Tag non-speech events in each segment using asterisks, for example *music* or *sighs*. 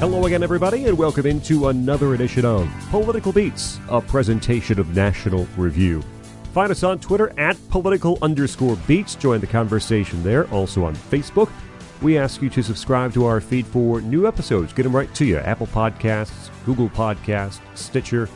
Hello again, everybody, and welcome into another edition of Political Beats, a presentation of National Review. Find us on Twitter at political underscore beats. Join the conversation there. Also on Facebook. We ask you to subscribe to our feed for new episodes. Get them right to you. Apple Podcasts, Google Podcasts, Stitcher,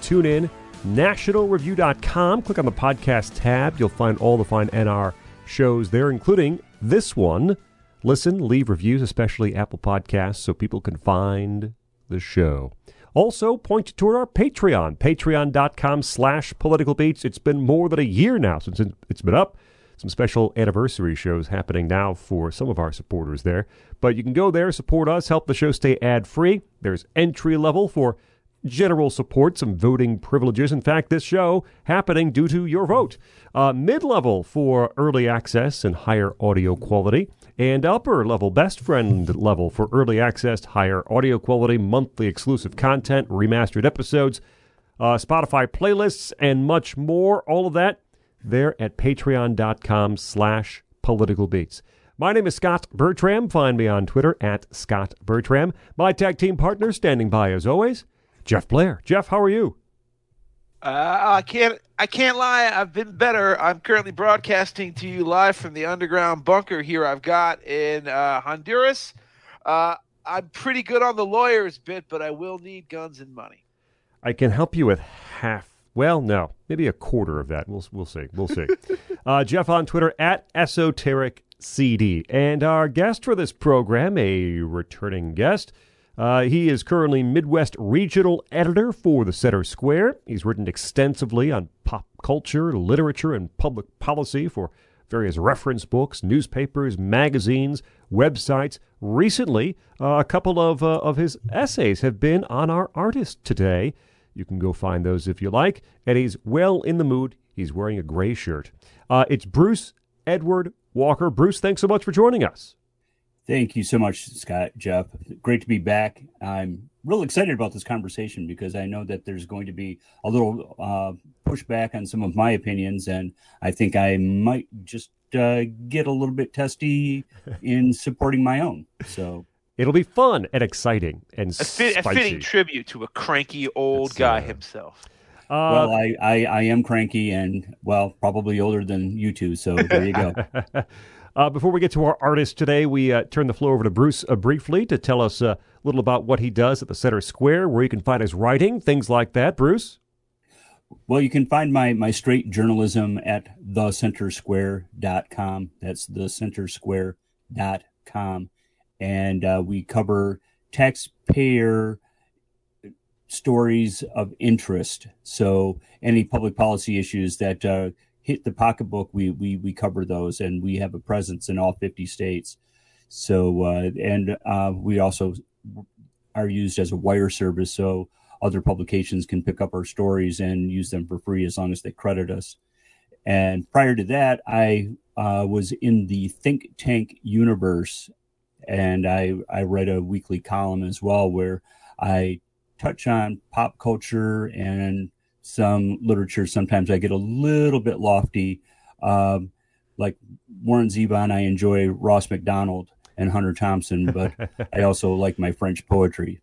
Tune TuneIn, nationalreview.com. Click on the podcast tab. You'll find all the fine NR shows there, including this one listen, leave reviews, especially Apple Podcasts, so people can find the show. Also, point you toward our Patreon, patreon.com slash politicalbeats. It's been more than a year now since it's been up. Some special anniversary shows happening now for some of our supporters there. But you can go there, support us, help the show stay ad free. There's entry level for general support, some voting privileges. In fact, this show happening due to your vote. Uh, Mid level for early access and higher audio quality and upper level, best friend level for early access, higher audio quality, monthly exclusive content, remastered episodes, uh, Spotify playlists, and much more. All of that there at patreon.com slash political beats. My name is Scott Bertram. Find me on Twitter at Scott Bertram. My tag team partner standing by as always, Jeff Blehar. Jeff, how are you? Uh, I can't. I can't lie. I've been better. I'm currently broadcasting to you live from the underground bunker here. I've got in uh, Honduras. Uh, I'm pretty good on the lawyers bit, but I will need guns and money. I can help you with half. Well, no, maybe a quarter of that. We'll we'll see. We'll see. *laughs* Uh, Jeff on Twitter at esoteric CD, and our guest for this program, a returning guest. Uh, he is currently Midwest Regional Editor for the Center Square. He's written extensively on pop culture, literature, and public policy for various reference books, newspapers, magazines, websites. Recently, uh, a couple of, uh, of his essays have been on our artist today. You can go find those if you like. And he's well in the mood. He's wearing a gray shirt. Uh, it's Bruce Edward Walker. Bruce, thanks so much for joining us. Thank you so much, Scott, Jeff. Great to be back. I'm real excited about this conversation because I know that there's going to be a little uh, pushback on some of my opinions, and I think I might just uh, get a little bit testy in *laughs* supporting my own. So it'll be fun and exciting and a, fit, a fitting tribute to a cranky old That's, guy uh, himself. Uh, well, I, I, I am cranky and well, probably older than you two. So there you go. *laughs* Uh, before we get to our artist today, we uh, turn the floor over to Bruce uh, briefly to tell us uh, a little about what he does at the Center Square, where you can find his writing, things like that. Bruce? Well, you can find my, my straight journalism at thecentersquare.com. That's thecentersquare.com. And uh, we cover taxpayer stories of interest. So any public policy issues that uh, hit the pocketbook, we we we cover those, and we have a presence in all 50 states. So uh, and uh, we also are used as a wire service, so other publications can pick up our stories and use them for free as long as they credit us. And prior to that, I uh, was in the think tank universe, and I I read a weekly column as well where I touch on pop culture and some literature, sometimes I get a little bit lofty. Um, like Warren Zevon, I enjoy Ross Macdonald and Hunter Thompson, but *laughs* I also like my French poetry.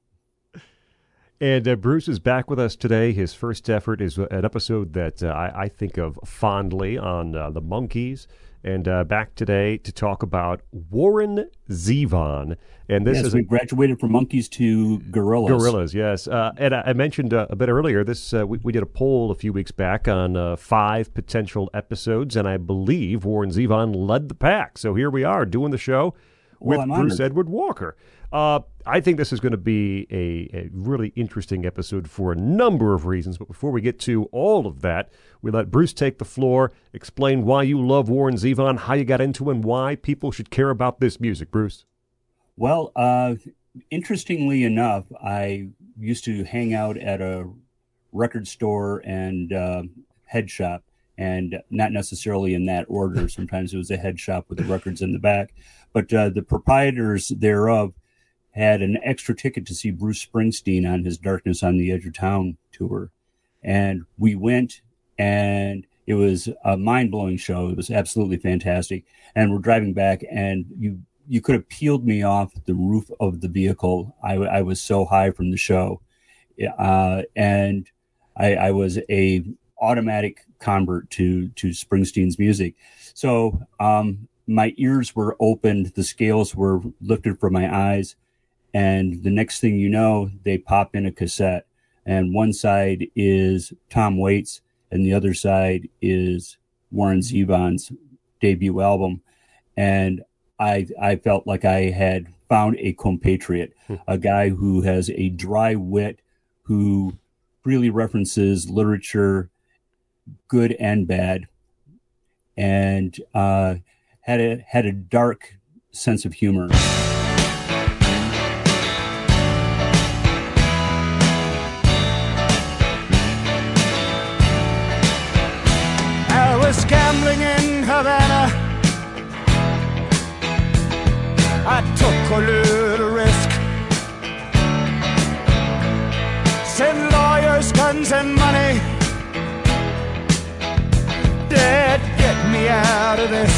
And uh, Bruce is back with us today. His first effort is an episode that uh, I, I, think of fondly on uh, the Monkees and uh, back today to talk about Warren Zevon. And this yes, is we graduated from monkeys to gorillas. Gorillas, yes. Uh, and I, I mentioned uh, a bit earlier. This uh, we, we, did a poll a few weeks back on uh, five potential episodes, and I believe Warren Zevon led the pack. So here we are doing the show with well, Bruce Edward Walker. Uh, I think this is going to be a, a, really interesting episode for a number of reasons. But before we get to all of that, we let Bruce take the floor, explain why you love Warren Zevon, how you got into and why people should care about this music. Bruce. Well, uh, interestingly enough, I used to hang out at a record store and uh, head shop, and not necessarily in that order. *laughs* Sometimes it was a head shop with the records in the back, but uh, the proprietors thereof had an extra ticket to see Bruce Springsteen on his Darkness on the Edge of Town tour. And we went and it was a mind blowing show. It was absolutely fantastic. And we're driving back and you, you could have peeled me off the roof of the vehicle. I, I was so high from the show, uh, and I, I, was a automatic convert to to Springsteen's music. So um, my ears were opened, the scales were lifted from my eyes, and the next thing you know, they pop in a cassette, and one side is Tom Waits, and the other side is Warren Zevon's debut album, and I I felt like I had found a compatriot, hmm. a guy who has a dry wit, who freely references literature, good and bad, and uh, had a had a dark sense of humor. Took a little risk. Send lawyers, guns, and money. Dad, get me out of this.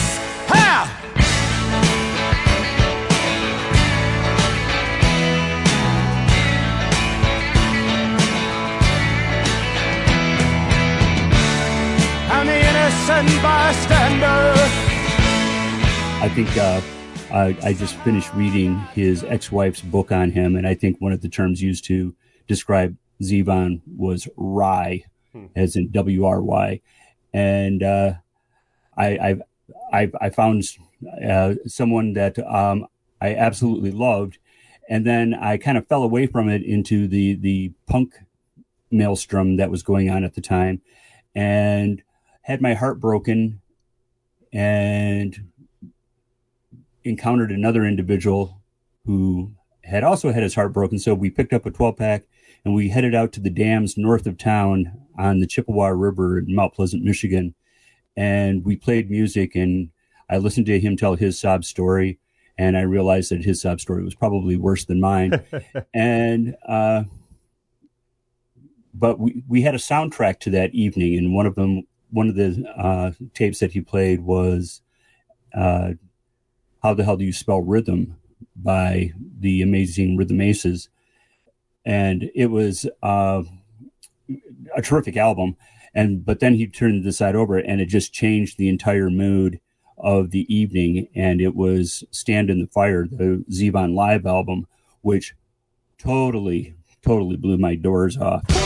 Ha! I'm the innocent bystander. I think uh, uh, I just finished reading his ex-wife's book on him, and I think one of the terms used to describe Zevon was "wry," hmm. as in W R Y, and uh, I, I've, I've I found uh, someone that um, I absolutely loved, and then I kind of fell away from it into the the punk maelstrom that was going on at the time, and had my heart broken, and encountered another individual who had also had his heart broken. So we picked up a 12 pack and we headed out to the dams north of town on the Chippewa River in Mount Pleasant, Michigan. And we played music and I listened to him tell his sob story. And I realized that his sob story was probably worse than mine. *laughs* and, uh, but we, we had a soundtrack to that evening. And one of them, one of the uh, tapes that he played was uh, how the hell do you spell rhythm by the amazing Rhythm Aces. And it was uh, a terrific album. And but then he turned the side over and it just changed the entire mood of the evening. And it was Stand in the Fire, the Zevon live album, which totally, totally blew my doors off.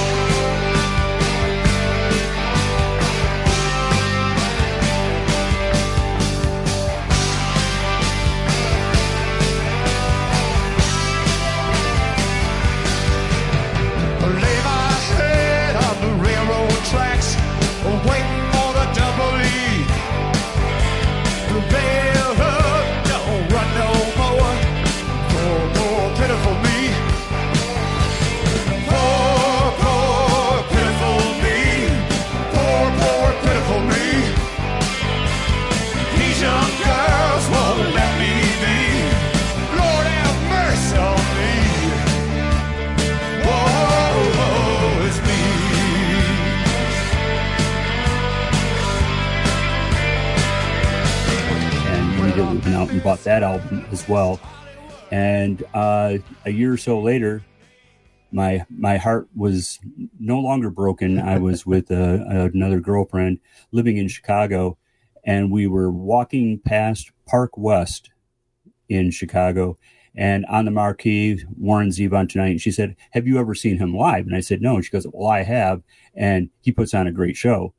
Bought that album as well. And uh, a year or so later, my my heart was no longer broken. I was *laughs* with uh, another girlfriend living in Chicago, and we were walking past Park West in Chicago. And on the marquee, Warren Zevon tonight. And she said, "Have you ever seen him live?" And I said, "No." And she goes, "Well, I have, and he puts on a great show."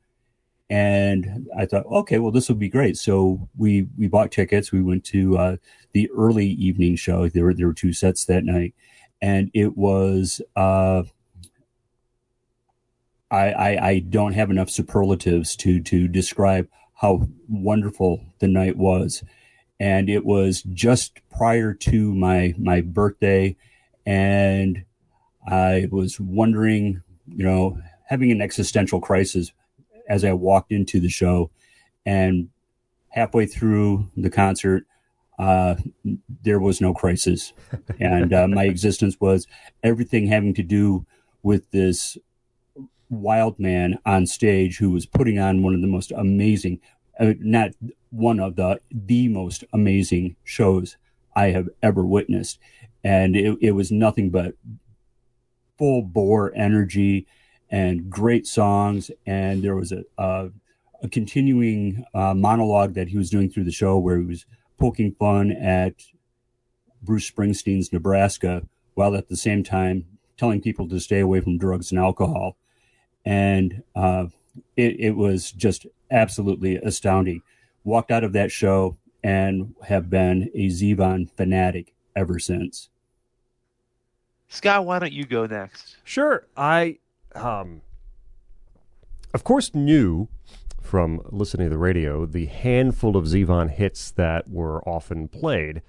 And I thought, okay, well, this would be great. So we we bought tickets. We went to uh, the early evening show. There were there were two sets that night, and it was. Uh, I, I, I don't have enough superlatives to to describe how wonderful the night was, and it was just prior to my my birthday, and I was wondering, you know, having an existential crisis as I walked into the show. And halfway through the concert, uh, there was no crisis. *laughs* and uh, my existence was everything having to do with this wild man on stage who was putting on one of the most amazing, uh, not one of the, the most amazing shows I have ever witnessed. And it, it was nothing but full bore energy and great songs. And there was a, a, a continuing uh, monologue that he was doing through the show where he was poking fun at Bruce Springsteen's Nebraska, while at the same time telling people to stay away from drugs and alcohol. And uh, it, it was just absolutely astounding. Walked out of that show and have been a Zevon fanatic ever since. Scott, why don't you go next? Sure. I, um, of course, knew from listening to the radio the handful of Zevon hits that were often played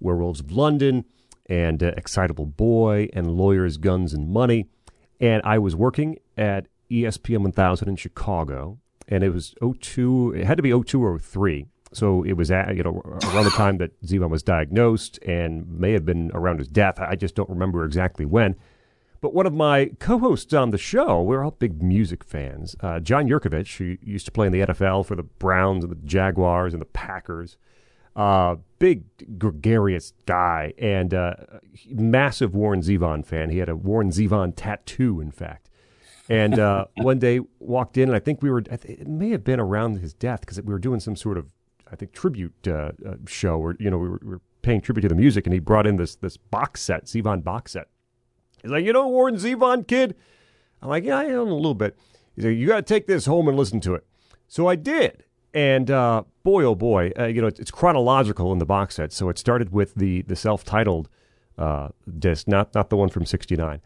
Werewolves of London and uh, Excitable Boy and Lawyers, Guns, and Money. And I was working at ESPN 1000 in Chicago, and it was 02, it had to be 02 or 03. So it was at, you know around the time that Zevon was diagnosed and may have been around his death. I just don't remember exactly when. But one of my co-hosts on the show, we're all big music fans. Uh, John Jurkovic, who used to play in the NFL for the Browns and the Jaguars and the Packers, uh, big gregarious guy and uh, massive Warren Zevon fan. He had a Warren Zevon tattoo, in fact. And uh, *laughs* one day walked in, and I think we were, it may have been around his death because we were doing some sort of, I think, tribute uh, uh, show or, you know, we were, we were, paying tribute to the music, and he brought in this this box set, Zevon box set. He's like, you know, Warren Zevon kid? I'm like, yeah, I know a little bit. He's like, you got to take this home and listen to it. So I did. And uh, boy, oh boy, uh, you know, it's, chronological in the box set. So it started with the the self titled uh, disc, not not the one from '69.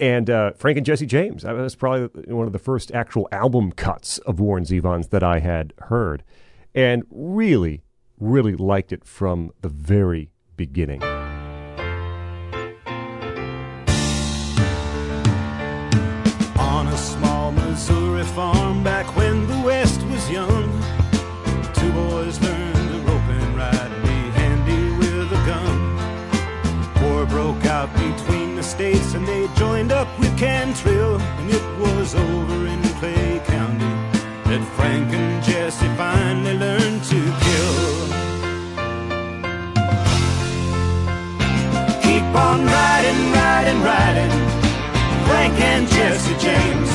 And uh, Frank and Jesse James. That was probably one of the first actual album cuts of Warren Zevon's that I had heard, and really, really liked it from the very beginning. Farm back when the West was young Two boys learned to rope and ride be handy with a gun. War broke out between the states and they joined up with Quantrill, and it was over in Clay County that Frank and Jesse finally learned to kill. Keep on riding, riding, riding. Frank and Jesse James.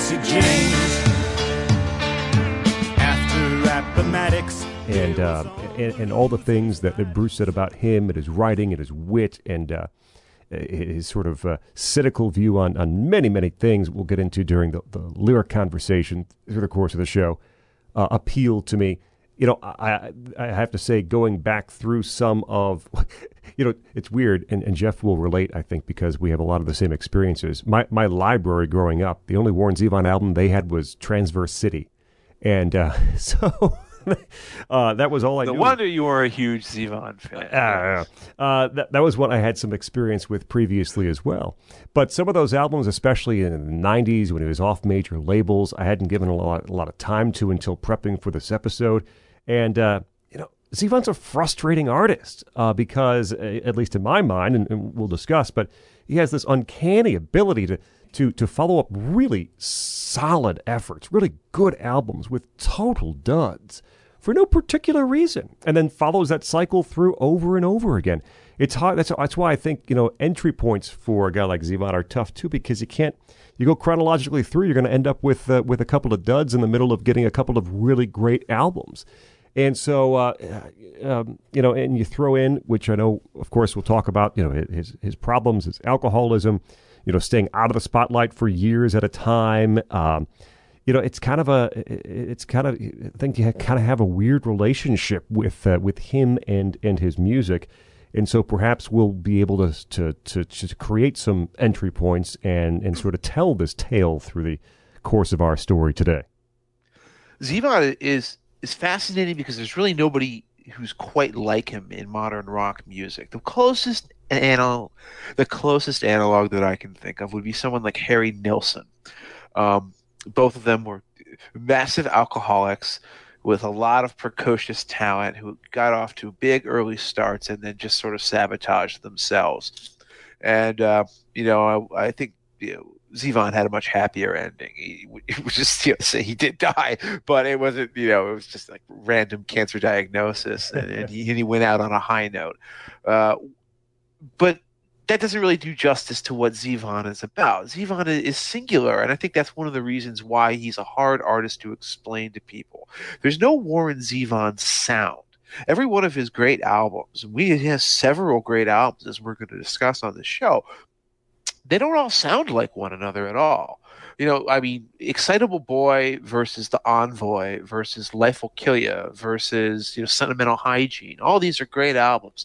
And Jesse James. After Appomattox. And, uh, and, and all the things that, that Bruce said about him and his writing and his wit and uh, his sort of uh, cynical view on, on many, many things we'll get into during the, the lyric conversation through the course of the show uh, appealed to me. You know, I, I have to say, going back through some of, you know, it's weird, and, and Jeff will relate, I think, because we have a lot of the same experiences. My, my library growing up, the only Warren Zevon album they had was Transverse City. And uh, *laughs* so *laughs* uh, that was all I no wonder you were a huge Zevon fan. Uh, uh, that, that was what I had some experience with previously as well. But some of those albums, especially in the 90s when it was off major labels, I hadn't given a lot, a lot of time to until prepping for this episode. And, Zevon's a frustrating artist uh, because, at least in my mind, and, and we'll discuss, but he has this uncanny ability to to to follow up really solid efforts, really good albums with total duds for no particular reason, and then follows that cycle through over and over again. It's hard. That's that's why I think you know entry points for a guy like Zevon are tough too because you can't. You go chronologically through, you're going to end up with uh, with a couple of duds in the middle of getting a couple of really great albums. And so, uh, um, you know, and you throw in, which I know, of course, we'll talk about, you know, his his problems, his alcoholism, you know, staying out of the spotlight for years at a time. Um, you know, it's kind of a, it's kind of, I think you kind of have a weird relationship with uh, with him and and his music, and so perhaps we'll be able to to to, to create some entry points and and sort of tell this tale through the course of our story today. Zevon is is fascinating because there's really nobody who's quite like him in modern rock music. The closest analog, the closest analog that I can think of would be someone like Harry Nilsson. Um, both of them were massive alcoholics. with a lot of precocious talent who got off to big early starts and then just sort of sabotaged themselves. And uh, you know, I, I think you know, Zevon had a much happier ending. He, it was just you know, say he did die, but it wasn't you know it was just like random cancer diagnosis, and, and, he, and he, went out on a high note. Uh, but that doesn't really do justice to what Zevon is about. Zevon is singular, and I think that's one of the reasons why he's a hard artist to explain to people. There's no Warren Zevon sound. Every one of his great albums, we he has several great albums as we're going to discuss on the show, they don't all sound like one another at all. You know, I mean, Excitable Boy versus The Envoy versus Life Will Kill You versus, you know, Sentimental Hygiene. All these are great albums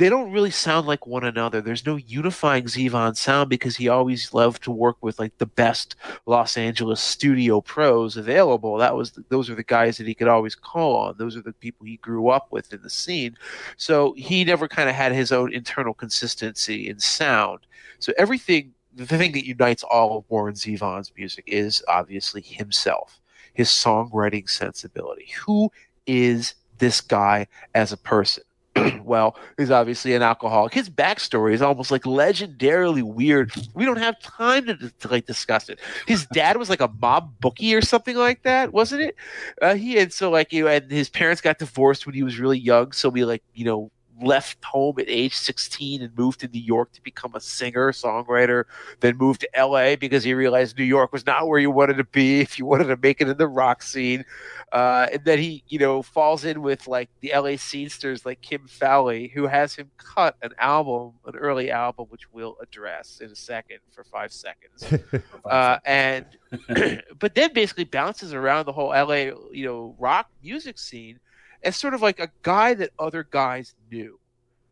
they don't really sound like one another. There's no unifying Zevon sound because he always loved to work with like the best Los Angeles studio pros available. That was those are the guys that he could always call on. Those are the people he grew up with in the scene. So he never kind of had his own internal consistency in sound. So everything the thing that unites all of Warren Zevon's music is obviously himself, his songwriting sensibility. Who is this guy as a person? *clears throat* well, he's obviously an alcoholic. His backstory is almost like legendarily weird. We don't have time to, to like discuss it. His dad was like a mob bookie or something like that, wasn't it? Uh, he and so like you know, and his parents got divorced when he was really young, so we like you know left home at age 16 and moved to New York to become a singer, songwriter, then moved to LA because he realized New York was not where you wanted to be if you wanted to make it in the rock scene. Uh, and then he, you know, falls in with like the LA scenesters like Kim Fowley, who has him cut an album, an early album, which we'll address in a second for five seconds. *laughs* uh, and, *clears throat* but then basically bounces around the whole LA, you know, rock music scene as sort of like a guy that other guys knew.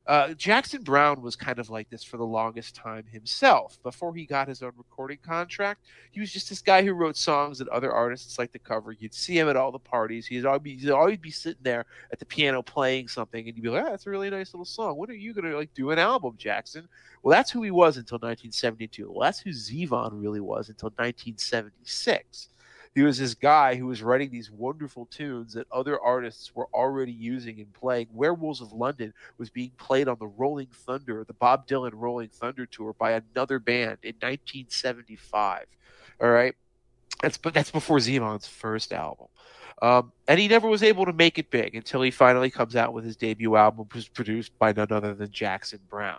Uh, Jackson Browne was kind of like this for the longest time himself. Before he got his own recording contract, he was just this guy who wrote songs that other artists like to cover. You'd see him at all the parties. He'd always be, he'd always be sitting there at the piano playing something, and you'd be like, "Ah, that's a really nice little song. When are you gonna like do an album, Jackson?" Well, that's who he was until 1972. Well, that's who Zevon really was until 1976 he was this guy who was writing these wonderful tunes that other artists were already using and playing. Werewolves of London was being played on the Rolling Thunder, the Bob Dylan Rolling Thunder tour by another band in 1975. All right, that's but that's before Zevon's first album. Um, and he never was able to make it big until he finally comes out with his debut album, which was produced by none other than Jackson Browne.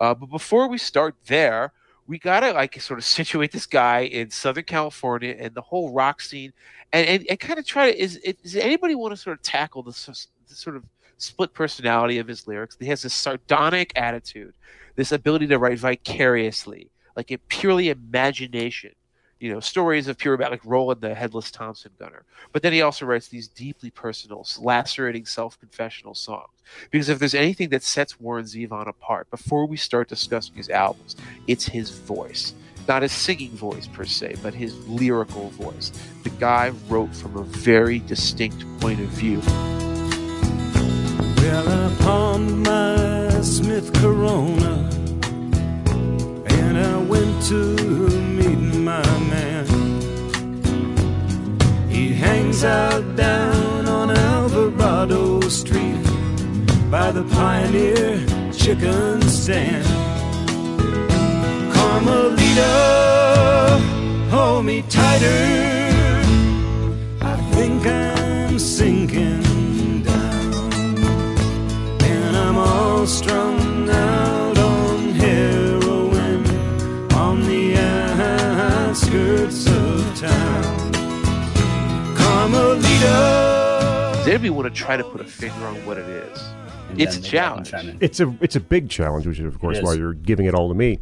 Uh, but before we start there, we gotta like sort of situate this guy in Southern California and the whole rock scene, and and, and kind of try to is does anybody want to sort of tackle this sort of split personality of his lyrics? He has this sardonic attitude, this ability to write vicariously, like a purely imagination you know, stories of pure about like Roland the Headless Thompson Gunner. But then he also writes these deeply personal, lacerating, self-confessional songs. Because if there's anything that sets Warren Zevon apart, before we start discussing his albums, it's his voice. Not his singing voice per se, but his lyrical voice. The guy wrote from a very distinct point of view. Well, upon my Smith Corona, and I went to hangs out down on Alvarado Street by the Pioneer Chicken Stand. Carmelita, hold me tighter. I think I'm sinking down, and I'm all strung Carmelita. Does want to try to put a finger on what it is? And it's a challenge. It's a it's a big challenge, which is of course why you're giving it all to me.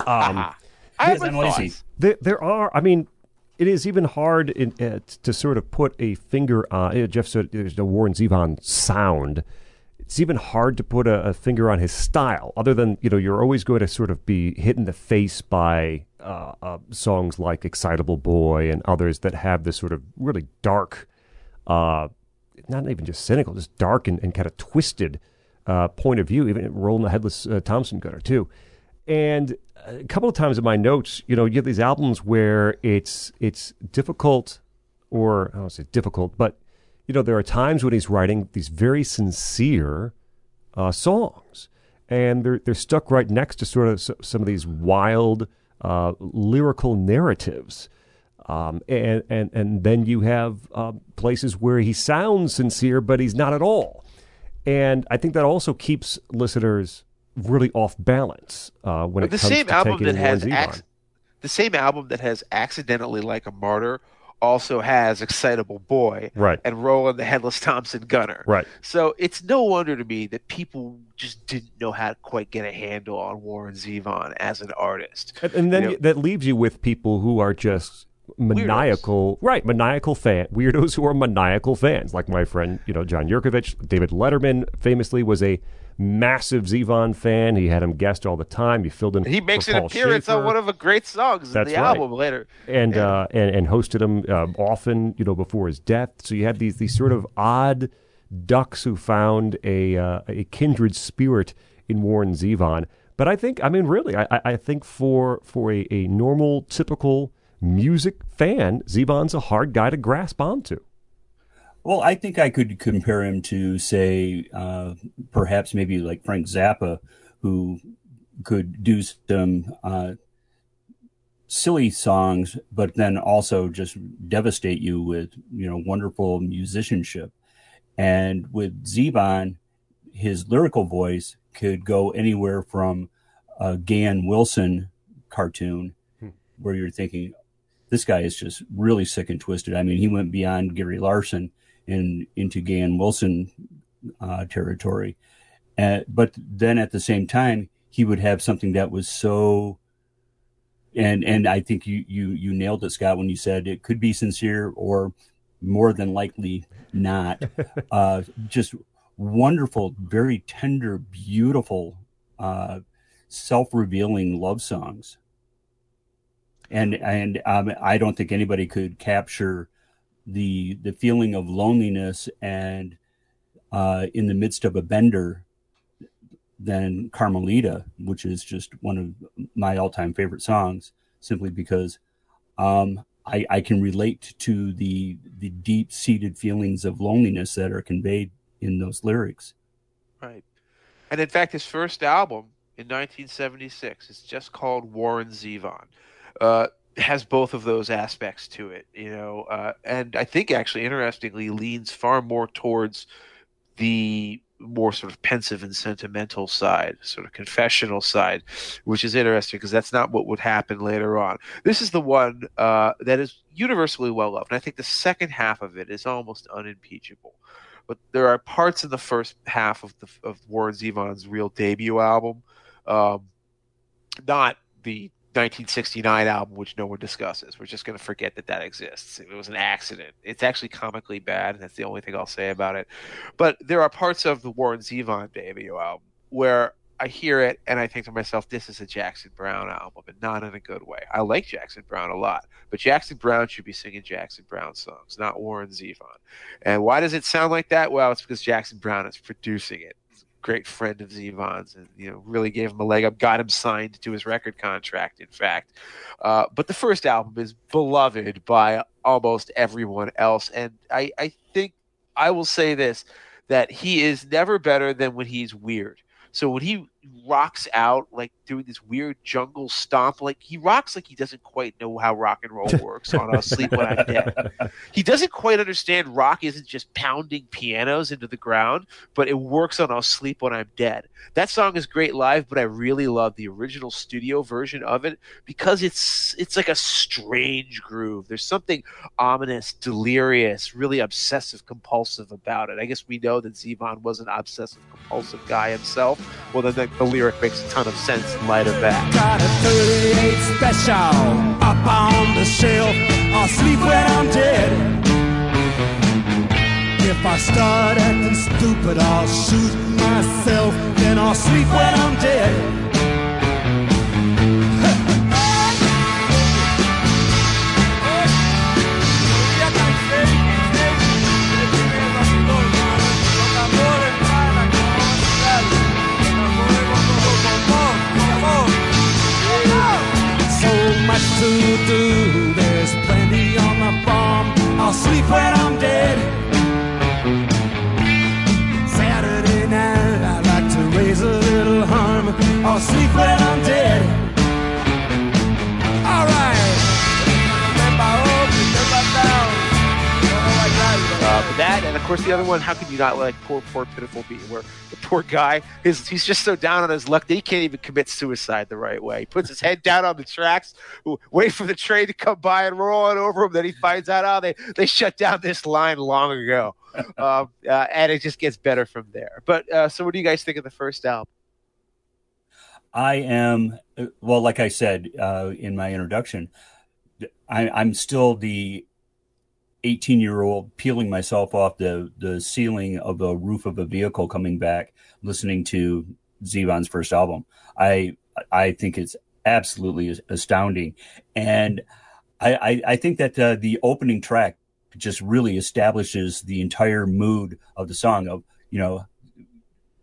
Um, I have thoughts. There, there are. I mean, it is even hard in, uh, to sort of put a finger on. Uh, Jeff said there's no Warren Zevon sound it's even hard to put a, a, finger on his style, other than, you know, you're always going to sort of be hit in the face by uh, uh, songs like Excitable Boy and others that have this sort of really dark, uh, not even just cynical, just dark and, and kind of twisted uh, point of view, even Roland the Headless uh, Thompson Gunner, too. And a couple of times in my notes, you know, you have these albums where it's it's difficult, or I don't say difficult, but you know, there are times when he's writing these very sincere uh, songs, and they're they're stuck right next to sort of some of these wild uh, lyrical narratives. Um, and, and, and then you have uh, places where he sounds sincere, but he's not at all. And I think that also keeps listeners really off balance uh, when But it the comes same to album taking that has ac- the same album that has accidentally like a martyr also has excitable boy Right. and roland the headless thompson gunner Right. so it's no wonder to me that people just didn't know how to quite get a handle on warren zevon as an artist And, and then You know- that leaves you with people who are just maniacal, right? Maniacal fan weirdos who are maniacal fans, like my friend, you know, John Jurkovic. David Letterman famously was a massive Zevon fan. He had him guest all the time. He filled in. he makes an Paul appearance on one of the great songs in the right. album later and Yeah. uh, and and hosted him uh, often, you know, before his death. So you had these these sort of odd ducks who found a uh, a kindred spirit in Warren Zevon. But I think, I mean, really, I, I- I think for for a, a normal, typical music fan, Zevon's a hard guy to grasp onto. Well, I think I could compare him to, say, uh, perhaps maybe like Frank Zappa, who could do some uh, silly songs, but then also just devastate you with, you know, wonderful musicianship. And with Zevon, his lyrical voice could go anywhere from a Gahan Wilson cartoon, where you're thinking, this guy is just really sick and twisted. I mean, he went beyond Gary Larson and into Gahan Wilson uh, territory. Uh, but then at the same time, he would have something that was so. And and I think you you you nailed it, Scott, when you said it could be sincere or more than likely not. *laughs* uh, just wonderful, very tender, beautiful, uh, self-revealing love songs and and um, I don't think anybody could capture the the feeling of loneliness and uh, in the midst of a bender than Carmelita, which is just one of my all time favorite songs, simply because um, I, I can relate to the the deep seated feelings of loneliness that are conveyed in those lyrics. Right. And in fact, his first album in 1976 is just called Warren Zevon. Uh, has both of those aspects to it, you know, uh, and I think actually interestingly leans far more towards the more sort of pensive and sentimental side, sort of confessional side, which is interesting because that's not what would happen later on. This is the one uh, that is universally well loved, and I think the second half of it is almost unimpeachable but there are parts in the first half of the of Warren Zevon's real debut album, um, not the 1969 album, which no one discusses. We're just going to forget that that exists. It was an accident. It's actually comically bad. That's the only thing I'll say about it. But there are parts of the Warren Zevon debut album where I hear it and I think to myself, this is a Jackson Browne album, and not in a good way. I like Jackson Browne a lot, but Jackson Browne should be singing Jackson Browne songs, not Warren Zevon. And why does it sound like that? Well, it's because Jackson Browne is producing it. Great friend of Zevon's, and you know, really gave him a leg up, got him signed to his record contract. In fact, uh, but the first album is beloved by almost everyone else, and I, I think I will say this: that he is never better than when he's weird. So when he rocks out like doing this weird jungle stomp, like he rocks like he doesn't quite know how rock and roll works on I'll Sleep When I'm Dead. He doesn't quite understand rock isn't just pounding pianos into the ground, but it works on I'll Sleep When I'm Dead. That song is great live, but I really love the original studio version of it because it's it's like a strange groove. There's something ominous, delirious, really obsessive compulsive about it. I guess we know that Zevon was an obsessive compulsive guy himself. Well, then the, the lyric makes a ton of sense in light of that. Got a 38 special up on the shelf. I'll sleep when I'm dead. If I start acting stupid, I'll shoot myself. Then I'll sleep when I'm dead. Do, of course the other one. How could you not like poor, poor, pitiful beat? Where the poor guy is he's just so down on his luck that he can't even commit suicide the right way. He puts his head down on the tracks, wait for the train to come by and roll on over him. Then he finds out, oh, they they shut down this line long ago, *laughs* um, uh, and it just gets better from there. But uh, so, what do you guys think of the first album? I am well, like I said uh, in my introduction, I, I'm still the 18 year old peeling myself off the, the ceiling of a roof of a vehicle coming back, listening to Zevon's first album. I, I think it's absolutely astounding. And I, I, I think that uh, the opening track just really establishes the entire mood of the song of, you know,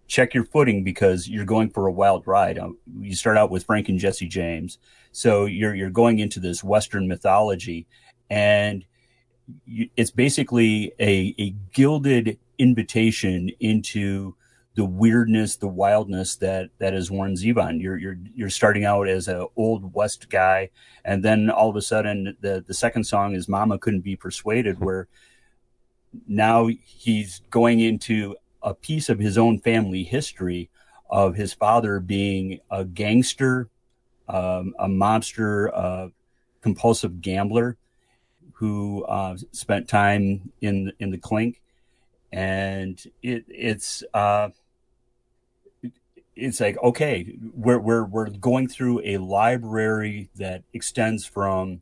check your footing because you're going for a wild ride. Um, you start out with Frank and Jesse James. So you're, you're going into this Western mythology and it's basically a, a gilded invitation into the weirdness, the wildness that that is Warren Zevon. You're you're you're starting out as an old West guy, and then all of a sudden the the second song is "Mama Couldn't Be Persuaded," where now he's going into a piece of his own family history of his father being a gangster, um, a monster, a compulsive gambler who uh, spent time in in the clink, and it it's uh, it's like okay, we're we're we're going through a library that extends from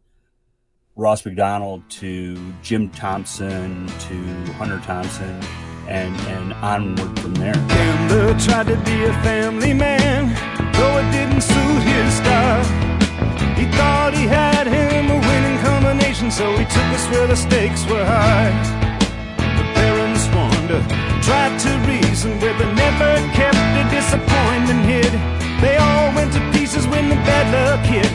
Ross Macdonald to Jim Thompson to Hunter Thompson and and onward from there. Gambler tried to be a family man, though it didn't suit his style. He thought he had him combination, so he took us where the stakes were high. The parents wonder, tried to reason with, but never kept a disappointment hid. They all went to pieces when the bad luck hit.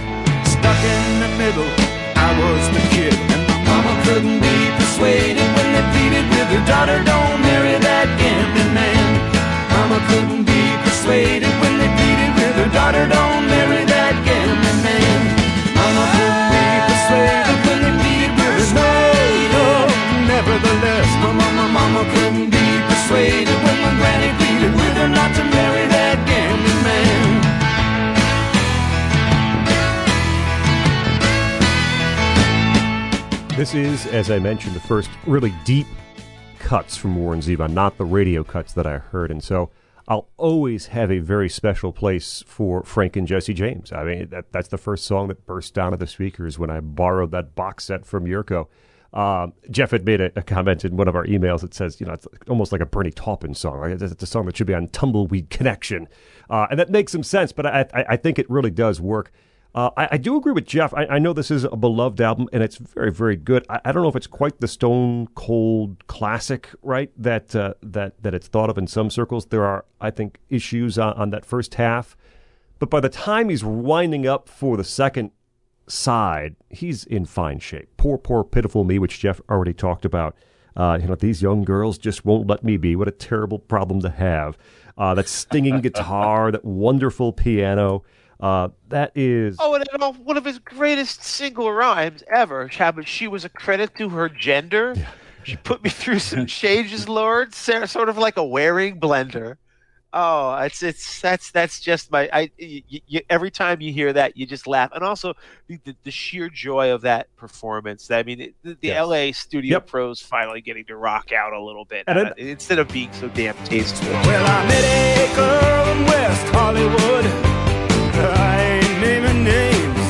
Stuck in the middle, I was the kid, and my mama couldn't be persuaded when they pleaded with her daughter, don't marry that gambling man. Mama couldn't be persuaded when they pleaded with her daughter, don't marry persuaded when my granny pleaded with her not to marry that gambling man. This is, as I mentioned, the first really deep cuts from Warren Zevon, not the radio cuts that I heard. And so I'll always have a very special place for Frank and Jesse James. I mean, that, that's the first song that burst down of the speakers when I borrowed that box set from Jurko. Um, Jeff had made a, a, comment in one of our emails that says, you know, it's almost like a Bernie Taupin song. Right? It's a song that should be on Tumbleweed Connection. Uh, and that makes some sense, but I, I, I think it really does work. Uh, I, I, do agree with Jeff. I, I, know this is a beloved album, and it's very, very good. I, I, don't know if it's quite the Stone Cold classic, right? That uh, that that it's thought of in some circles. There are, I think, issues on, on, that first half, but by the time he's winding up for the second side, he's in fine shape. Poor, poor, pitiful me, which Jeff already talked about. Uh, you know, these young girls just won't let me be. What a terrible problem to have. Uh, that stinging *laughs* guitar, that wonderful piano. Uh, that is. Oh, and one of his greatest single rhymes ever. She was a credit to her gender. Yeah. She put me through some *laughs* changes, Lord. Sort of like a Waring blender. Oh, it's it's that's that's just my I. You, you, every time you hear that, you just laugh, and also the, the, the sheer joy of that performance. I mean, the, the yes. L.A. studio yep. pros finally getting to rock out a little bit uh, instead of being so damn tasteful. Well, I met a girl in West Hollywood. I ain't naming names,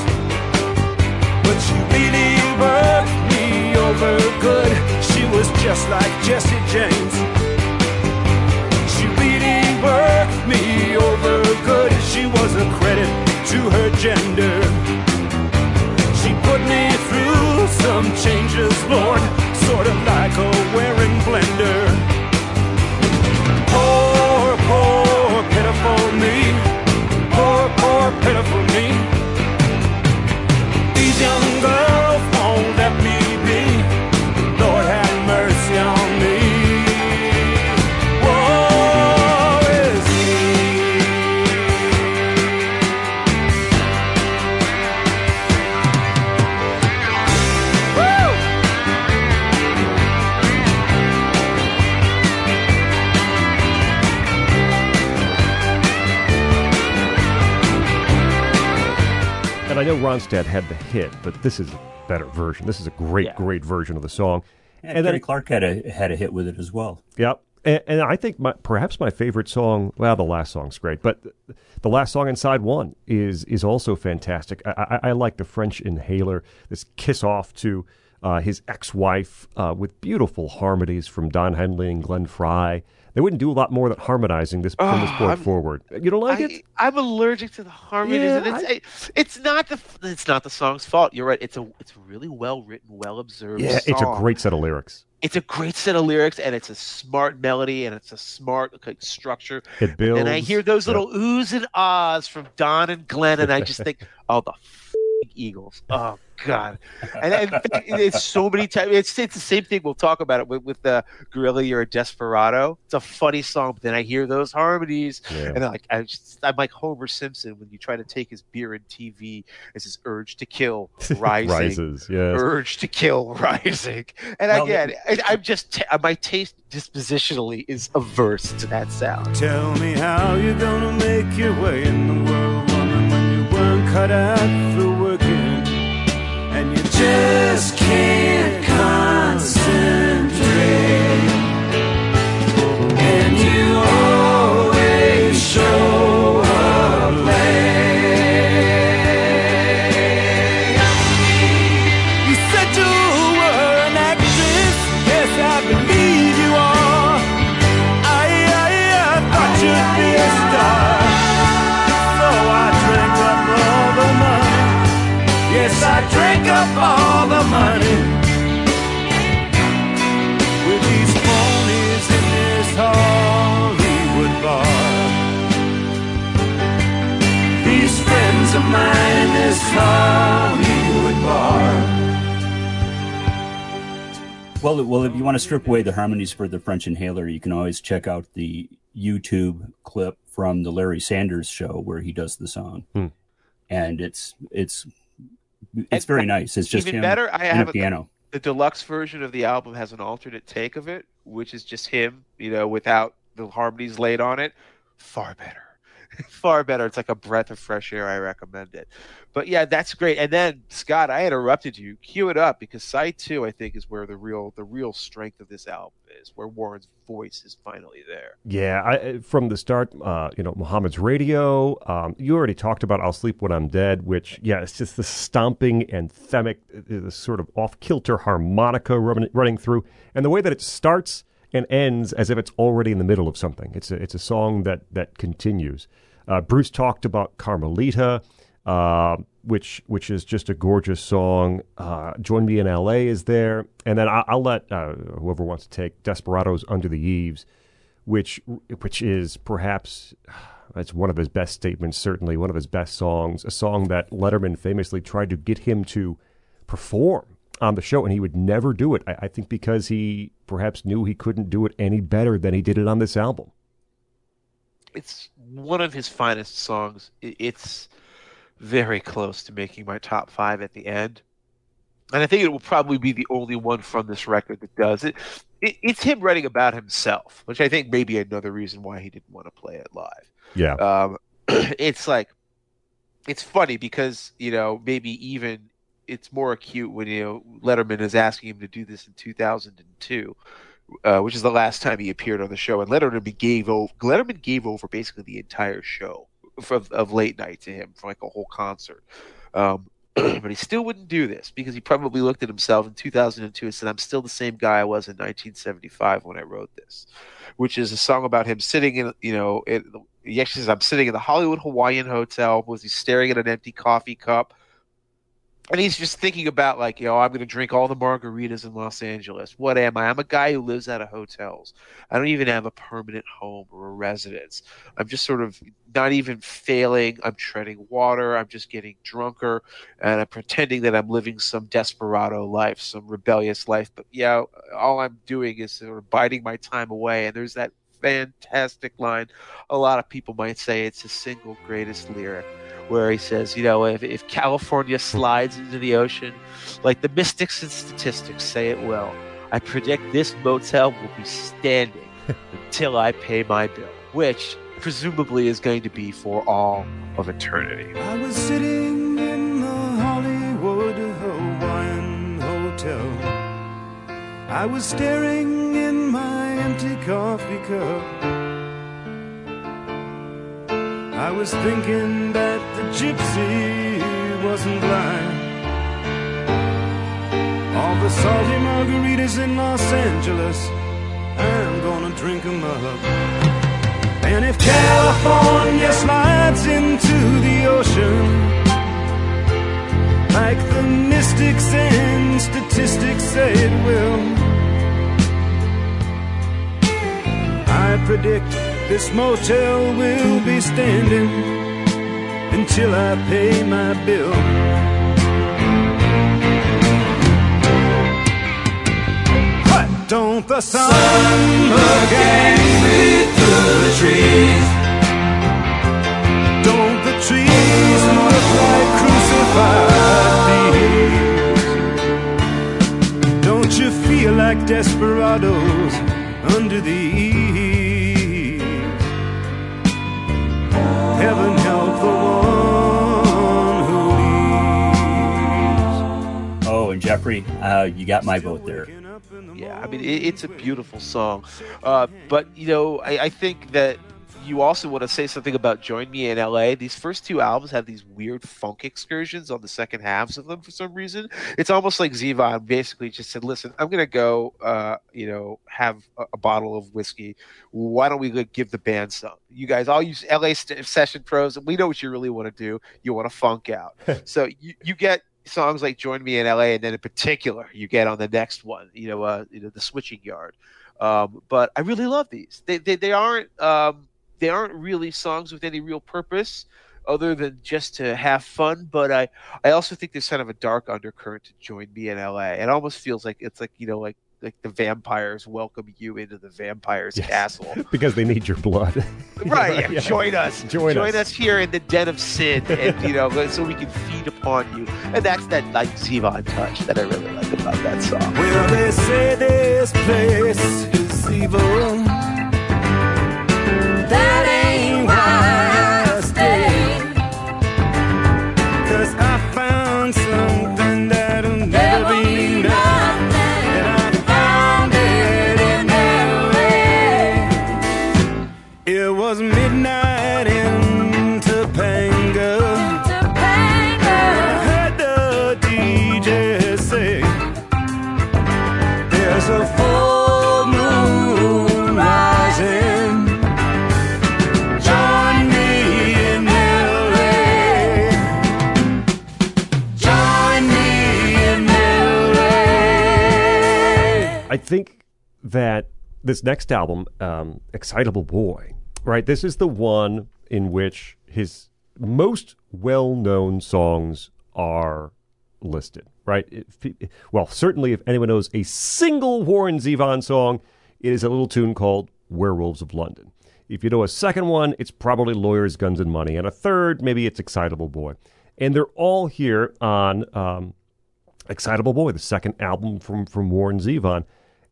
but she really worked me over good. She was just like Jesse James. Credit to her gender. She put me through some changes, Lord, sort of like a Waring blender. Ronstadt had the hit, but this is a better version. This is a great, Yeah. great version of the song. And, And Gary then- Clark had a had a hit with it as well. Yep. And, and I think my, perhaps my favorite song, well, the last song's great, but the last song inside one is is also fantastic. I, I, I like the French inhaler, this kiss off to uh, his ex wife uh, with beautiful harmonies from Don Henley and Glenn Frey. They wouldn't do a lot more than harmonizing this from this ah, point I'm- forward. You don't like I, it? I'm allergic to the harmonies, Yeah, and it's it, it's not the it's not the song's fault. You're right. It's a it's a really well written, well observed. Yeah, it's a great set of lyrics. it's a great set of lyrics, and it's a smart melody, and it's a smart like, structure. It builds. And I hear those Yep. little oohs and ahs from Don and Glenn, and I just *laughs* think, oh, the Eagles. Oh God! And, and it's so many times. It's it's the same thing. We'll talk about it with with the Gorilla. You're a desperado. It's a funny song, but then I hear those harmonies, Yeah. and like I just, I'm like Homer Simpson when you try to take his beer and TV as his urge to kill *laughs* rising. rises. Yes. Urge to kill rising, and Well, again, I, I'm just t- my taste dispositionally is averse to that sound. Tell me how you're gonna make your way in the world, cut out for working, and you just can't Well, well, if you want to strip away the harmonies for the French Inhaler, you can always check out the YouTube clip from the Larry Sanders show where he does the song, Hmm. and it's it's it's very nice. It's just Even him better, I have a a, piano. the deluxe version of the album has an alternate take of it, which is just him, you know, without the harmonies laid on it. Far better. *laughs* Far better. It's like a breath of fresh air. I recommend it. But yeah, that's great. And then Scott, I interrupted you. Cue it up because side two, I think, is where the real the real strength of this album is, where Warren's voice is finally there. Yeah, I, from the start, uh, you know, Mohammed's radio. Um, you already talked about "I'll Sleep When I'm Dead," which, yeah, it's just the stomping anthemic, uh, this sort of off kilter harmonica running, running through, and the way that it starts and ends as if it's already in the middle of something. It's a it's a song that that continues. Uh, Bruce talked about Carmelita. Uh, which which is just a gorgeous song. Uh, Join Me in L.A. is there, and then I, I'll let uh, whoever wants to take Desperados Under the Eaves, which which is perhaps *sighs* it's one of his best statements, certainly one of his best songs. A song that Letterman famously tried to get him to perform on the show, and he would never do it. I, I think because he perhaps knew he couldn't do it any better than he did it on this album. It's one of his finest songs. It's very close to making my top five at the end. And I think it will probably be the only one from this record that does it. it it's him writing about himself, which I think may be another reason why he didn't want to play it live. Yeah, Um, *clears throat* it's like, it's funny because, you know, maybe even it's more acute when, you know, Letterman is asking him to do this in 2002. Uh, which is the last time he appeared on the show, and Letterman gave over. Letterman gave over basically the entire show of, of late night to him for like a whole concert. Um, *clears throat* but he still wouldn't do this because he probably looked at himself in 2002 and said, "I'm still the same guy I was in 1975 when I wrote this," which is a song about him sitting in, you know, it, he actually says, "I'm sitting in the Hollywood Hawaiian Hotel." Was he staring at an empty coffee cup? And he's just thinking about like, you know, I'm going to drink all the margaritas in Los Angeles. What am I? I'm a guy who lives out of hotels. I don't even have a permanent home or a residence. I'm just sort of not even failing. I'm treading water. I'm just getting drunker, and I'm pretending that I'm living some desperado life, some rebellious life. But yeah, all I'm doing is sort of biding my time away. And there's that fantastic line. A lot of people might say it's the single greatest lyric where he says, you know, if, if California slides into the ocean, like the mystics and statistics say it will, I predict this motel will be standing *laughs* until I pay my bill, which presumably is going to be for all of eternity. I was sitting in the Hollywood Hawaiian Hotel. I was staring in my empty coffee cup. I was thinking that the gypsy wasn't blind. All the salty margaritas in Los Angeles, I'm gonna drink drink 'em up. And if California slides into the ocean, like the mystics and statistics say it will, I predict this motel will be standing until I pay my bill. What? Don't the sun look at me through the trees? Don't the trees look like crucified thieves? Don't you feel like desperados under the eaves? Heaven help the one who leaves. Oh, and Jeffrey, uh, you got my vote there. Yeah, I mean it, it's a beautiful song, uh, but you know I, I think that you also want to say something about "Join Me in L.A." These first two albums have these weird funk excursions on the second halves of them for some reason. It's almost like Zevon basically just said, "Listen, I'm going to go, uh, you know, have a, a bottle of whiskey. Why don't we give the band some? You guys all use L.A. St- session pros, and we know what you really want to do. You want to funk out. *laughs* so you, you get." songs like "Join Me in L.A." and then in particular you get on the next one, you know, uh, you know, the Switching Yard. Um, but I really love these. They they, they aren't um, they aren't really songs with any real purpose other than just to have fun. But I I also think there's kind of a dark undercurrent to "Join Me in L.A." It almost feels like it's like you know like like the vampires welcome you into the vampires Yes. castle. *laughs* because they need your blood. *laughs* Right, yeah, *laughs* Yeah. join us. Join us. here in the den of sin, and you know, so we can feed upon you. And that's that like Zevon touch that I really like about that song. Well, they say this place is evil. That think that this next album, um, Excitable Boy, right? This is the one in which his most well known songs are listed, right? If, well, certainly if anyone knows a single Warren Zevon song, it is a little tune called Werewolves of London. If you know a second one, it's probably Lawyers, Guns, and Money. And a third, maybe it's Excitable Boy. And they're all here on um, Excitable Boy, the second album from, from Warren Zevon,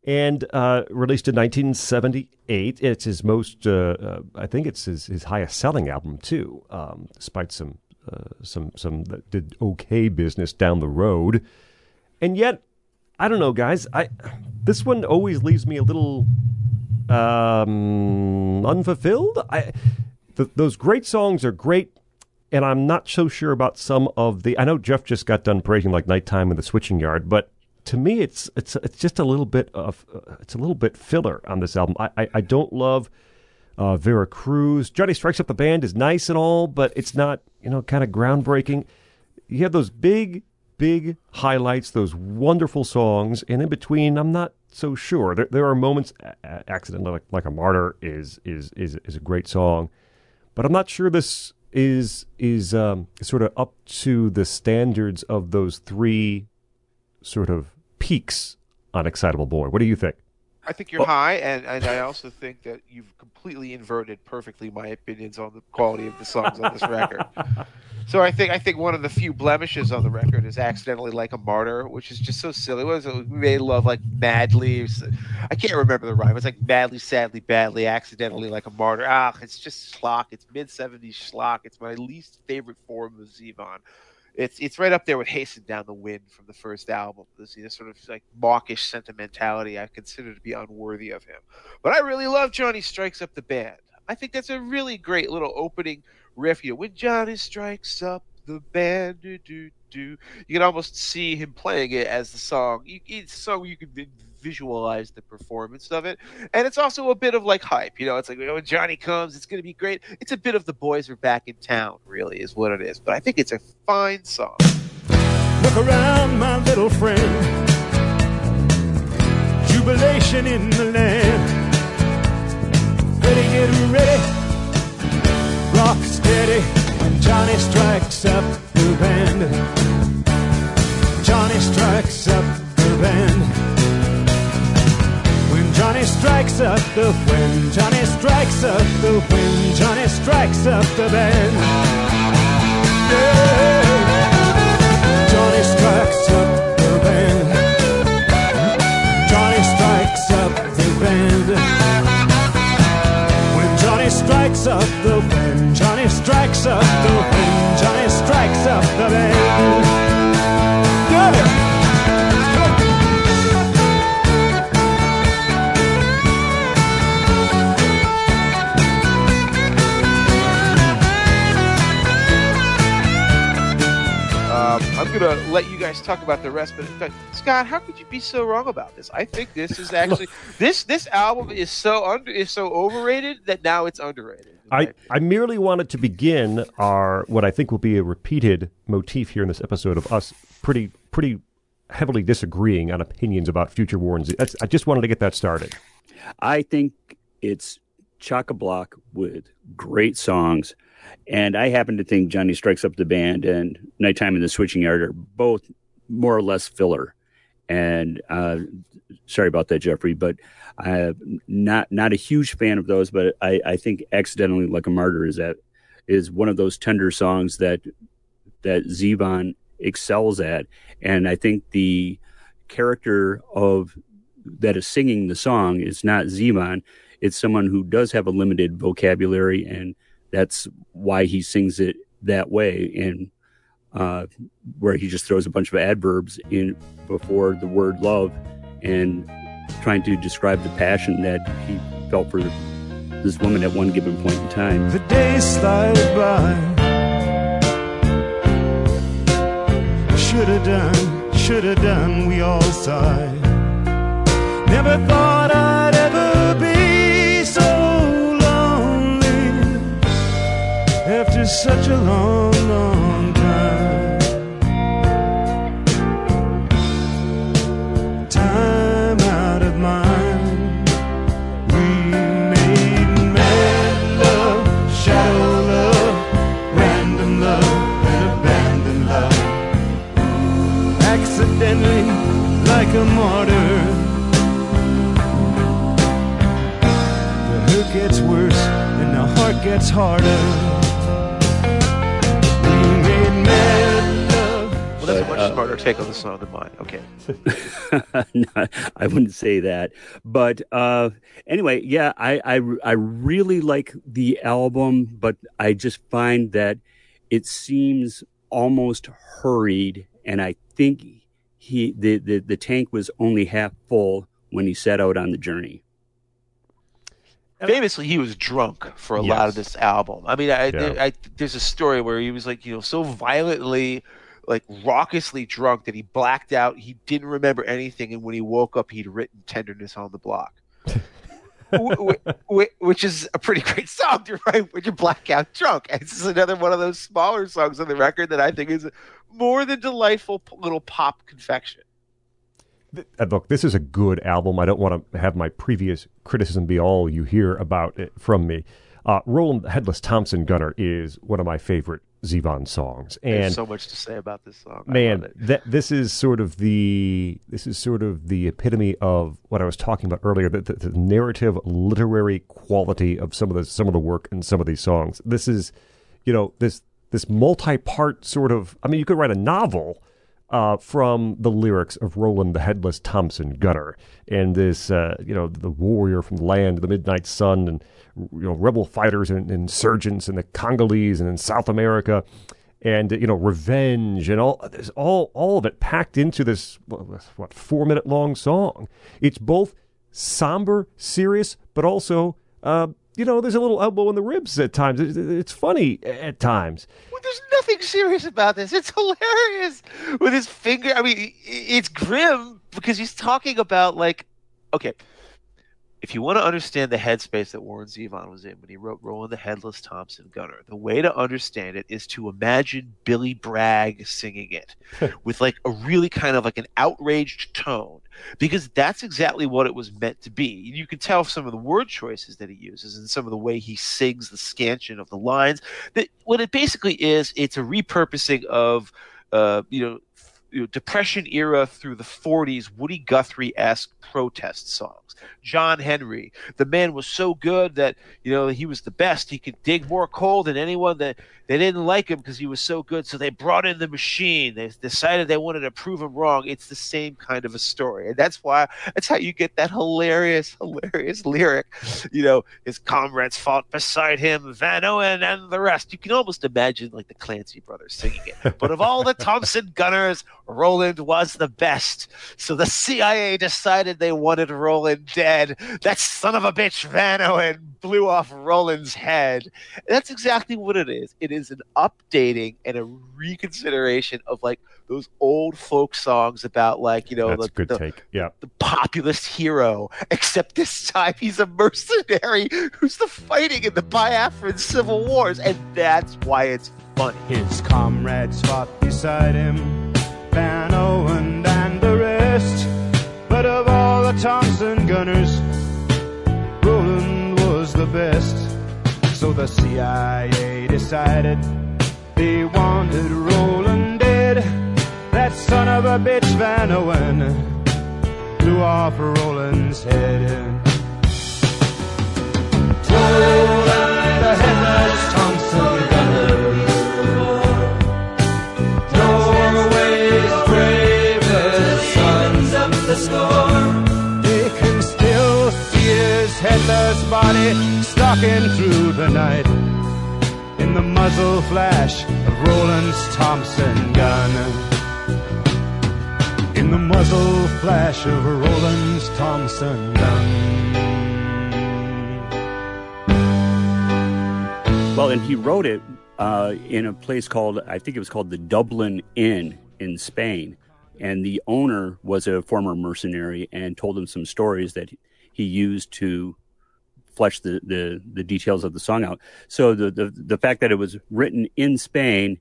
and uh, released in 1978. It's his most, uh, uh, I think it's his, his highest selling album too, um, despite some uh, some some that did okay business down the road. And yet, I don't know, guys. I this one always leaves me a little um, unfulfilled. I th- those great songs are great and I'm not so sure about some of the. I know Jeff just got done praising like "Nighttime" in the Switching Yard, but to me, it's it's it's just a little bit of uh, it's a little bit filler on this album. I I, I don't love uh, Veracruz. Johnny Strikes Up the Band is nice and all, but it's not you know kind of groundbreaking. You have those big big highlights, those wonderful songs, and in between, I'm not so sure. There there are moments. Accident like, like a Martyr is is is is a great song but I'm not sure this is is um, sort of up to the standards of those three sort of peaks on Excitable Boy. What do you think? I think you're high, and, and I also think that you've completely inverted perfectly my opinions on the quality of the songs on this record. So I think I think one of the few blemishes on the record is accidentally like a martyr, which is just so silly. What was it? We made love like madly. I can't remember the rhyme. It's like madly, sadly, badly, accidentally like a martyr. Ah, it's just schlock. It's mid '70s schlock. It's my least favorite form of Zevon. It's it's right up there with Hasten Down the Wind from the first album. This, this sort of like mawkish sentimentality I consider to be unworthy of him. But I really love Johnny Strikes Up the Band. I think that's a really great little opening riff. You know, when Johnny strikes up the band, do do do. You can almost see him playing it as the song. You, it's a song you can visualize the performance of it, and it's also a bit of like hype. You know, it's like when Johnny comes, it's going to be great. It's a bit of the boys are back in town, really, is what it is. But I think it's a fine song. Look around, my little friend. Jubilation in the land. Ready, get ready. Rock steady. And Johnny strikes up the band. Johnny strikes up the band. Johnny strikes up the when Johnny strikes up the when Johnny strikes up the band. Johnny strikes up the band. Johnny strikes up the band. When Johnny strikes up the when Johnny strikes up the when Johnny I'm gonna let you guys talk about the rest, but but, Scott, how could you be so wrong about this? I think this is *laughs* actually this this album is so under is so overrated that now it's underrated. I, I merely wanted to begin our what I think will be a repeated motif here in this episode of us pretty pretty heavily disagreeing on opinions about future war and Z. That's, I just wanted to get that started. I think it's chock a block with great songs. And I happen to think Johnny Strikes Up the Band and Nighttime in the Switching Yard are both more or less filler. And uh, sorry about that, Jeffrey, but I'm not not a huge fan of those. But I, I think "Accidentally Like a Martyr" is that is one of those tender songs that that Zevon excels at, and I think the character of that is singing the song is not Zevon. It's someone who does have a limited vocabulary, and that's why he sings it that way. And uh, where he just throws a bunch of adverbs in before the word love, and trying to describe the passion that he felt for this woman at one given point in time. The days slide by. Should have done, should have done, we all sigh. Never thought I'd such a long, long time. Time out of mind. We made mad love, shadow love, random love, and abandoned love. Accidentally, like a martyr. The hurt gets worse and the heart gets harder. Uh, smarter take on the song than mine. Okay. *laughs* No, I wouldn't say that. But uh, anyway, yeah, I, I I really like the album, but I just find that it seems almost hurried, and I think he the, the, the tank was only half full when he set out on the journey. Famously, he was drunk for a lot of this album. I mean, I, Yeah. I, there's a story where he was like, you know, so violently, like raucously drunk that he blacked out. He didn't remember anything, and when he woke up, he'd written "Tenderness on the Block," *laughs* Wh- wh- which is a pretty great song to write when you're blackout drunk. And this is another one of those smaller songs on the record that I think is more than delightful little pop confection. Uh, look, this is a good album. I don't want to have my previous criticism be all you hear about it from me. Uh, Roland Headless Thompson Gunner is one of my favorite Zevon songs, There's and so much to say about this song. Man, that this is sort of the this is sort of the epitome of what I was talking about earlier. The, the, the narrative, literary quality of some of the some of the work in some of these songs. This is, you know, this this multi-part sort of. I mean, you could write a novel uh, from the lyrics of Roland the Headless Thompson Gunner and this, uh, you know, the warrior from the land of the midnight sun and, you know, rebel fighters and insurgents in the Congolese and in South America. and you know revenge and all there's all all of it packed into this what four minute long song. It's both somber, serious, but also uh, you know there's a little elbow in the ribs at times. It's funny at times. Well, there's nothing serious about this. It's hilarious with his finger. I mean, it's grim because he's talking about like okay if you want to understand the headspace that Warren Zevon was in when he wrote Roland the Headless Thompson Gunner, the way to understand it is to imagine Billy Bragg singing it *laughs* with like a really kind of like an outraged tone, because that's exactly what it was meant to be. You can tell some of the word choices that he uses and some of the way he sings the scansion of the lines. That what it basically is, it's a repurposing of, uh, you know, you know, Depression era through the 40s Woody Guthrie esque protest songs. John Henry, the man was so good that you know he was the best. He could dig more coal than anyone. That they didn't like him because he was so good, so they brought in the machine. They decided they wanted to prove him wrong. It's the same kind of a story, and that's why that's how you get that hilarious, hilarious lyric. You know, his comrades fought beside him, Van Owen and the rest. You can almost imagine like the Clancy brothers singing it. But of all the Thompson gunners, Roland was the best. So the CIA decided they wanted Roland dead. That son of a bitch, Van Owen, blew off Roland's head. That's exactly what it is. It is an updating and a reconsideration of like those old folk songs about like you know That's the, a good the, take. Yeah. the populist hero, except this time he's a mercenary who's the fighting in the Biafran civil wars, and that's why it's funny. His comrades fought beside him, Van Owen and the rest. But of all the Thompson gunners, Roland was the best. So the CIA decided they wanted Roland dead. That son of a bitch, Van Owen, blew off Roland's head. Roland, the headless stalking through the night. In the muzzle flash of Roland's Thompson gun. In the muzzle flash of Roland's Thompson gun. Well, and he wrote it uh, in a place called, I think it was called the Dublin Inn in Spain. And the owner was a former mercenary and told him some stories that he used to flesh the, the, the details of the song out. So the, the, the fact that it was written in Spain,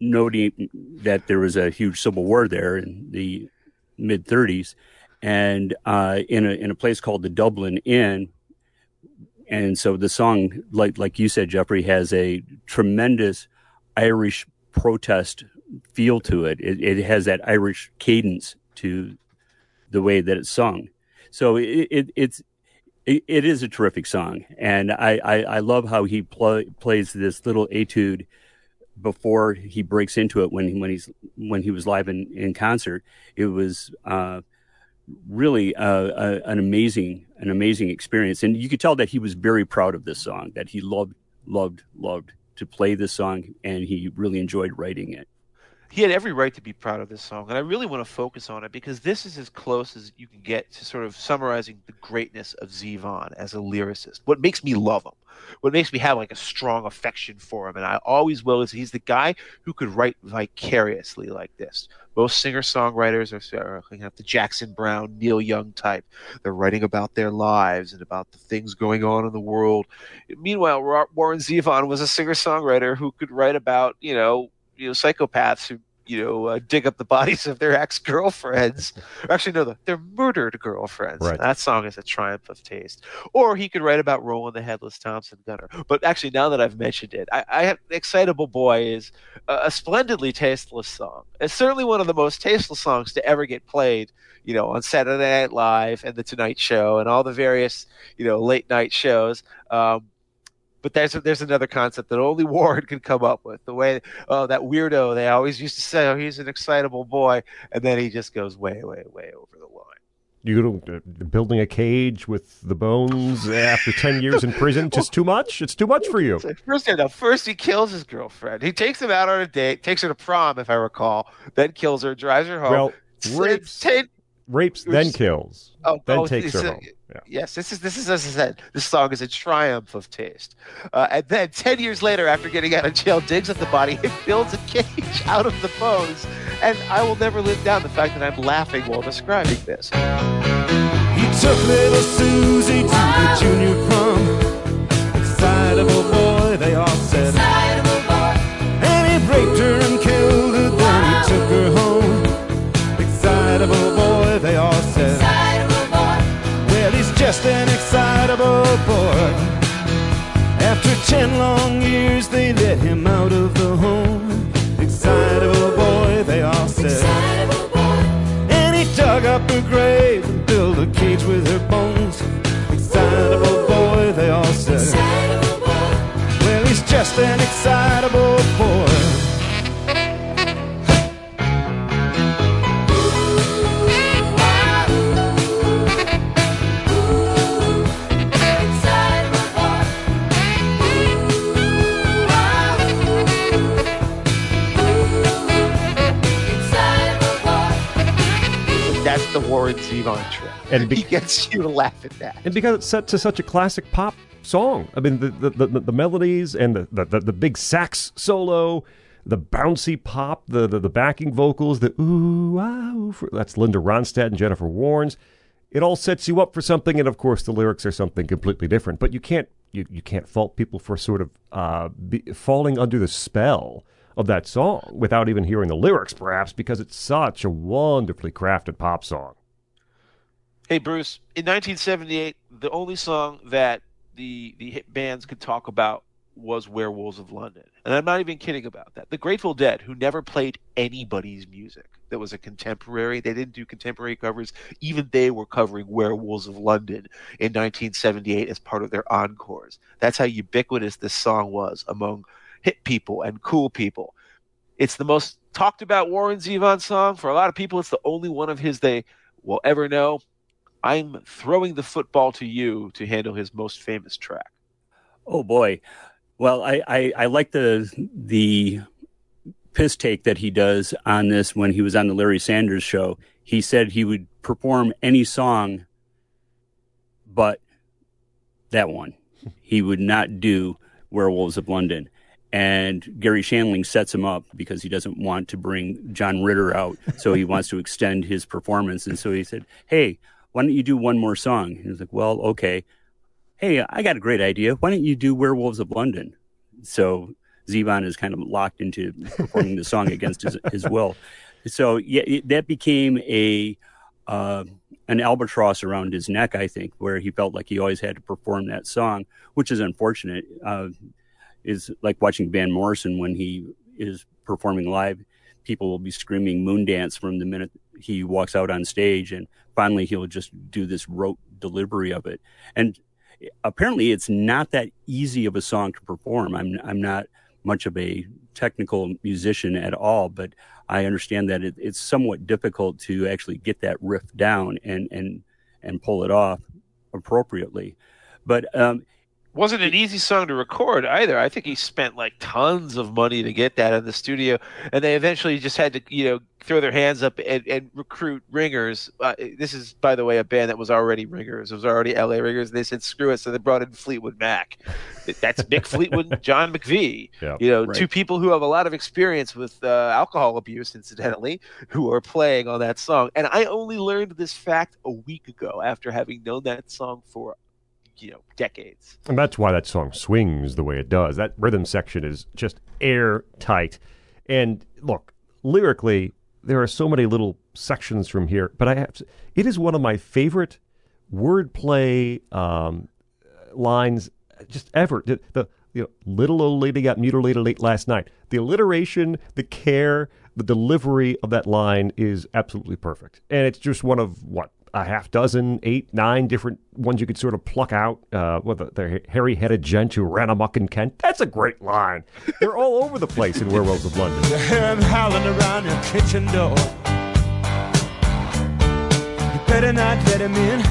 noting that there was a huge civil war there in the mid 30s, and uh, in, a, in a place called the Dublin Inn, and so the song, like like you said, Jeffrey, has a tremendous Irish protest feel to it. It, it has that Irish cadence to the way that it's sung. So it, it it's it, it is a terrific song, and I I, I love how he pl- plays this little etude before he breaks into it when he, when he's when he was live in, in concert. It was. Uh, really uh, a, an amazing an amazing experience and you could tell that he was very proud of this song that he loved loved loved to play this song and he really enjoyed writing it he had every right to be proud of this song, and I really want to focus on it because this is as close as you can get to sort of summarizing the greatness of Zevon as a lyricist. What makes me love him, what makes me have like a strong affection for him, and I always will, is he's the guy who could write vicariously like this. Most singer songwriters are, are you know, the Jackson Browne, Neil Young type. They're writing about their lives and about the things going on in the world. Meanwhile, Warren Zevon was a singer songwriter who could write about, you know, you know psychopaths who you know uh, dig up the bodies of their ex girlfriends. Actually, no, they're murdered girlfriends. Right. That song is a triumph of taste. Or he could write about Roland the Headless Thompson Gunner. But actually, now that I've mentioned it, I, I have "Excitable Boy" is a, a splendidly tasteless song. It's certainly one of the most tasteless songs to ever get played. You know, on Saturday Night Live and the Tonight Show and all the various you know late night shows. Um, but there's there's another concept that only *laughs* Warren can come up with. The way oh that weirdo they always used to say oh he's an excitable boy, and then he just goes way way way over the line. You don't, uh, building a cage with the bones after ten years in prison just too much. It's too much for you. *laughs* First, no, first he kills his girlfriend. He takes him out on a date, takes her to prom, if I recall. Then kills her, drives her home. Well, rapes, ten- rapes, then kills, Oh, then oh, takes her home. Yeah. Yes, this is this is as I said. This song is a triumph of taste. Uh, and then ten years later, after getting out of jail, digs up the body *laughs* and builds a cage *laughs* out of the bones. And I will never live down the fact that I'm laughing while describing this. He took little Susie to the junior prom. Ten long years, they let him out of the home. Excitable boy, they all said. And he dug up her grave and built a cage with her bones. Excitable boy, they all said. Well, he's just an excitable boy. The Warren Zevon trick. And And be- he gets you to laugh at that. and because it's set to such a classic pop song. I mean, the the, the, the melodies and the, the, the, the big sax solo, the bouncy pop, the, the, the backing vocals, the ooh, ah, ooh, for, that's Linda Ronstadt and Jennifer Warnes. It all sets you up for something, and of course, the lyrics are something completely different. But you can't you, you can't fault people for sort of uh, be, falling under the spell of that song without even hearing the lyrics, perhaps, because it's such a wonderfully crafted pop song. Hey Bruce, in 1978, the only song that the the hit bands could talk about was Werewolves of London, and I'm not even kidding about that. The Grateful Dead, who never played anybody's music that was a contemporary, they didn't do contemporary covers. Even they were covering Werewolves of London in 1978 as part of their encores. That's how ubiquitous this song was among hip people and cool people. It's the most talked about Warren Zevon song for a lot of people. It's the only one of his they will ever know. I'm throwing the football to you to handle his most famous track. Oh boy. Well, I, I, I like the the piss take that he does on this when he was on the Larry Sanders show. He said he would perform any song but that one. *laughs* He would not do Werewolves of London. And Garry Shandling sets him up because he doesn't want to bring John Ritter out. So he *laughs* wants to extend his performance. And so he said, Hey, why don't you do one more song? He was like, Well, okay hey, I got a great idea. Why don't you do Werewolves of London? So Zevon is kind of locked into performing the song against his, his will. So yeah, it, that became a uh, an albatross around his neck, I think, where he felt like he always had to perform that song, which is unfortunate. Uh, is like watching Van Morrison when he is performing live. People will be screaming "Moondance" from the minute he walks out on stage, and finally he'll just do this rote delivery of it. And apparently it's not that easy of a song to perform. I'm I'm not much of a technical musician at all, but I understand that it, it's somewhat difficult to actually get that riff down and and and pull it off appropriately. But um, wasn't an easy song to record either. I think he spent like tons of money to get that in the studio, and they eventually just had to, you know, throw their hands up and, and recruit ringers. Uh, this is, by the way, a band that was already ringers. It was already LA ringers. They said screw it, so they brought in Fleetwood Mac. That's Mick *laughs* Fleetwood, and John McVie. Yeah. You know, Right. two people who have a lot of experience with uh, alcohol abuse, incidentally, who are playing on that song. And I only learned this fact a week ago after having known that song for, you know, decades. And that's why that song swings the way it does. That rhythm section is just airtight. And look, lyrically, there are so many little sections from here, but I have to, it is one of my favorite wordplay um, lines just ever. The, the you know, little old lady got mutilated late last night. The alliteration, the care, the delivery of that line is absolutely perfect. And it's just one of what a half dozen, eight, nine different ones you could sort of pluck out. Uh, with the, the hairy-headed gent who ran amok in Kent. That's a great line. They're all over the place in Werewolves of London. You hear him howling around your kitchen door. You better not let him in.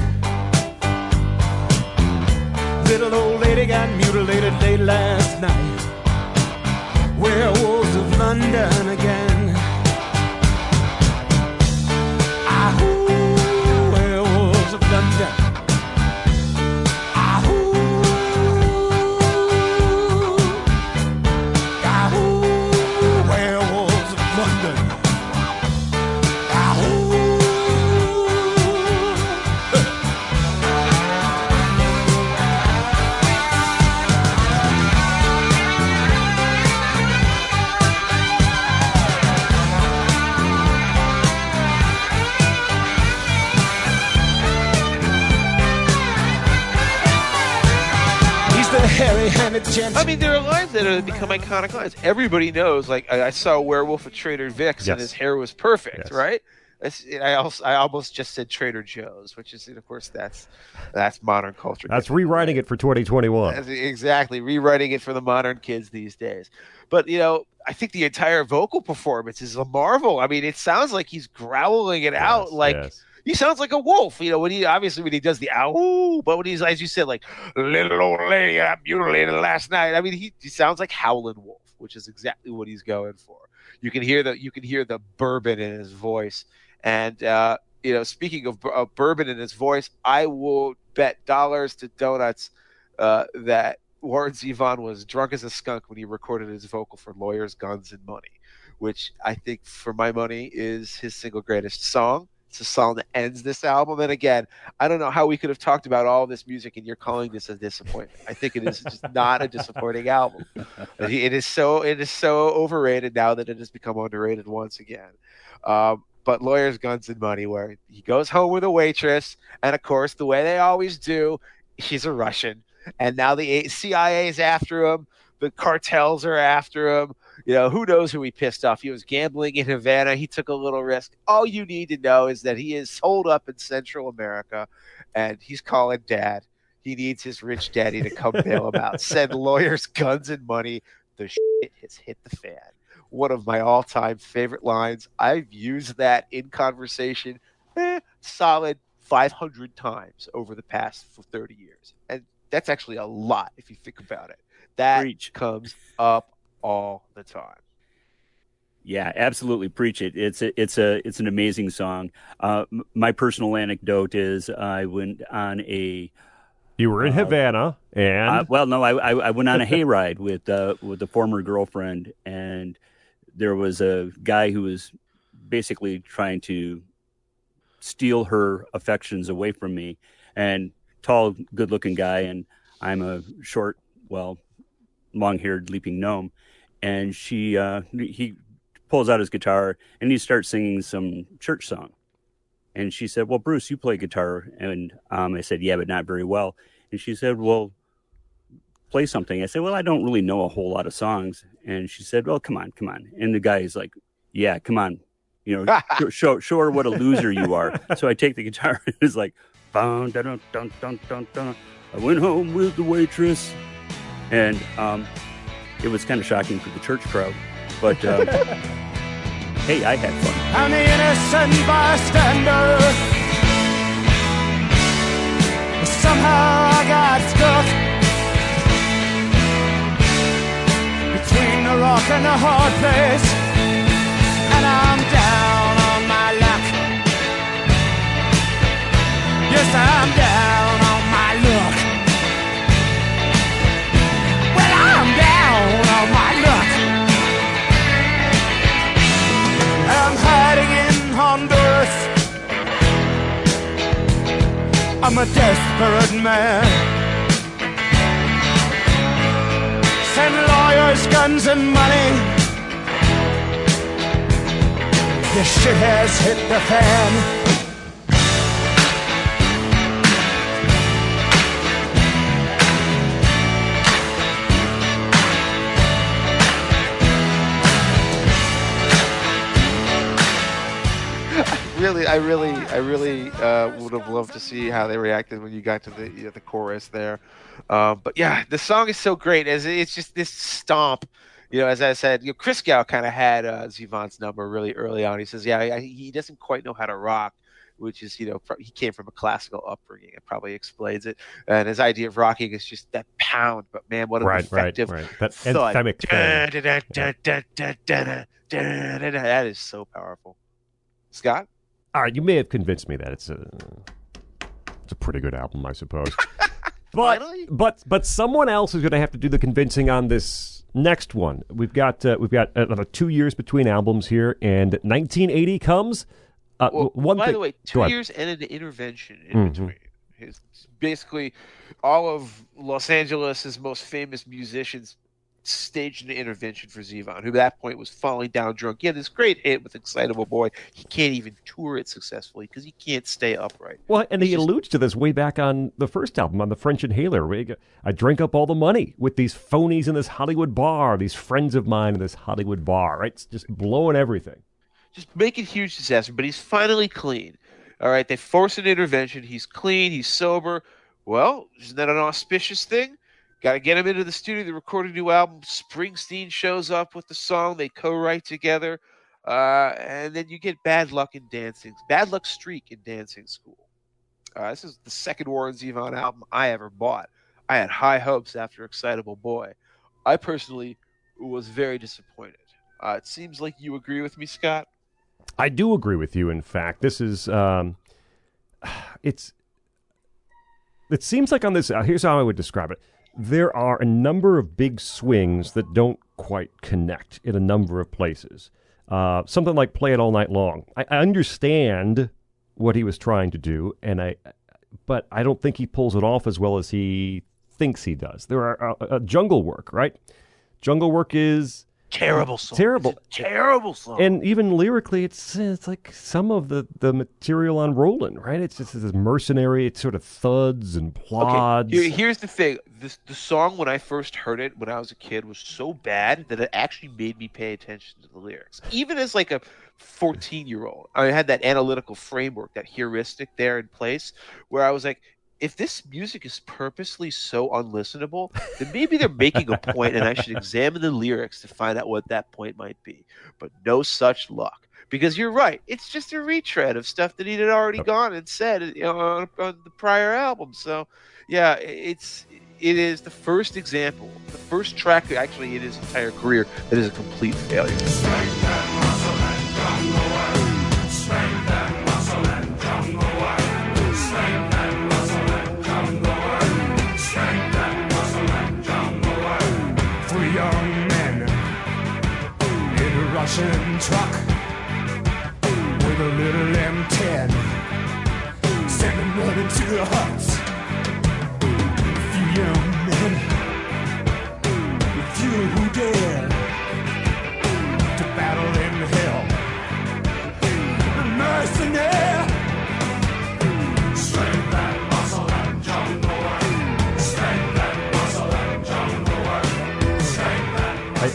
Little old lady got mutilated late last night. Werewolves of London again. I mean, there are lines that have become iconic lines. Everybody knows. Like I, I saw a werewolf at Trader Vic's, Yes. and his hair was perfect, Yes. right? I also, I almost just said Trader Joe's, which is, of course, that's that's modern culture. That's rewriting it for 2021. That's exactly rewriting it for the modern kids these days. But you know, I think the entire vocal performance is a marvel. I mean, it sounds like he's growling it out like yes. He sounds like a wolf. You know, when he obviously when he does the ow, but when he's as you said, like little old lady got mutilated last night. I mean, he, he sounds like howling wolf, which is exactly what he's going for. You can hear the you can hear the bourbon in his voice, and uh, you know, speaking of, of bourbon in his voice, I will bet dollars to donuts uh, that Warren Zevon was drunk as a skunk when he recorded his vocal for Lawyers, Guns, and Money, which I think, for my money, is his single greatest song. It's a song that ends this album. And again, I don't know how we could have talked about all this music and you're calling this a disappointment. I think it is just not a disappointing album. It is so it is so overrated now that it has become underrated once again. Um, but lawyers, guns, and money, where he goes home with a waitress, and of course, the way they always do, she's a Russian, and now the CIA is after him. The cartels are after him. You know, who knows who he pissed off? He was gambling in Havana. He took a little risk. All you need to know is that he is holed up in Central America, and he's calling dad. He needs his rich daddy to come bail him out. Send lawyers, guns, and money. The shit has hit the fan one of my all-time favorite lines. I've used that in conversation eh, solid 500 times over the past 30 years. And that's actually a lot if you think about it. That Preach. comes up all the time. Yeah, absolutely preach it. It's a, it's a it's an amazing song. Uh, m- my personal anecdote is I went on a You were in Uh, Havana, and uh, well, no, I, I I went on a hayride with uh, with a former girlfriend, and there was a guy who was basically trying to steal her affections away from me. And tall, good looking guy, and I'm a short, well, long haired leaping gnome. And she, uh, he pulls out his guitar and he starts singing some church song. And she said, Well, Bruce, you play guitar. And um, I said, Yeah, but not very well. And she said, Well, play something. I said, Well, I don't really know a whole lot of songs. And she said, Well, come on, come on. And the guy is like, Yeah, come on. You know, show, show, her what a loser you are. so I take the guitar *laughs* and it's like, dun, dun, dun, dun, dun. I went home with the waitress. And um, it was kind of shocking for the church crowd. But um, *laughs* hey, I had fun. I'm the innocent bystander. Somehow I got stuck between the rock and a hard place, and I'm down on my luck. Yes, I'm down I'm a desperate man. Send lawyers, guns, and money. The shit has hit the fan. Really, I really, I really uh, would have loved to see how they reacted when you got to the you know, the chorus there. Um, but yeah, the song is so great. As it's just this stomp. You know, as I said, you know, Christgau kind of had uh, Zevon's number really early on. He says, "Yeah, I, he doesn't quite know how to rock." which is you know he came from a classical upbringing. It probably explains it. And his idea of rocking is just that pound. But man, what an right, effective right, right. That thud. That is so powerful. Scott, All right, you may have convinced me that it's a it's a pretty good album, I suppose. *laughs* but Finally? but but someone else is going to have to do the convincing on this next one. We've got uh, we've got another two years between albums here, and 1980 comes. Uh, Well, one by thing, the way, two years and an intervention in Mhm. between. His, basically, all of Los Angeles' most famous musicians staged an intervention for Zevon, who at that point was falling down drunk. He had this great hit with Excitable Boy. He can't even tour it successfully because he can't stay upright. Well, and he just- alludes to this way back on the first album, on the French Inhaler. I drank up all the money with these phonies in this Hollywood bar, these friends of mine in this Hollywood bar, right? It's just blowing everything. just make it huge disaster. But he's finally clean. All right, they force an intervention. He's clean. He's sober. Well, isn't that an auspicious thing? Got to get him into the studio to record a new album. Springsteen shows up with the song. They co-write together, uh, and then you get Bad Luck in Dancing, Bad Luck Streak in Dancing School. Uh, this is the second Warren Zevon album I ever bought. I had high hopes after Excitable Boy. I personally was very disappointed. Uh, it seems like you agree with me, Scott. I do agree with you. In fact, this is um, *sighs* it's. It seems like on this. Uh, here's how I would describe it. There are a number of big swings that don't quite connect in a number of places. Uh, something like "Play It All Night Long." I, I understand what he was trying to do, and I, but I don't think he pulls it off as well as he thinks he does. There are uh, uh, jungle work, right? Jungle work is terrible song. Terrible. It's a terrible song. and even lyrically, it's it's like some of the, the material on Roland, right? It's just this mercenary. It's sort of thuds and plods. okay, here's the thing: this the song when I first heard it when I was a kid was so bad that it actually made me pay attention to the lyrics, even as like a 14 year old. I had that analytical framework, that heuristic there in place, where I was like. If this music is purposely so unlistenable, then maybe they're making a point, and I should examine the lyrics to find out what that point might be. But no such luck. because you're right. It's just a retread of stuff that he had already gone and said you know, on, on the prior album. So, yeah, it's it is the first example, the first track actually in his entire career that is a complete failure. Russian truck with a little M10. Send them running to the huts. A few young men, a few who dare to battle in hell. The mercenary.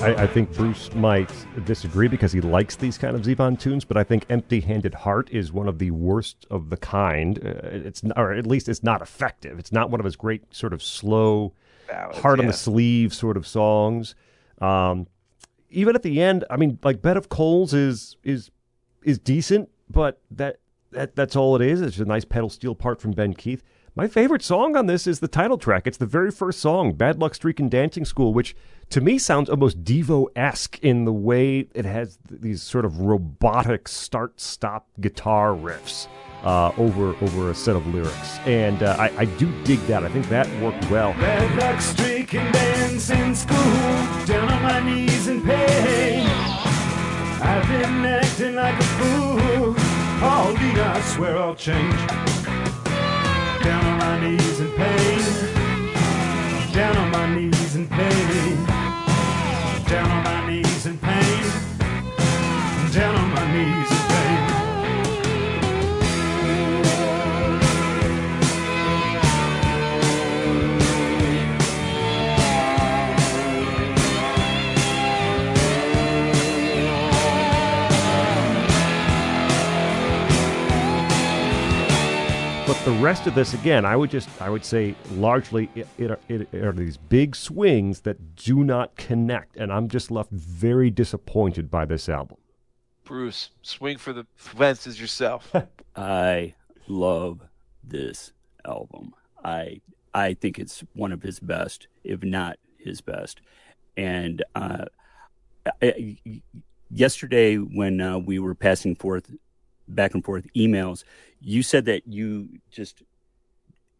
I, I, think Bruce might disagree because he likes these kind of Zevon tunes, but I think "Empty Handed Heart" is one of the worst of the kind. Uh, it's or at least it's not effective. It's not one of his great sort of slow, Ballads, hard on the sleeve sort of songs. Um, even at the end, I mean, like "Bed of Coals" is is is decent, but that that that's all it is. It's a nice pedal steel part from Ben Keith. My favorite song on this is the title track. It's the very first song, Bad Luck Streak in Dancing School, which to me sounds almost Devo esque in the way it has these sort of robotic start stop guitar riffs uh, over over a set of lyrics. And uh, I, I do dig that. I think that worked well. Bad luck streak in school, down on my knees in pain. I've been acting like a fool. All the I swear I'll change. Down on my knees in pain. Down on my knees in pain. Rest of this, again, I would just, I would say, largely, it, it, are, it are these big swings that do not connect, and I'm just left very disappointed by this album. Bruce, swing for the fences yourself. *laughs* I love this album. I I think it's one of his best, if not his best. And uh, I, yesterday, when uh, we were passing forth back and forth emails, you said that you just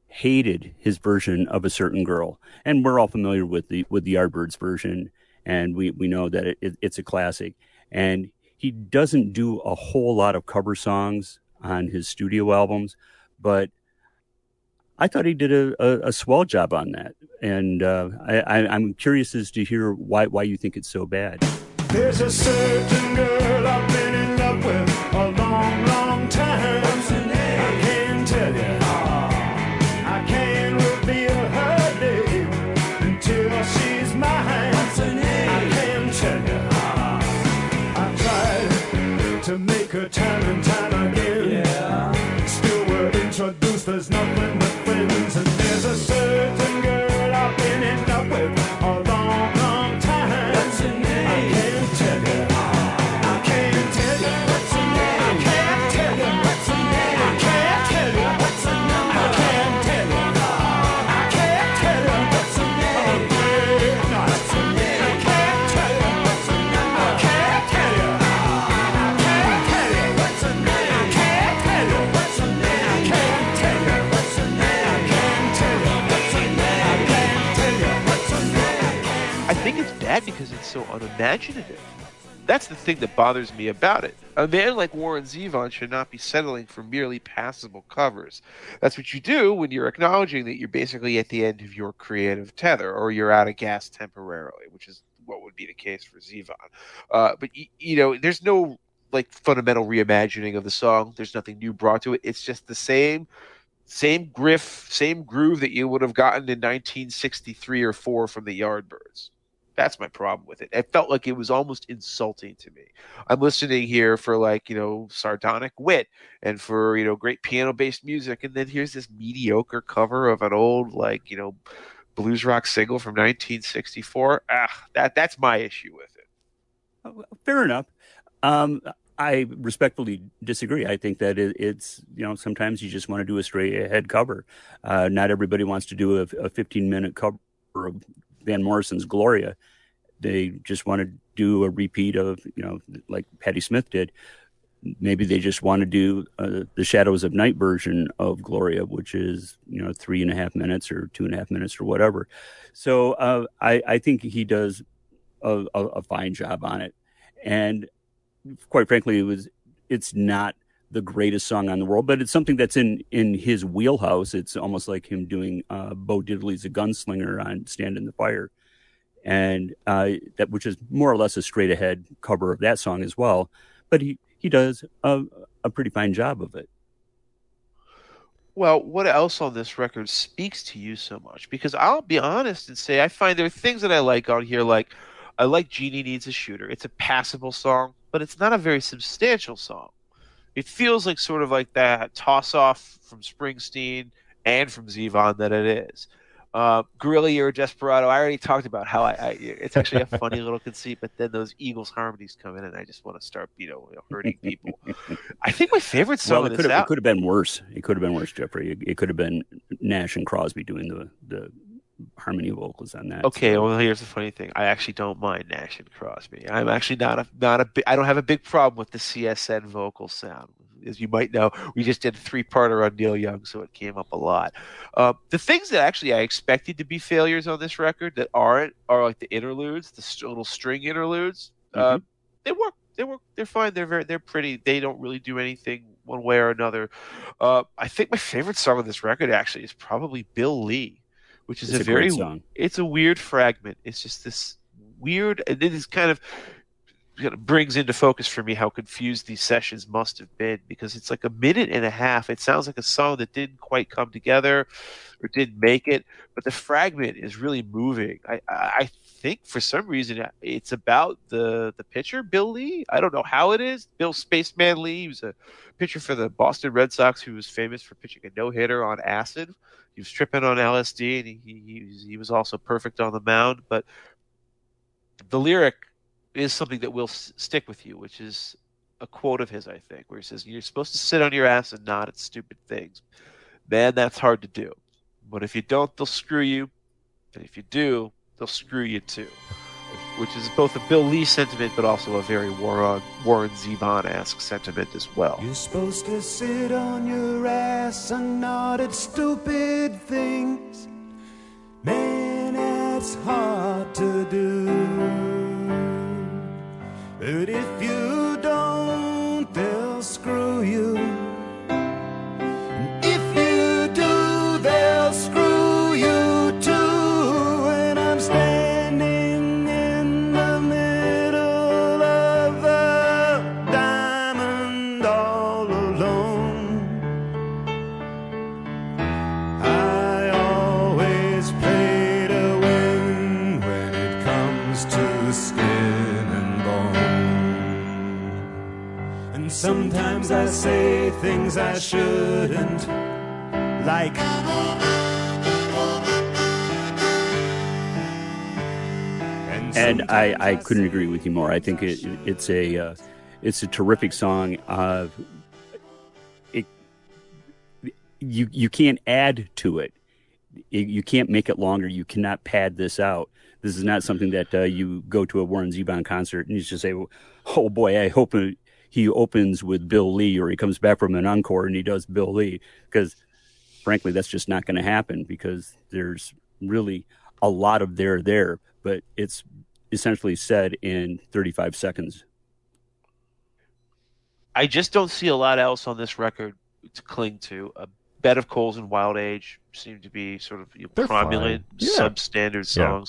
hated his version of a certain girl, and we're all familiar with the with the Yardbirds version, and we we know that it, it, it's a classic. And he doesn't do a whole lot of cover songs on his studio albums, but I thought he did a, a, a swell job on that, and uh, I, I'm curious as to hear why why you think it's so bad. There's a certain girl I've been in love with a long, long time. So unimaginative. That's the thing that bothers me about it. A man like Warren Zevon should not be settling for merely passable covers. That's what you do when you're acknowledging that you're basically at the end of your creative tether or you're out of gas temporarily, which is what would be the case for Zevon. Uh, but, you know, there's no like fundamental reimagining of the song. There's nothing new brought to it. It's just the same same griff, same groove that you would have gotten in 1963 or 4 from the Yardbirds. That's my problem with it. It felt like it was almost insulting to me. I'm listening here for like, you know, sardonic wit and for, you know, great piano based music. And then here's this mediocre cover of an old, like, you know, blues rock single from 1964. Ah, that, that's my issue with it. Oh, fair enough. Um, I respectfully disagree. I think that it, it's you know sometimes you just want to do a straight ahead cover. Uh, not everybody wants to do a, a 15 minute cover of Van Morrison's Gloria. They just want to do a repeat of, you know, like Patti Smith did. Maybe they just want to do uh, the Shadows of Night version of Gloria, which is, you know, three and a half minutes or two and a half minutes or whatever. So uh, I, I think he does a, a, a fine job on it. And quite frankly, it was, it's not the greatest song on the world, but it's something that's in in his wheelhouse. It's almost like him doing uh, Bo Diddley's "A Gunslinger" on "Stand in the Fire," and uh, that which is more or less a straight ahead cover of that song as well. But he he does a, a pretty fine job of it. Well, what else on this record speaks to you so much? Because I'll be honest and say I find there are things that I like on here, like I like Jeannie Needs a Shooter. It's a passable song, but it's not a very substantial song it feels like sort of like that toss off from Springsteen and from Zevon that it is. Uh, Gorilla, you're a desperado. I already talked about how I, I it's actually a funny little *laughs* conceit, but then those Eagles harmonies come in, and I just want to start, you know, hurting people. I think my favorite song well, it could, have, it could have been worse. It could have been worse, Jeffrey. It, it, could have been Nash and Crosby doing the the harmony vocals on that. Okay, so. well here's the funny thing. I actually don't mind Nash and Crosby. I'm actually not a not a I don't have a big problem with the CSN vocal sound. As you might know, we just did a three parter on Neil Young, so it came up a lot. Uh, the things that actually I expected to be failures on this record that aren't are like the interludes, the little string interludes. Uh, mm-hmm. Uh, they work. They work. They're fine. They're very. They're pretty. They don't really do anything one way or another. Uh, I think my favorite song on this record actually is probably Bill Lee which is a, a very. It's a weird fragment. It's just this weird, and it is kind of kind of brings into focus for me how confused these sessions must have been because it's like a minute and a half. It sounds like a song that didn't quite come together or didn't make it, but the fragment is really moving. I, I think for some reason uh, it's about the the pitcher Bill Lee. I don't know how it is. Bill Spaceman Lee he was a pitcher for the Boston Red Sox who was famous for pitching a no hitter on acid he was tripping on LSD, and he, he, he was also perfect on the mound. But the lyric is something that will s- stick with you, which is a quote of his, I think, where he says, "You're supposed to sit on your ass and nod at stupid things." Man, that's hard to do. But if you don't, they'll screw you, and if you do, they'll screw you too. Which is both a Bill Lee sentiment, but also a very Warren Warren Zevon-esque sentiment as well. You're supposed to sit on your ass and nod at stupid things. Man, that's hard to do. But if you say things I shouldn't, like. and I, I couldn't agree with you more. I think it, it's a uh, it's a terrific song. Uh, it you you can't add to it. It- You can't make it longer. You cannot pad this out. This is not something that uh, you go to a Warren Zevon concert and you just say, "Oh boy, I hope he opens with Bill Lee or he comes back from an encore and he does Bill Lee." Because frankly, that's just not going to happen because there's really a lot of there there, but it's essentially said in 35 seconds. I just don't see a lot else on this record to cling to. A bed of coals and wild age seem to be sort of you know, They're cromulent, fine. Yeah. substandard Yeah.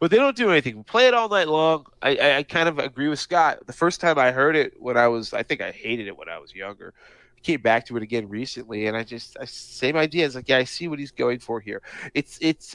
But they don't do anything. We play it all night long. I, I, I kind of agree with Scott. The first time I heard it when I was, I think I hated it when I was younger. I came back to it again recently, and I just I, same idea. It's like, yeah, I see what he's going for here. It's it's.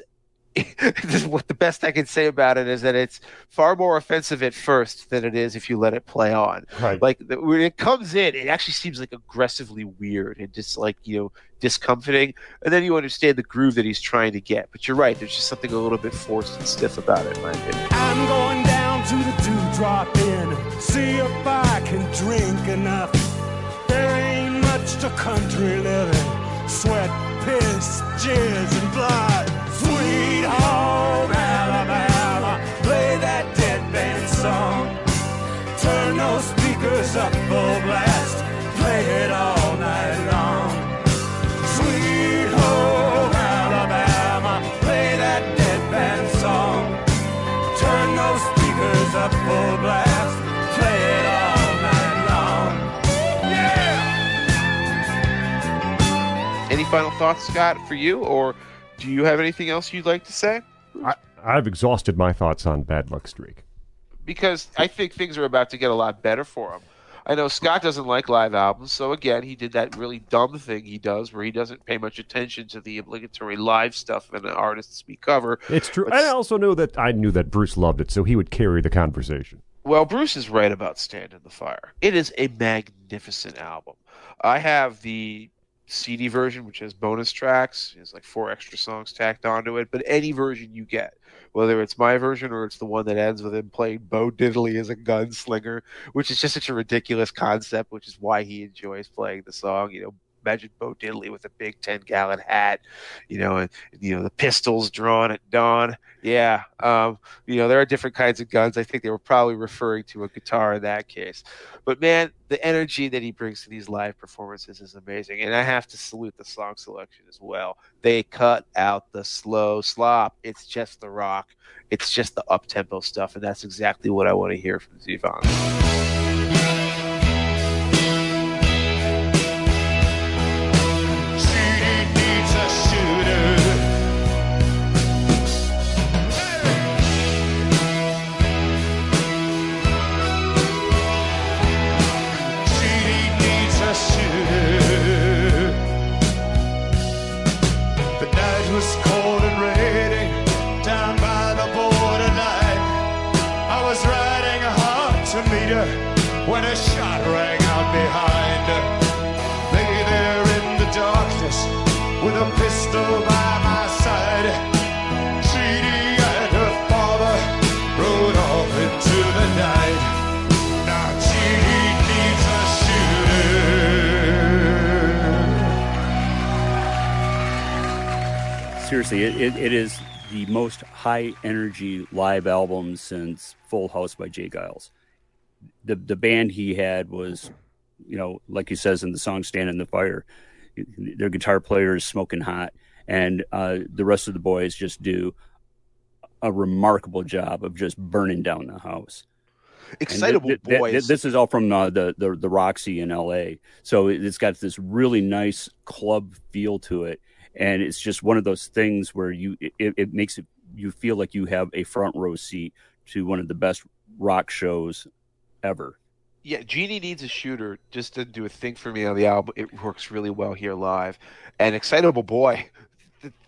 *laughs* this is what the best I can say about it is that it's far more offensive at first than it is if you let it play on Right. like when it comes in it actually seems like aggressively weird and just like you know discomforting and then you understand the groove that he's trying to get but you're right there's just something a little bit forced and stiff about it in my opinion I'm going down to the dewdrop inn, see if I can drink enough. There ain't much to country living, sweat, piss, jizz, and blood. Sweet home Alabama, play that dead band song. Turn those speakers up full blast, play it all night long. Sweet home Alabama, play that dead band song. Turn those speakers up full blast. Play it all night long. Yeah! any final thoughts scott for you or do you have anything else you'd like to say I, I've exhausted my thoughts on Bad Luck Streak. because i think things are about to get a lot better for him i know scott doesn't like live albums so again he did that really dumb thing he does where he doesn't pay much attention to the obligatory live stuff and the artists we cover It's true. Let's- I also know that I knew that Bruce loved it, so he would carry the conversation. Well, Bruce is right about Stand in the Fire. It is a magnificent album. I have the CD version, which has bonus tracks. It's like four extra songs tacked onto it. But any version you get, whether it's my version or it's the one that ends with him playing Bo Diddley as a gunslinger, which is just such a ridiculous concept, which is why he enjoys playing the song. You know, imagine Bo Diddley with a big ten gallon hat, you know, and you know the pistols drawn at dawn. Yeah, um, you know there are different kinds of guns. I think they were probably referring to a guitar in that case. But man, the energy that he brings to these live performances is amazing, and I have to salute the song selection as well. They cut out the slow slop. It's just the rock. It's just the up tempo stuff, and that's exactly what I want to hear from Zevon. Was cold and rainy down by the border borderline. I was riding hard to meet her when a shot rang out behind her. Lay there in the darkness with a pistol by seriously, it, it, it is the most high energy live album since Full House by J. Geils. The the band he had was, you know, like he says in the song "Stand in the Fire," their guitar player is smoking hot, and uh, the rest of the boys just do a remarkable job of just burning down the house. Excitable th- th- boys. th- this is all from uh, the, the the Roxy in L.A. So it- it's got this really nice club feel to it, and it's just one of those things where you it, it makes it you feel like you have a front row seat to one of the best rock shows ever. yeah, Jeannie needs a shooter just to do a thing for me on the album. It works really well here live. And Excitable Boy,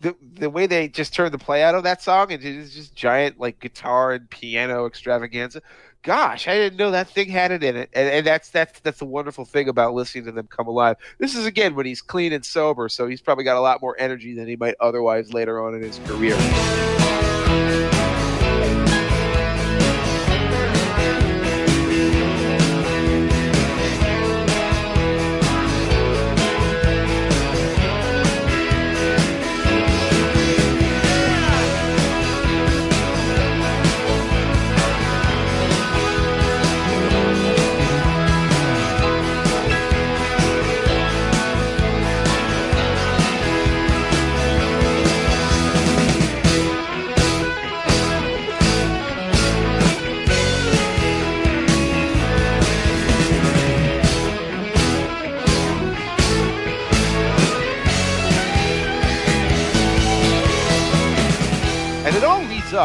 the, the, way they just turned the play out of that song, and it's just giant like guitar and piano extravaganza. Gosh, I didn't know that thing had it in it, and, and that's that's that's the wonderful thing about listening to them come alive. This is again when he's clean and sober, so he's probably got a lot more energy than he might otherwise later on in his career.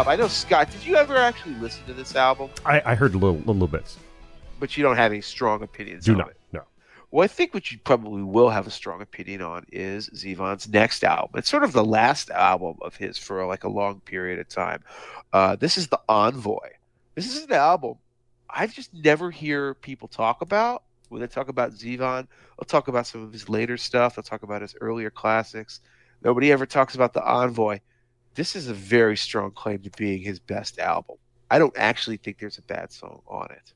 Up. I know Scott. Did you ever actually listen to this album? I, I heard little little bits. But you don't have any strong opinions. Do on not. it. No. Well, I think what you probably will have a strong opinion on is Zevon's next album. It's sort of the last album of his for like a long period of time. Uh, this is the Envoy. This is an album I just never hear people talk about. When they talk about Zevon, they'll talk about some of his later stuff. They'll talk about his earlier classics. Nobody ever talks about the Envoy. This is a very strong claim to being his best album. I don't actually think there's a bad song on it.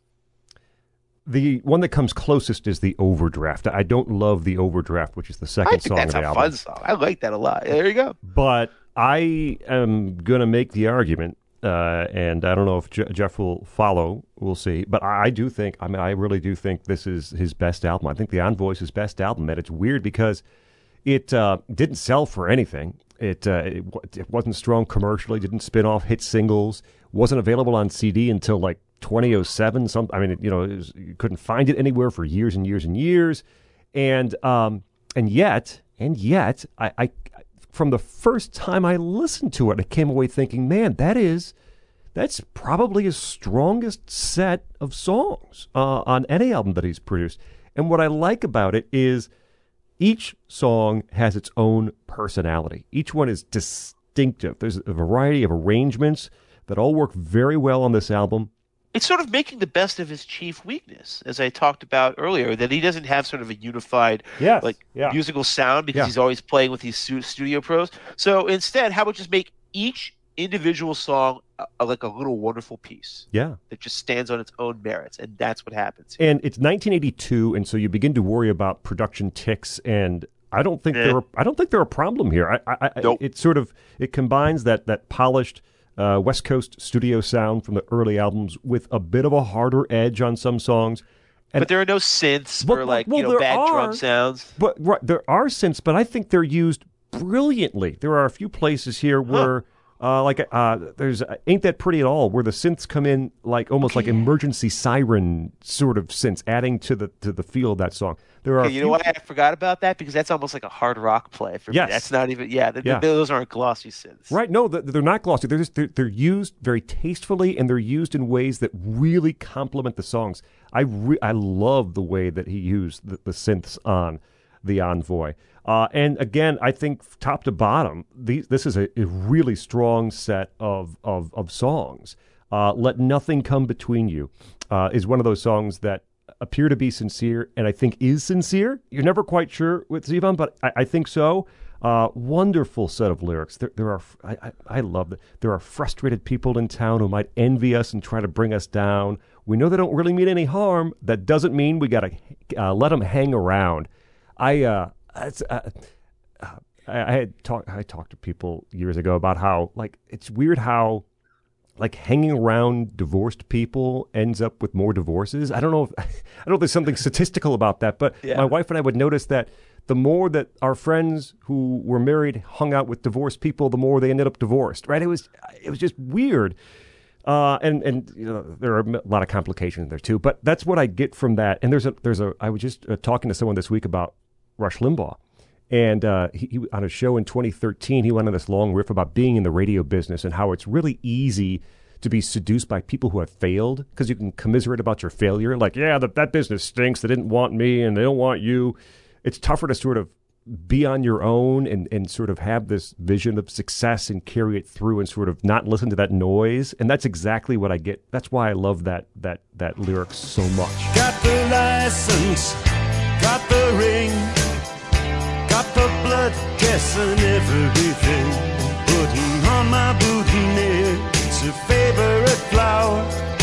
The one that comes closest is the Overdraft. I don't love the Overdraft, which is the second song that's of a the album. fun song. I like that a lot. There you go. But I am going to make the argument, uh, and I don't know if Je- Jeff will follow. We'll see. But I, I do think, I mean, I really do think this is his best album. I think The Envoy is his best album, and it's weird because it uh, didn't sell for anything. It, uh, it it wasn't strong commercially. Didn't spin off hit singles. Wasn't available on CD until like 2007. Some, I mean, you know, was, you couldn't find it anywhere for years and years and years. And um, and yet, and yet, I, I from the first time I listened to it, I came away thinking, man, that is that's probably his strongest set of songs uh, on any album that he's produced. And what I like about it is each song has its own personality. Each one is distinctive. There's a variety of arrangements that all work very well on this album. It's sort of making the best of his chief weakness, as I talked about earlier, that he doesn't have sort of a unified Yes, like yeah. musical sound because Yeah. he's always playing with these studio pros. So instead, how about just make each individual song uh, like a little wonderful piece Yeah. that just stands on its own merits, and that's what happens. And it's 1982, and so you begin to worry about production ticks. And I don't think Yeah. they're I don't think they're a problem here. I, I, I Nope. it sort of it combines that that polished uh, West Coast studio sound from the early albums with a bit of a harder edge on some songs. And but there are no synths Well, or like well, you know there bad are. drum sounds. But right, there are synths, but I think they're used brilliantly. There are a few places here where, uh, like, uh, there's uh, "Ain't That Pretty at All," where the synths come in like almost like emergency siren sort of synths, adding to the to the feel of that song. There are, Okay, you know why I forgot about that? Because that's almost like a hard rock play for Yes. me. That's not even yeah. th- Yeah. Those aren't glossy synths. Right? No, th- they're not glossy. They're just they're, they're used very tastefully, and they're used in ways that really complement the songs. I re- I love the way that he used the, the synths on the Envoy. Uh, and again, I think top to bottom, these, this is a, a really strong set of of, of songs. Uh, Let nothing come between you uh, is one of those songs that appear to be sincere, and I think is sincere. You're never quite sure with Zevon, but I, I think so. Uh, wonderful set of lyrics. There, there are, I, I, I love that. There are frustrated people in town who might envy us and try to bring us down. We know they don't really mean any harm. That doesn't mean we got to uh, let them hang around. I, uh, uh, uh, I, I had talked I talked to people years ago about how like it's weird how like hanging around divorced people ends up with more divorces. I don't know if *laughs* I don't know if there's something statistical about that, but Yeah. my wife and I would notice that the more that our friends who were married hung out with divorced people, the more they ended up divorced. Right? It was it was just weird. Uh, and and you know there are a lot of complications there too, but that's what I get from that. And there's a there's a I was just uh, talking to someone this week about Rush Limbaugh, and uh, he, he on a show in 2013 he went on this long riff about being in the radio business and how it's really easy to be seduced by people who have failed because you can commiserate about your failure. Like, yeah, that that business stinks. They didn't want me, and they don't want you. It's tougher to sort of be on your own and, and sort of have this vision of success and carry it through and sort of not listen to that noise. And that's exactly what I get. That's why I love that that that lyric so much. Got the license, got the ring, the blood guess and everything. Putting on my boutonniere, it's a favorite flower.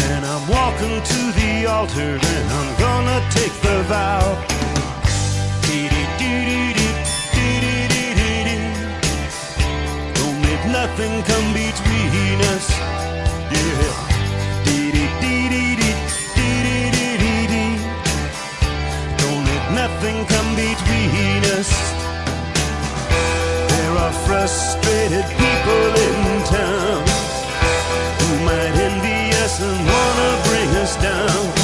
And I'm walking to the altar and I'm gonna take the vow. Don't let nothing come between us. Yeah. Dee-dee-dee-dee-dee-dee-dee-dee. Don't let nothing come between us. Frustrated people in town who might envy us and wanna bring us down.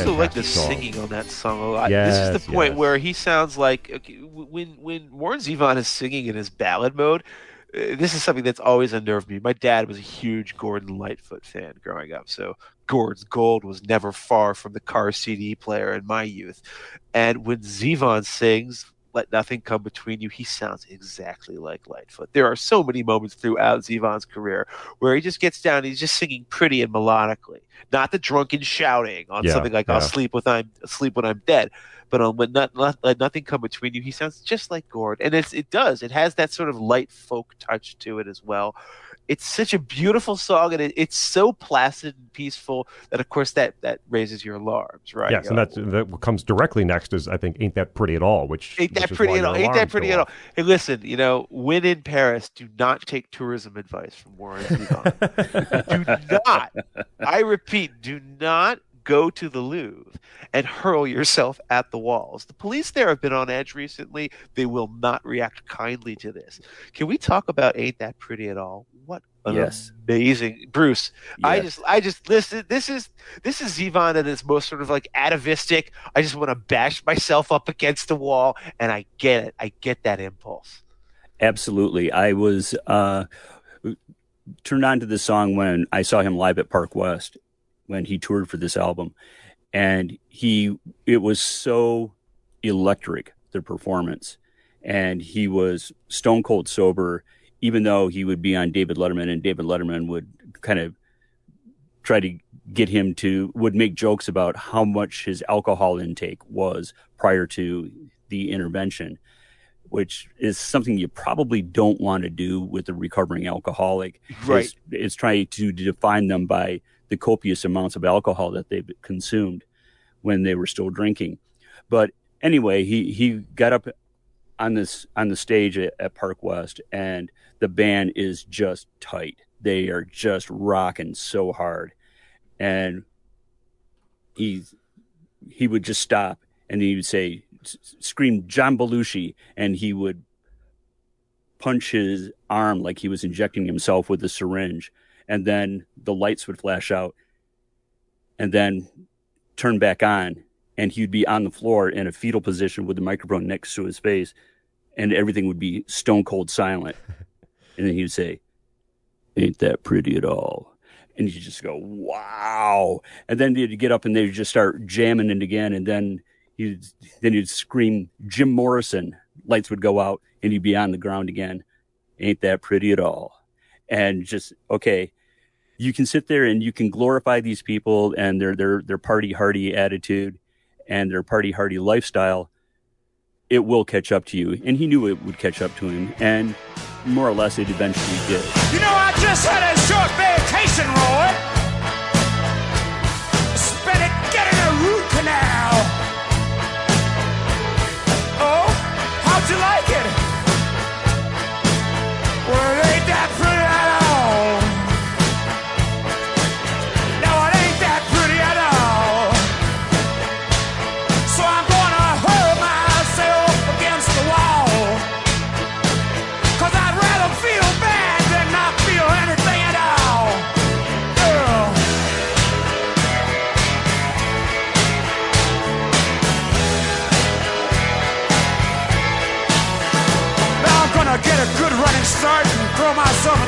Also like the song. singing on that song a lot. this is the point yes. where he sounds like okay, when when Warren Zevon is singing in his ballad mode. Uh, this is something that's always unnerved me. My dad was a huge Gordon Lightfoot fan growing up, so Gordon's Gold was never far from the car CD player in my youth. And when Zevon sings "Let Nothing Come Between You," he sounds exactly like Lightfoot. There are so many moments throughout Zevon's career where he just gets down, he's just singing pretty and melodically, not the drunken shouting on Yeah, something like yeah. "I'll sleep with I'm sleep when I'm dead." But um, on when not, not, let nothing come between you, he sounds just like Gord, and it's it does. It has that sort of Lightfoot touch to it as well. It's such a beautiful song, and it, it's so placid and peaceful that, of course, that that raises your alarms, right? Yes, You and that's that what comes directly next is I think ain't that pretty at all, which Ain't which pretty at all? Ain't that pretty at all? Hey, listen, you know, when in Paris, do not take tourism advice from Warren Zevon. *laughs* do not, I repeat, do not go to the Louvre and hurl yourself at the walls. The police there have been on edge recently. They will not react kindly to this. Can we talk about Ain't That Pretty at All? What an Yes. amazing Bruce. I just I just listen this is this is Zevon at his most sort of like atavistic. I just want to bash myself up against the wall and I get it. I get that impulse. Absolutely. I was uh, turned on to this song when I saw him live at Park West when he toured for this album. And he, it was so electric, the performance. And he was stone cold sober, even though he would be on David Letterman and David Letterman would kind of try to get him to, would make jokes about how much his alcohol intake was prior to the intervention which is something you probably don't want to do with a recovering alcoholic. Right. Is, is trying to define them by the copious amounts of alcohol that they've consumed when they were still drinking. But anyway, he, he got up on this on the stage at, at Park West, and the band is just tight. They are just rocking so hard, and he he would just stop and he would say scream John Belushi, and he would punch his arm like he was injecting himself with a syringe, and then the lights would flash out, and then turn back on, and he'd be on the floor in a fetal position with the microphone next to his face, and everything would be stone cold silent, *laughs* and then he'd say, "Ain't that pretty at all?" And you just go, "Wow!" And then they'd get up and they'd just start jamming it again, and then he'd then he'd scream Jim Morrison. Lights would go out and he'd be on the ground again. Ain't that pretty at all? And just okay, you can sit there and you can glorify these people and their their their party hardy attitude, and their party hardy lifestyle, it will catch up to you. And he knew it would catch up to him, and more or less it eventually did. You know, I just had a short vacation, Roy.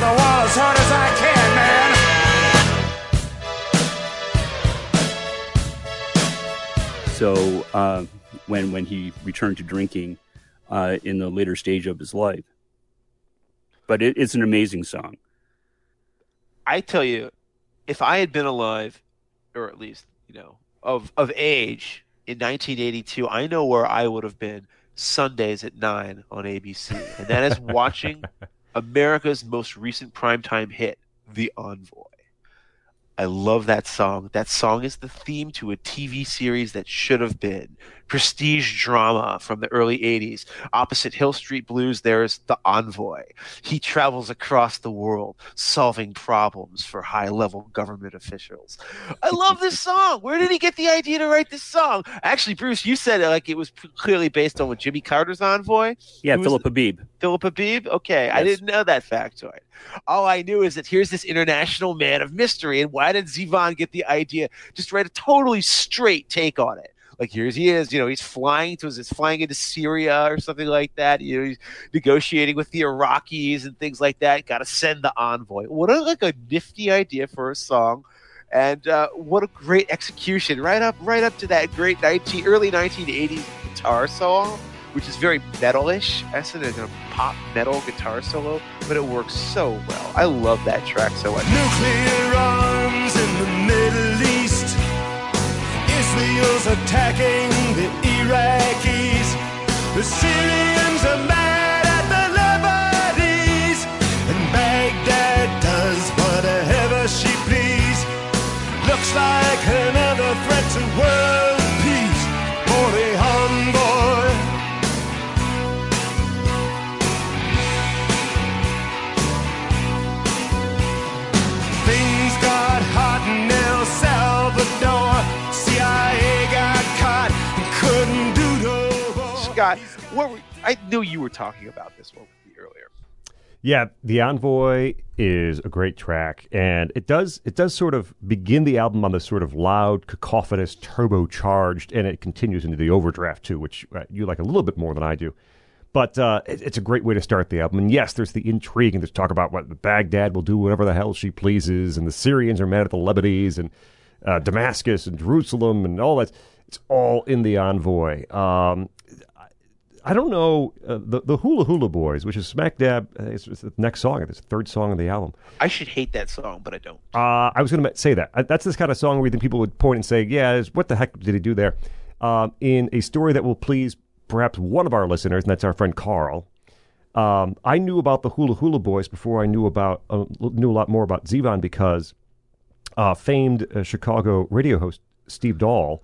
The wall as hard as I can, man. So uh, when when he returned to drinking uh, in the later stage of his life, but it, it's an amazing song. I tell you, if I had been alive, or at least you know of of age in 1982, I know where I would have been Sundays at nine on ABC, and that is watching *laughs* America's most recent primetime hit, The Envoy. I love that song. That song is the theme to a TV series that should have been prestige drama from the early 80s. Opposite Hill Street Blues, there's The Envoy. He travels across the world solving problems for high level government officials. I love this *laughs* song. Where did he get the idea to write this song? Actually, Bruce, you said it like it was clearly based on what Jimmy Carter's Envoy. Yeah, Philip Habib. Philip Habib? Okay, I didn't know that factoid. All I knew is that here's this international man of mystery, and why did Zevon get the idea? Just write a totally straight take on it. Like here's he is, you know, he's flying to is flying into Syria or something like that. You know, he's negotiating with the Iraqis and things like that. Got to send the envoy. What a like a nifty idea for a song, and uh, what a great execution! Right up, right up to that great nineteen early 1980s guitar song which is very metalish. I said it's a pop metal guitar solo, but it works so well. I love that track so much. Israel's attacking the Iraqis. The Syrians are mad at the Lebanese. And Baghdad does whatever she please. Looks like another threat to world Scott, what were, I knew you were talking about this one with me earlier. Yeah, the Envoy is a great track, and it does it does sort of begin the album on this sort of loud, cacophonous, turbocharged, and it continues into the overdraft too, which uh, you like a little bit more than I do. But uh, it, it's a great way to start the album. And yes, there's the intrigue, and there's talk about what Baghdad will do whatever the hell she pleases, and the Syrians are mad at the Lebanese, and uh, Damascus and Jerusalem, and all that. It's all in the Envoy. Um, I don't know uh, the the Hula Hula Boys, which is smack dab. Uh, it's, it's the next song. It's the third song on the album. I should hate that song, but I don't. Uh, I was going to say that. Uh, That's this kind of song where you think people would point and say, "Yeah, what the heck did he do there?" Um, in a story that will please perhaps one of our listeners, and that's our friend Carl. Um, I knew about the Hula Hula Boys before I knew about uh, knew a lot more about Zevon because uh, famed uh, Chicago radio host Steve Dahl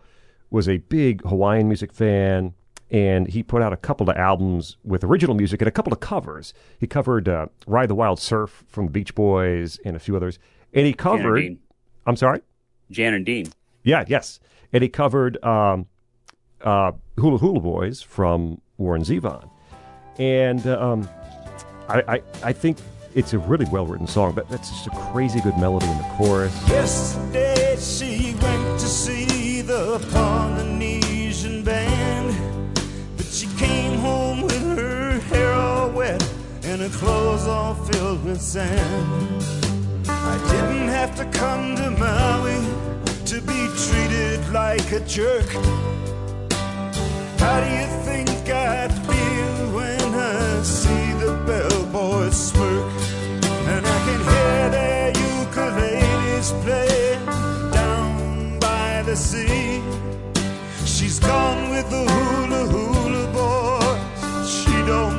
was a big Hawaiian music fan, and he put out a couple of albums with original music and a couple of covers. He covered uh, "Ride the Wild Surf" from the Beach Boys and a few others, and he Jan and covered. Dean. I'm sorry. Jan and Dean. Yeah, yes, and he covered um, uh, Hula Hula Boys from Warren Zevon, and um, I, I I think it's a really well written song, but that's just a crazy good melody in the chorus. Yesterday she went to see the Polynesian the clothes all filled with sand. I didn't have to come to Maui to be treated like a jerk. How do you think I feel when I see the bellboy smirk? And I can hear their ukuleles play down by the sea. She's gone with the hula hula boys. She don't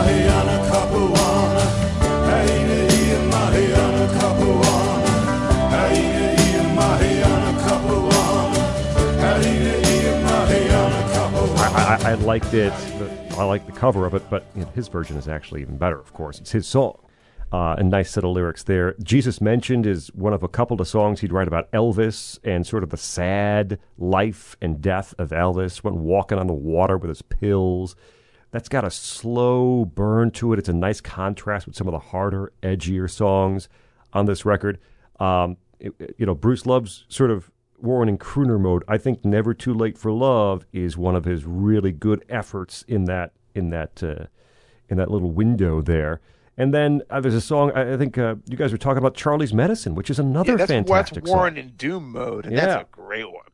mahi ana kapuana. Haina ia mahi ana kapuana. Haina ia mahi ana kapuana. Haina ia mahi ana kapuana. I, I, I liked it. I like the cover of it, but you know, his version is actually even better. Of course, it's his song. Uh, a nice set of lyrics there. Jesus Mentioned is one of a couple of songs he'd write about Elvis and sort of the sad life and death of Elvis. Went walking on the water with his pills. That's got a slow burn to it. It's a nice contrast with some of the harder, edgier songs on this record. Um, it- it- you know, Bruce loves sort of Warren in crooner mode. I think "Never Too Late for Love" is one of his really good efforts in that in that uh, in that little window there. And then uh, there's a song I, I think uh, you guys were talking about, "Charlie's Medicine," which is another yeah, that's, fantastic that's Warren song. in Doom mode, and Yeah. that's a great one.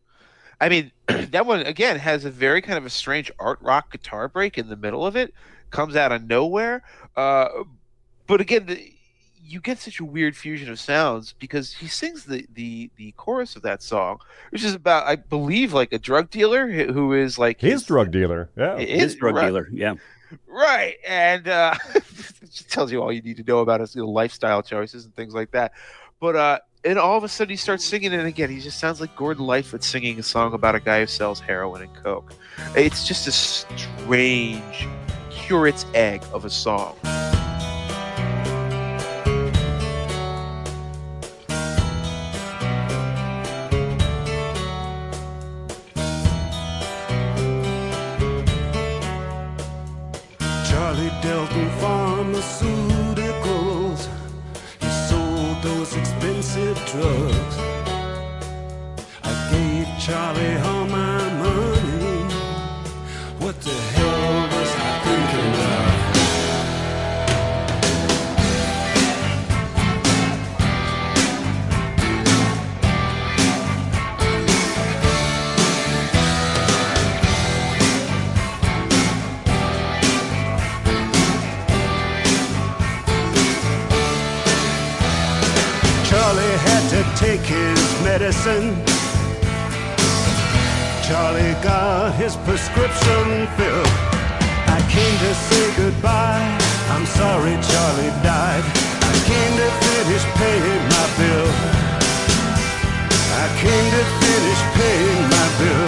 I mean, *clears throat* that one again has a very kind of a strange art rock guitar break in the middle of it, comes out of nowhere. Uh, but again, the, you get such a weird fusion of sounds because he sings the, the the chorus of that song, which is about I believe like a drug dealer who who is like His drug dealer, yeah. His drug right, dealer, yeah. right? And uh, *laughs* it just tells you all you need to know about his you know, lifestyle choices and things like that. But uh, and all of a sudden he starts singing it again. He just sounds like Gordon Lightfoot singing a song about a guy who sells heroin and coke. It's just a strange curate's egg of a song. Charlie dealt in pharmaceuticals. He sold those expensive drugs. I gave Charlie all take his medicine. Charlie got his prescription filled. I came to say goodbye. I'm sorry Charlie died. I came to finish paying my bill. I came to finish paying my bill.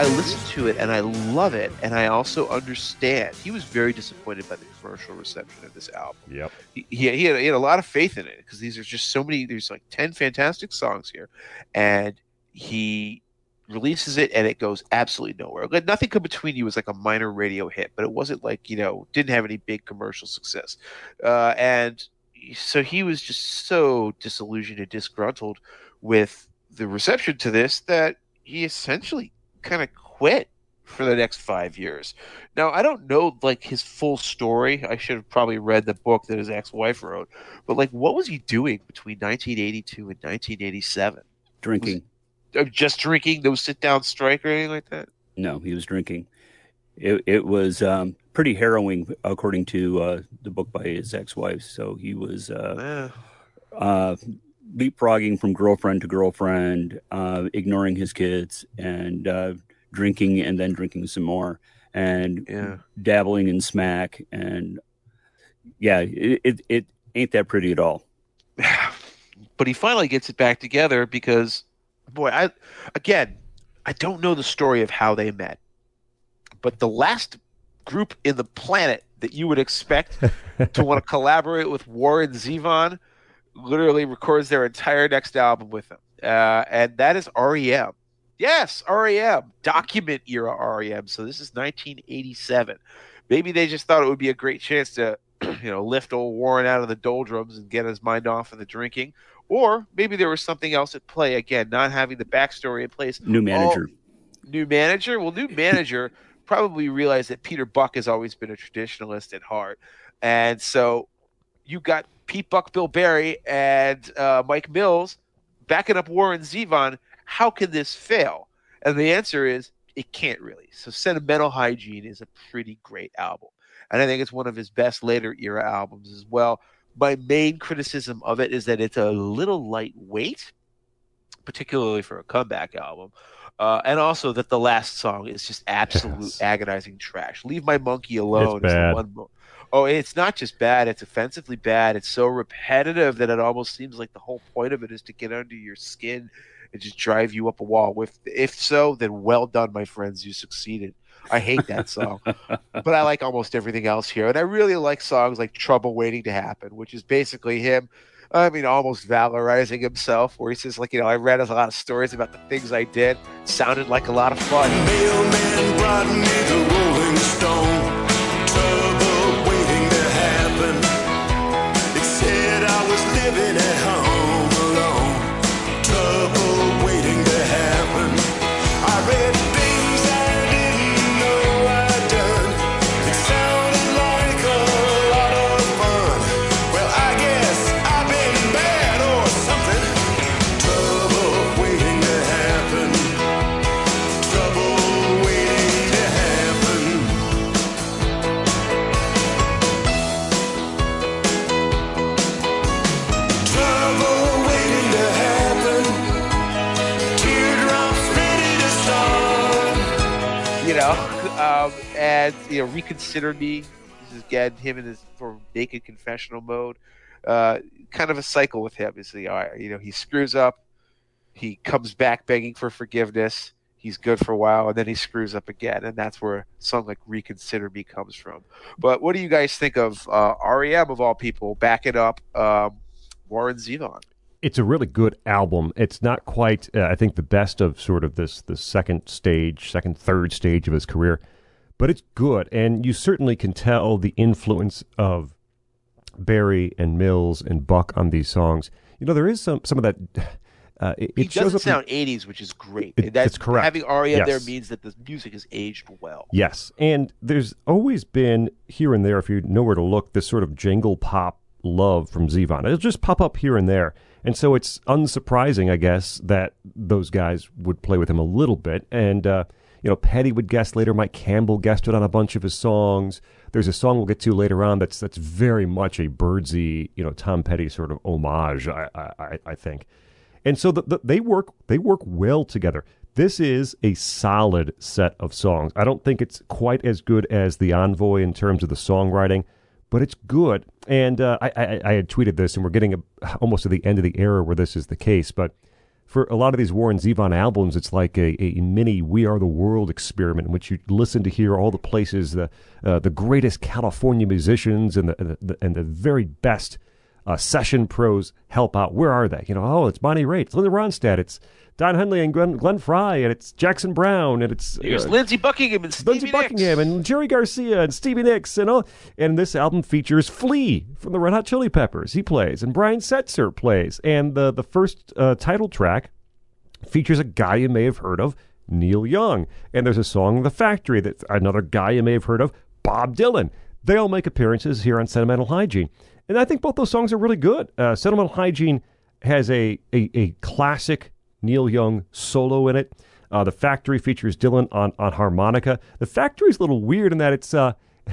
I to listen to it and I love it, and I also understand. He was very disappointed by the commercial reception of this album. Yep. he, he, had, he had a lot of faith in it because these are just so many there's like 10 fantastic songs here and he releases it and it goes absolutely nowhere like nothing come between you was like a minor radio hit but it wasn't like you know didn't have any big commercial success uh, and so he was just so disillusioned and disgruntled with the reception to this that he essentially kind of quit for the next five years now I don't know like his full story. I should have probably read the book that his ex-wife wrote. But like, what was he doing between 1982 and 1987? Drinking. Uh, Just drinking? No sit-down strike or anything like that? No, he was drinking. It, it was um, pretty harrowing, according to uh, the book by his ex-wife. So he was uh, Eh. uh, leapfrogging from girlfriend to girlfriend, uh, ignoring his kids, and uh, drinking, and then drinking some more, and Yeah. dabbling in smack, and yeah, it, it it ain't that pretty at all. *sighs* but he finally gets it back together because, boy, I again, I don't know the story of how they met, but the last group in the planet that you would expect *laughs* to want to collaborate with Warren Zevon literally records their entire next album with them, uh, and that is REM. Yes, REM, document era REM. So this is 1987. Maybe they just thought it would be a great chance to, *clears throat* you know, lift old Warren out of the doldrums and get his mind off of the drinking. Or maybe there was something else at play. Again, not having the backstory in place. New manager. New manager? Well, new manager *laughs* probably realized that Peter Buck has always been a traditionalist at heart. And so you got Pete Buck, Bill Berry, and uh, Mike Mills backing up Warren Zevon. How can this fail? And the answer is it can't really. So Sentimental Hygiene is a pretty great album. And I think it's one of his best later era albums as well. My main criticism of it is that it's a little lightweight, particularly for a comeback album. Uh, and also that the last song is just absolute Yes. agonizing trash. Leave my monkey alone. is the one oh, it's not just bad; it's offensively bad. It's so repetitive that it almost seems like the whole point of it is to get under your skin and just drive you up a wall. If if so, then well done, my friends. You succeeded. I hate that song, *laughs* but I like almost everything else here, and I really like songs like "Trouble Waiting to Happen," which is basically him. I mean, almost valorizing himself, where he says, like, you know, I read a lot of stories about the things I did. Sounded like a lot of fun. And you know, reconsider me. This is again him in his sort of naked confessional mode. Uh, kind of a cycle with him is the you know he screws up, he comes back begging for forgiveness. He's good for a while, and then he screws up again, and that's where song like "Reconsider Me" comes from. But what do you guys think of uh, REM of all people backing up um, Warren Zevon? it's a really good album. It's not quite, uh, I think, the best of sort of this the second stage, second third stage of his career, but it's good, and you certainly can tell the influence of Berry and Mills and Buck on these songs. You know, there is some some of that. *sighs* Uh, it, it doesn't up. in- sound '80s, which is great. It- That's correct. Having REM there means that the music has aged well. Yes, and there's always been here and there, if you know where to look, this sort of jangle pop love from Zevon. It'll just pop up here and there, and so it's unsurprising, I guess, that those guys would play with him a little bit. And uh, you know, Petty would guest later. Mike Campbell guested on a bunch of his songs. There's a song we'll get to later on that's that's very much a Birdsey, you know, Tom Petty sort of homage. I I, I- think and so the, the, they work they work well together. This is a solid set of songs. I don't think it's quite as good as the Envoy in terms of the songwriting, but it's good. And uh, I, I, I had tweeted this, and we're getting a, almost to the end of the era where this is the case. But for a lot of these Warren Zevon albums, it's like a, a mini "We Are the World" experiment in which you listen to hear all the places the uh, the greatest California musicians and the, the and the very best uh, session pros help out. Where are they? You know, oh, it's Bonnie Raitt, it's Linda Ronstadt, it's Don Henley and Glenn, Glenn Frey, and it's Jackson Browne, and it's Here's uh, Lindsey Buckingham and Stevie Lindsey Nicks. Buckingham and Jerry Garcia and Stevie Nicks and all. And this album features Flea from the Red Hot Chili Peppers. He plays, and Brian Setzer plays, and the the first uh, title track features a guy you may have heard of, Neil Young. And there's a song, The Factory, that another guy you may have heard of, Bob Dylan. They all make appearances here on Sentimental Hygiene. And I think both those songs are really good. Uh, Sentimental Hygiene has a, a, a classic Neil Young solo in it. Uh, the Factory features Dylan on, on harmonica. The Factory's a little weird in that it's. Uh, *laughs*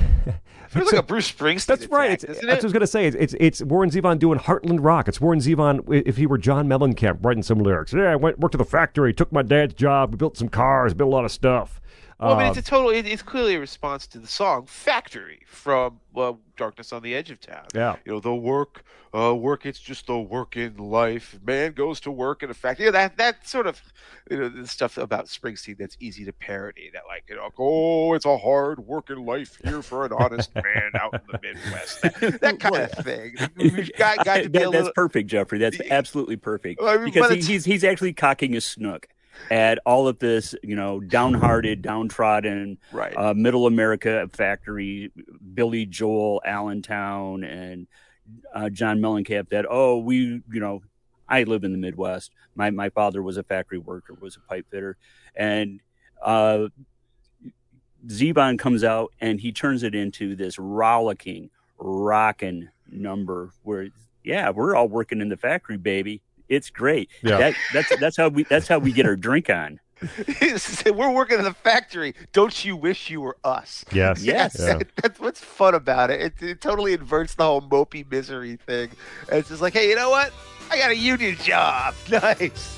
Feels like a Bruce Springsteen. that's right. It's, that's what I was going to say. It's, it's it's Warren Zevon doing Heartland Rock. It's Warren Zevon if he were John Mellencamp writing some lyrics. Yeah, I went worked to the factory, took my dad's job, we built some cars, built a lot of stuff. Well, I mean, Uh, it's a total. It, it's clearly a response to the song "Factory" from well, "Darkness on the Edge of Town." Yeah. you know, the work, uh, work. It's just the work in life. Man goes to work in a factory. You know, that that sort of, you know, the stuff about Springsteen that's easy to parody. That like, you know, oh, it's a hard working life here for an honest man out in the Midwest. That, that *laughs* kind of thing. Got, got That- a that's little. perfect, Jeffrey. That's absolutely perfect. Well, I mean, because he, it's- he's he's actually cocking his snook at all of this, you know, downhearted, downtrodden, Right. uh, middle America factory, Billy Joel, Allentown, and uh, John Mellencamp. That oh, we, you know, I live in the Midwest. My my father was a factory worker, was a pipe fitter, and uh, Zevon comes out and he turns it into this rollicking, rocking number where yeah, we're all working in the factory, baby. It's great. Yeah. That, that's that's how we that's how we get our drink on. *laughs* We're working in the factory. Don't you wish you were us? yes, *laughs* Yes. Yeah. *laughs* That's what's fun about it. it. It totally inverts the whole mopey misery thing. And it's just like, hey, you know what? I got a union job. Nice.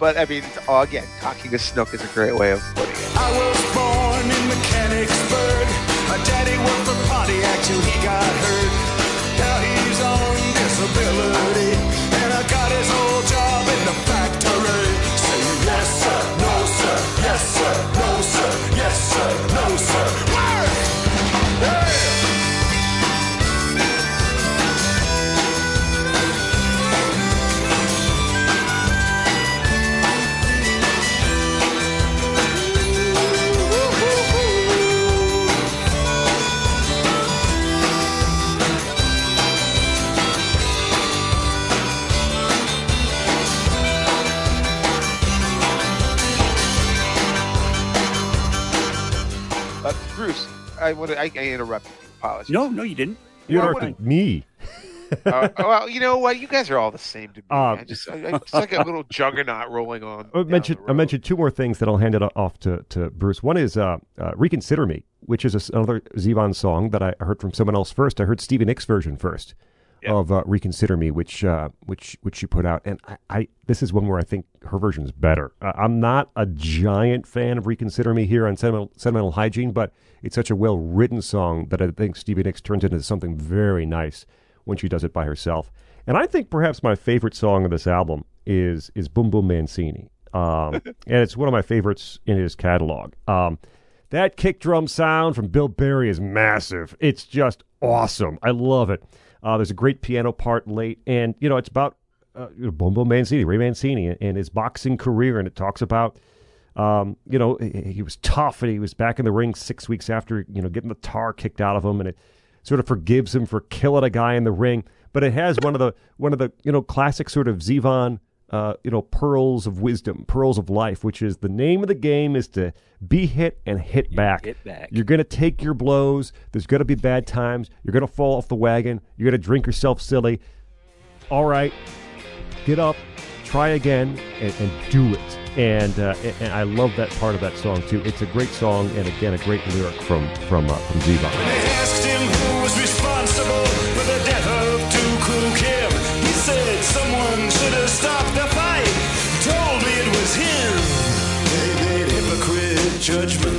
but I mean, it's, oh, again, cocking a snook is a great way of putting it. I was born in Mechanicsburg. My daddy worked for Pontiac till he got hurt. Now he's on disability, I want. I, I interrupted you. Apologies. No, no, you didn't. You Well, interrupted me. Uh, well, you know what? You guys are all the same to me. Uh, I just, I, I, it's like a little juggernaut rolling on. *laughs* I mentioned I mentioned two more things that I'll hand it off to, to Bruce. One is uh, uh, "Reconsider Me," which is a s another Zevon song that I heard from someone else first. I heard Stevie Nicks' version first Yeah. of uh, "Reconsider Me," which uh, which which she put out, and I, I this is one where I think her version is better. Uh, I'm not a giant fan of "Reconsider Me" here on Sentimental, Sentimental Hygiene, but it's such a well written song that I think Stevie Nicks turns into something very nice when she does it by herself. And I think perhaps my favorite song of this album is is Boom Boom Mancini. Um, *laughs* and it's one of my favorites in his catalog. Um, that kick drum sound from Bill Berry is massive. It's just awesome. I love it. Uh, there's a great piano part late, and you know it's about uh, Boom Mancini, Ray Mancini, and, and his boxing career, and it talks about um, you know, he, he was tough and he was back in the ring six weeks after, you know, getting the tar kicked out of him and it sort of forgives him for killing a guy in the ring. But it has one of the, one of the, you know, classic sort of Zevon, uh, you know, pearls of wisdom, pearls of life, which is the name of the game is to be hit and hit back. hit back. You're going to take your blows. There's going to be bad times. You're going to fall off the wagon. You're going to drink yourself silly. All right, get up, try again, and, and do it. And, uh, and and I love that part of that song too. It's a great song, and again, a great lyric from from uh, from Zevon. judgment.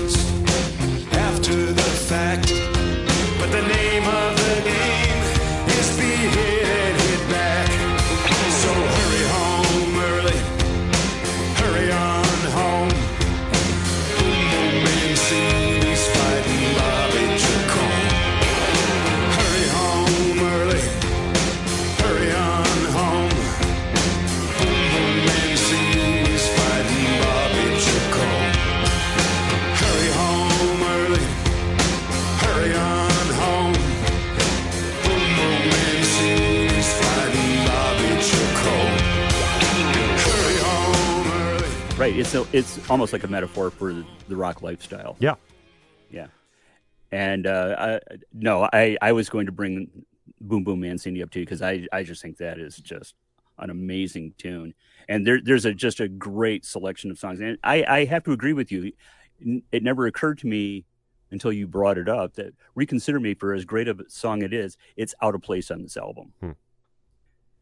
Right. It's a, it's almost like a metaphor for the, the rock lifestyle. Yeah, Yeah. And uh, I, no, I, I was going to bring Boom Boom Mancini up to you because I, I just think that is just an amazing tune. And there, there's a just a great selection of songs. And I, I have to agree with you. It never occurred to me until you brought it up that Reconsider Me, for as great of a song it is, it's out of place on this album. Hmm.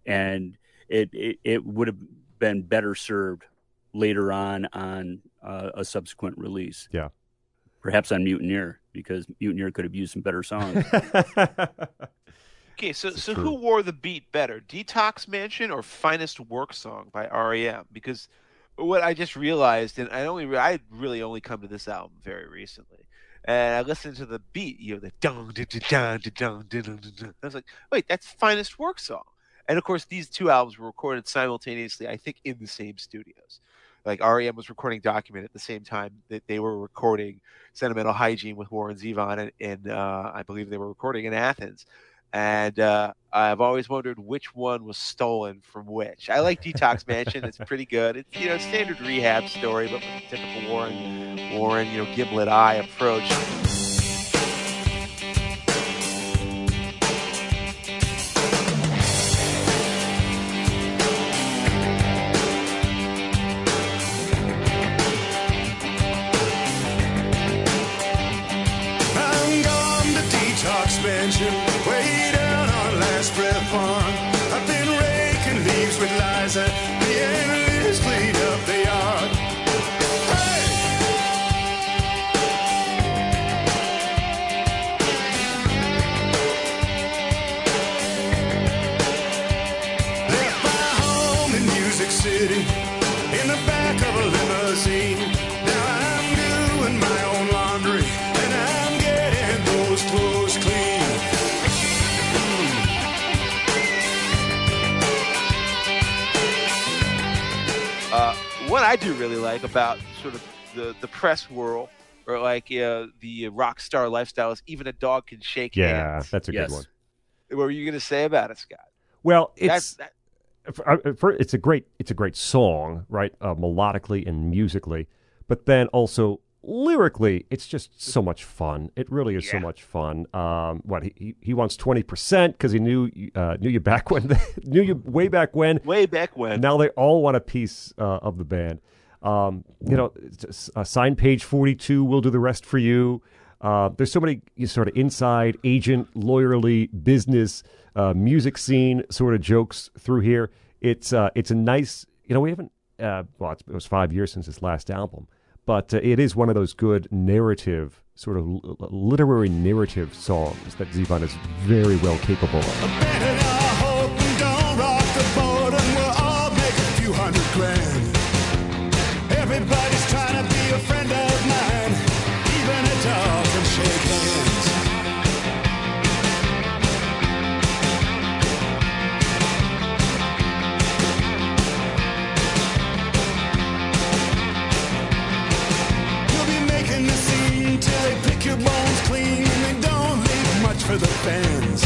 And it, it, it would have been better served later on on uh, a subsequent release. Yeah. Perhaps on Mutineer because Mutineer could have used some better songs. *laughs* okay, so so who wore the beat better, Detox Mansion or Finest Work Song by REM? Because what I just realized, and I only I really only come to this album very recently, and I listened to the beat, you know, the dong, dong, dong, dong, dong, dong. I was like, wait, that's Finest Work Song. And of course, these two albums were recorded simultaneously, I think, in the same studios. Like REM was recording Document at the same time that they were recording Sentimental Hygiene with Warren Zevon, and, and uh, I believe they were recording in Athens and uh, I've always wondered which one was stolen from which. I like Detox *laughs* Mansion; it's pretty good. It's you know standard rehab story, but with the typical Warren, Warren, you know, gimlet eye approach. Really like about sort of the the press world or like uh, the rock star lifestyle is even a dog can shake Yeah, hands. that's a Yes. good one. What were you going to say about it, Scott? Well, it's that, for, uh, for, it's a great it's a great song, right? Uh, melodically and musically, but then also lyrically, it's just so much fun. It really is so much fun. Um, what he he, he wants twenty percent because he knew uh, knew you back *laughs* when knew you way back when. way back when. Now they all want a piece uh, of the band. Um, you know, uh, sign page 42, we'll do the rest for you. Uh, there's so many you know, sort of inside agent, lawyerly business, uh, music scene sort of jokes through here. It's uh, it's a nice, you know, we haven't, uh, well, it was five years since his last album, but it is one of those good narrative, sort of l- literary narrative songs that Zevon is very well capable of. For the fans.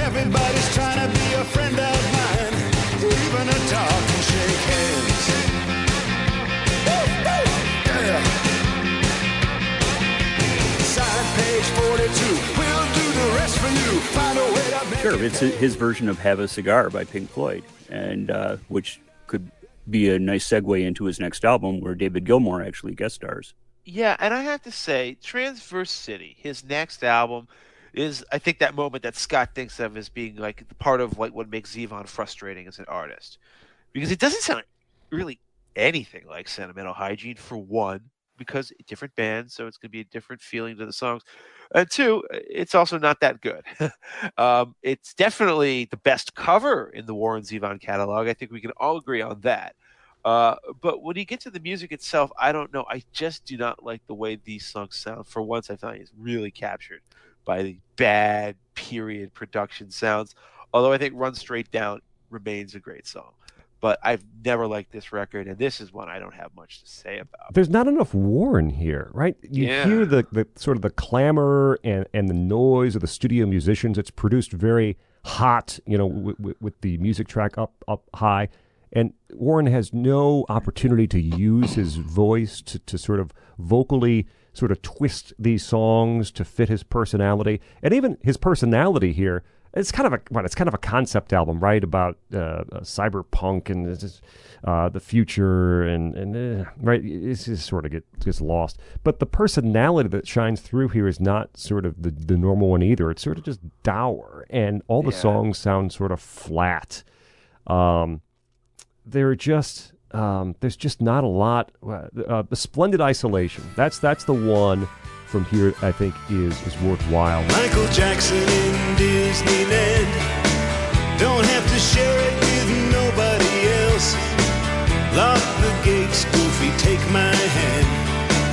Everybody's trying to be a friend of mine. Even a dog can shake hands. Woo, woo, yeah. Sign page 42. We'll do the rest for you. Find a way to make Sure, it it's his version of "Have a Cigar" by Pink Floyd, and uh, which could be a nice segue into his next album, where David Gilmour actually guest stars. Yeah, and I have to say, Transverse City, his next album, is I think that moment that Scott thinks of as being like part of like what makes Zevon frustrating as an artist, because it doesn't sound really anything like Sentimental Hygiene for one, because different bands, so it's going to be a different feeling to the songs, and two, it's also not that good. *laughs* um, it's definitely the best cover in the Warren Zevon catalog. I think we can all agree on that. Uh, but when you get to the music itself, I don't know. I just do not like the way these songs sound. For once, I thought he's really captured by the bad period production sounds. Although I think "Run Straight Down" remains a great song, but I've never liked this record, and this is one I don't have much to say about. there's not enough Warren here, right? You Yeah. hear the, the sort of the clamor and, and the noise of the studio musicians. It's produced very hot, you know, with, with, with the music track up up high. And Warren has no opportunity to use his voice to, to sort of vocally sort of twist these songs to fit his personality. And even his personality here, it's kind of a well, it's kind of a concept album, right? About uh, uh, cyberpunk and uh, the future, and and uh, right, it's just sort of get gets lost. But the personality that shines through here is not sort of the the normal one either. It's sort of just dour, and all the Yeah. songs sound sort of flat. Um, they're just um, there's just not a lot. Uh, uh, the splendid isolation. That's that's the one from here. I think is is worthwhile. Michael Jackson in Disneyland. Don't have to share it with nobody else. Lock the gates, Goofy, take my hand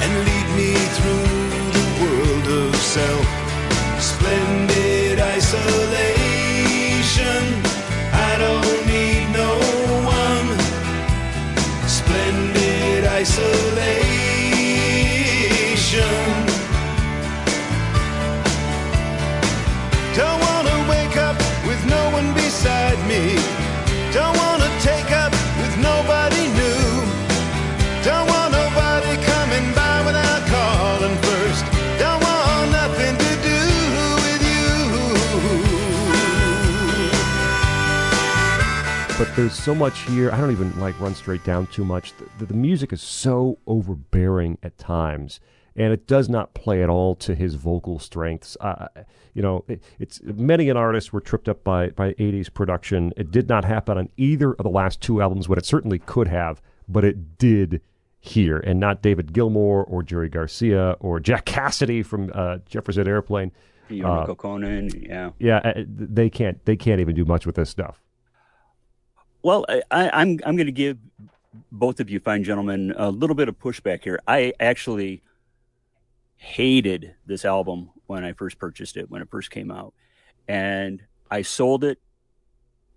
and lead me through the world of self. There's so much here. I don't even like run straight down too much. The, the, music is so overbearing at times, and it does not play at all to his vocal strengths. Uh, you know, it, it's many an artist were tripped up by by '80s production. It did not happen on either of the last two albums, but it certainly could have. But it did here, and not David Gilmour or Jerry Garcia or Jack Casady from uh, Jefferson Airplane. Jorma Kaukonen, yeah. Yeah, uh, they can't they can't even do much with this stuff. Well, I, I, I'm I'm going to give both of you fine gentlemen a little bit of pushback here. I actually hated this album when I first purchased it when it first came out, and I sold it,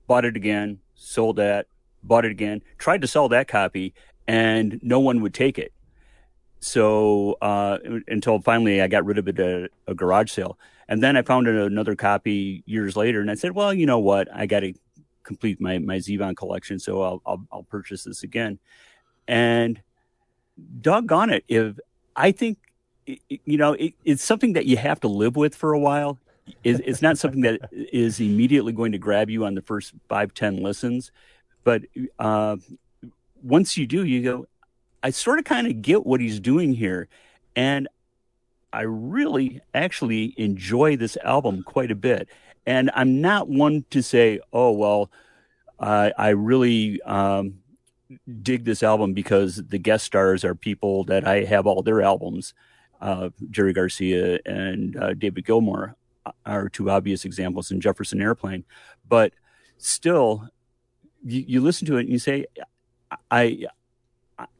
bought it again, sold that, bought it again, tried to sell that copy, and no one would take it. So uh, until finally I got rid of it at a garage sale, and then I found another copy years later, and I said, well, you know what, I got to complete my my Zevon collection, so I'll, I'll I'll purchase this again, and doggone it, if I think you know it, it's something that you have to live with for a while. It's, not something that is immediately going to grab you on the first five ten listens, but uh, once you do, you go, I sort of kind of get what he's doing here. And I really actually enjoy this album quite a bit. And I'm not one to say, oh, well, uh, I really um, dig this album because the guest stars are people that I have all their albums. Uh, Jerry Garcia and uh, David Gilmour are two obvious examples in Jefferson Airplane. But still, you, you listen to it and you say, I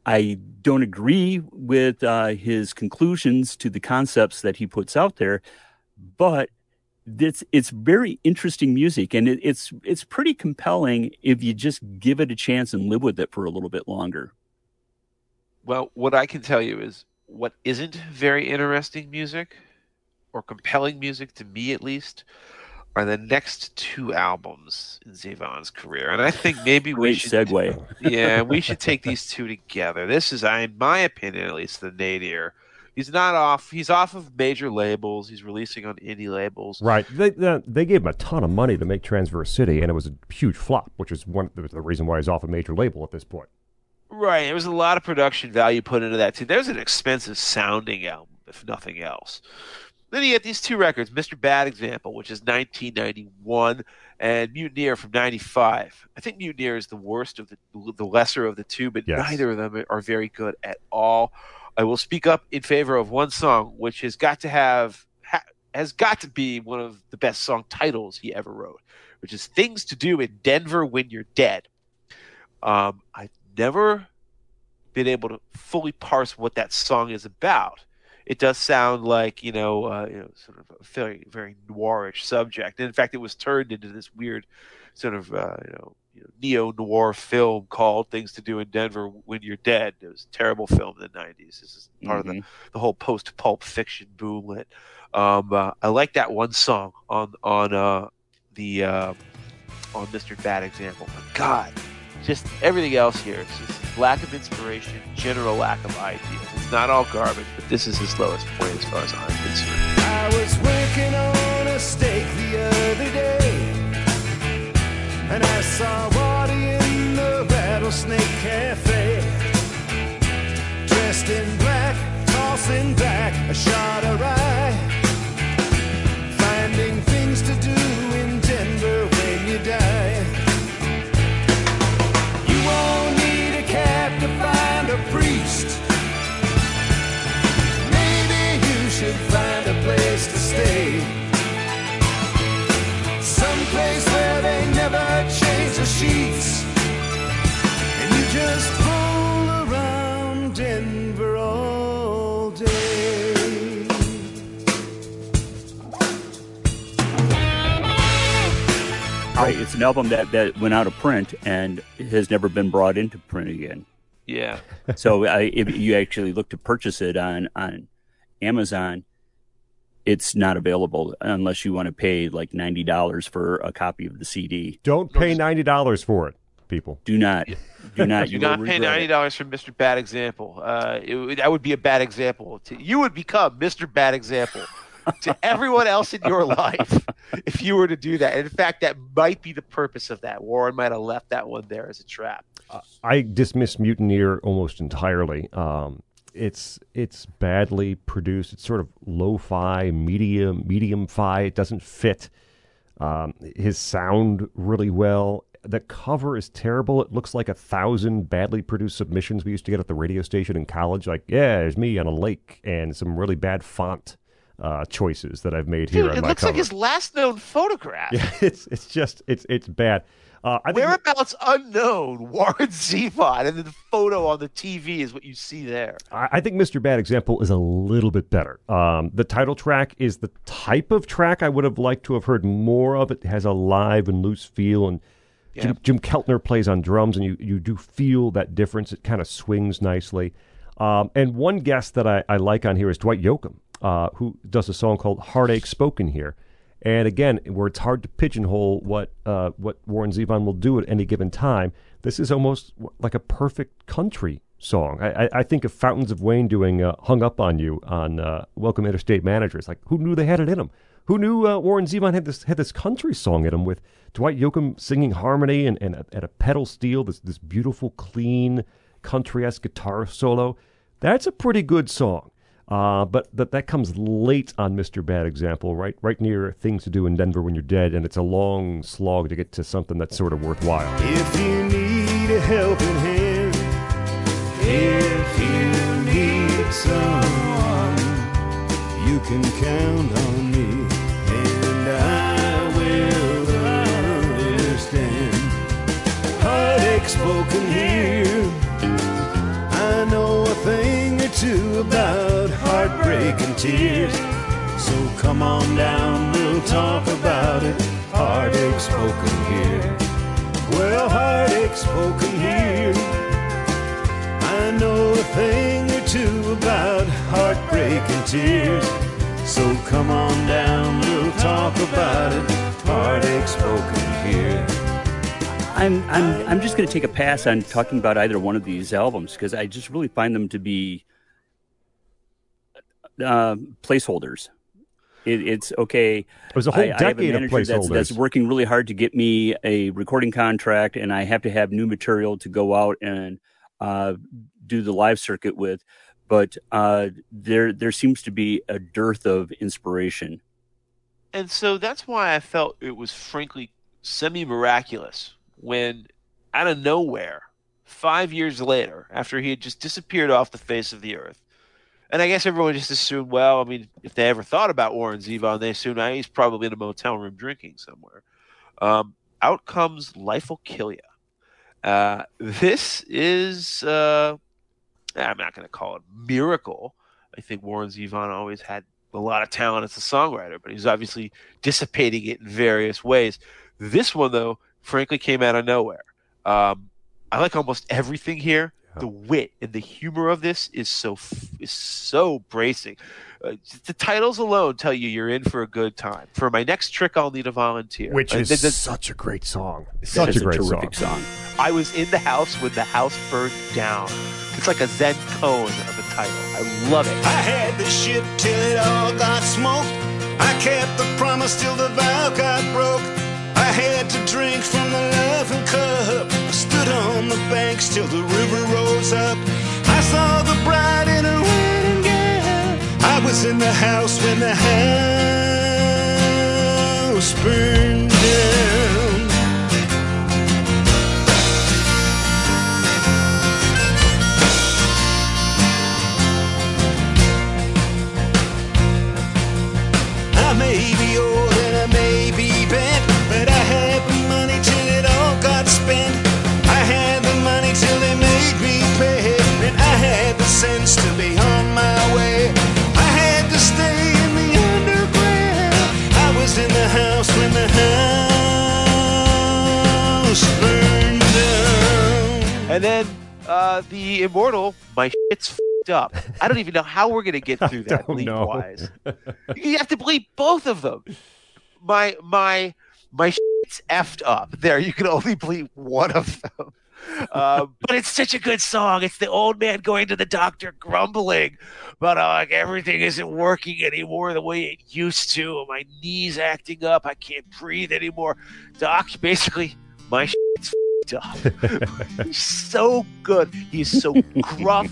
I don't agree with uh, his conclusions to the concepts that he puts out there, but it's it's very interesting music, and it, it's it's pretty compelling if you just give it a chance and live with it for a little bit longer. Well, what I can tell you is what isn't very interesting music or compelling music to me, at least, are the next two albums in Zevon's career, and I think *laughs* maybe we should segue. *laughs* yeah, we should take these two together. This is, in my opinion, at least, the nadir. He's not off. He's off of major labels. He's releasing on indie labels. Right. They, they, gave him a ton of money to make Transverse City, and it was a huge flop, which is one of the reason why he's off a major label at this point. Right. There was a lot of production value put into that too. There's an expensive sounding album, if nothing else. Then you get these two records, Mr. Bad Example, which is 1991, and Mutineer from 95. I think Mutineer is the worst of the the lesser of the two, but Yes. neither of them are very good at all. I will speak up in favor of one song, which has got to have ha, has got to be one of the best song titles he ever wrote, which is "Things to Do in Denver When You're Dead." Um, I've never been able to fully parse what that song is about. It does sound like you know, uh, you know, sort of a very, very noirish subject. And in fact, it was turned into this weird, sort of, uh, you know, you know neo noir film called "Things to Do in Denver When You're Dead." It was a terrible film in the '90s. This is part of the, Mhm. the whole post pulp fiction boomlet. Um, uh, I like that one song on on uh, the uh, on Mr. Bad Example. But God, just everything else here. It's just lack of inspiration, general lack of ideas. It's not all garbage, but this is his lowest point as far as I'm concerned. I was working on a steak the other day, and I saw Waddy in the Rattlesnake Cafe, dressed in black, tossing back a shot of rye, an album that, that went out of print and has never been brought into print again. Yeah. So I, if you actually look to purchase it on on Amazon, it's not available unless you want to pay like ninety dollars for a copy of the CD. Don't pay ninety dollars for it, people. Do not, do not. *laughs* Do not pay regret ninety it. dollars for Mr. Bad Example. Uh, it, that would be a bad example. To, you would become Mr. Bad Example to everyone else in your life if you were to do that. And in fact, that might be the purpose of that. Warren might have left that one there as a trap. I dismiss Mutineer almost entirely. Um, it's it's badly produced. It's sort of lo-fi, medium, medium-fi. It doesn't fit um, his sound really well. The cover is terrible. It looks like a thousand badly produced submissions we used to get at the radio station in college. Like, yeah, there's me on a lake and some really bad font uh, choices that I've made here Dude, on it looks cover. like his last known photograph. yeah, *laughs* it's it's just it's it's bad. Uh, I think Whereabouts unknown, *laughs* Warren Zevon, and then the photo on the TV is what you see there. I I think Mr. Bad Example is a little bit better. Um, the title track is the type of track I would have liked to have heard more of. It has a live and loose feel, and Yeah. Jim, Jim Keltner plays on drums, and you, you do feel that difference. It kind of swings nicely. Um, and one guest that I, I like on here is Dwight Yoakam, uh, who does a song called Heartache Spoken Here. And again, where it's hard to pigeonhole what uh, what Warren Zevon will do at any given time, this is almost like a perfect country song. I, I, I think of Fountains of Wayne doing uh, "Hung Up on You" on uh, "Welcome Interstate Managers." Like, who knew they had it in them? Who knew uh, Warren Zevon had this had this country song in him with Dwight Yoakam singing harmony and and at a pedal steel, this this beautiful, clean country esque guitar solo. That's a pretty good song. Uh, but that that comes late on Mr. Bad Example, right right near Things to Do in Denver When You're Dead, and it's a long slog to get to something that's sort of worthwhile. If you need a helping hand, if you need someone, you can count on me, and I will understand. Heartache spoken here. I know a thing or two about and tears. So come on down, we'll talk about it. Heartache spoken here. Well, heartache spoken here. I know a thing or two about heartbreak and tears. So come on down, we'll talk about it. Heartache spoken here. I'm I'm I'm just going to take a pass on talking about either one of these albums because I just really find them to be uh, placeholders. It, it's okay. It was a whole I, I have a decade of manager that's, placeholders. that's working really hard to get me a recording contract, and I have to have new material to go out and uh, do the live circuit with. But uh, there there seems to be a dearth of inspiration. and so that's why I felt it was frankly semi miraculous when, out of nowhere, five years later, after he had just disappeared off the face of the earth, and I guess everyone just assumed, well, I mean, if they ever thought about Warren Zevon, they assumed ah, he's probably in a motel room drinking somewhere. Um, out comes Life Will Kill You. Uh, this is, uh, I'm not going to call it miracle. I think Warren Zevon always had a lot of talent as a songwriter, but he's obviously dissipating it in various ways. This one, though, frankly, came out of nowhere. Um, I like almost everything here. The wit and the humor of this is so is so bracing. Uh, the titles alone tell you you're in for a good time. For my next trick, I'll need a volunteer. Which Uh, is th- th- such a great song. Such a great terrific song. song. I was in the house when the house burned down. It's like a Zen koan of a title. I love it. I had the ship till it all got smoked. I kept the promise till the vow got broke. I had to drink from the laughing cup. On the banks till the river rose up. I saw the bride in her wedding gown. I was in the house when the house burned down. And then uh, the immortal, my shit's fed up. I don't even know how we're gonna get *laughs* through that bleep know. wise. You have to bleep both of them. My my my shit's effed up. There, you can only bleep one of them. Uh, but it's such a good song. It's the old man going to the doctor, grumbling about how like everything isn't working anymore the way it used to. My knees acting up. I can't breathe anymore. Doc, basically, my He's so good. He is so gruff.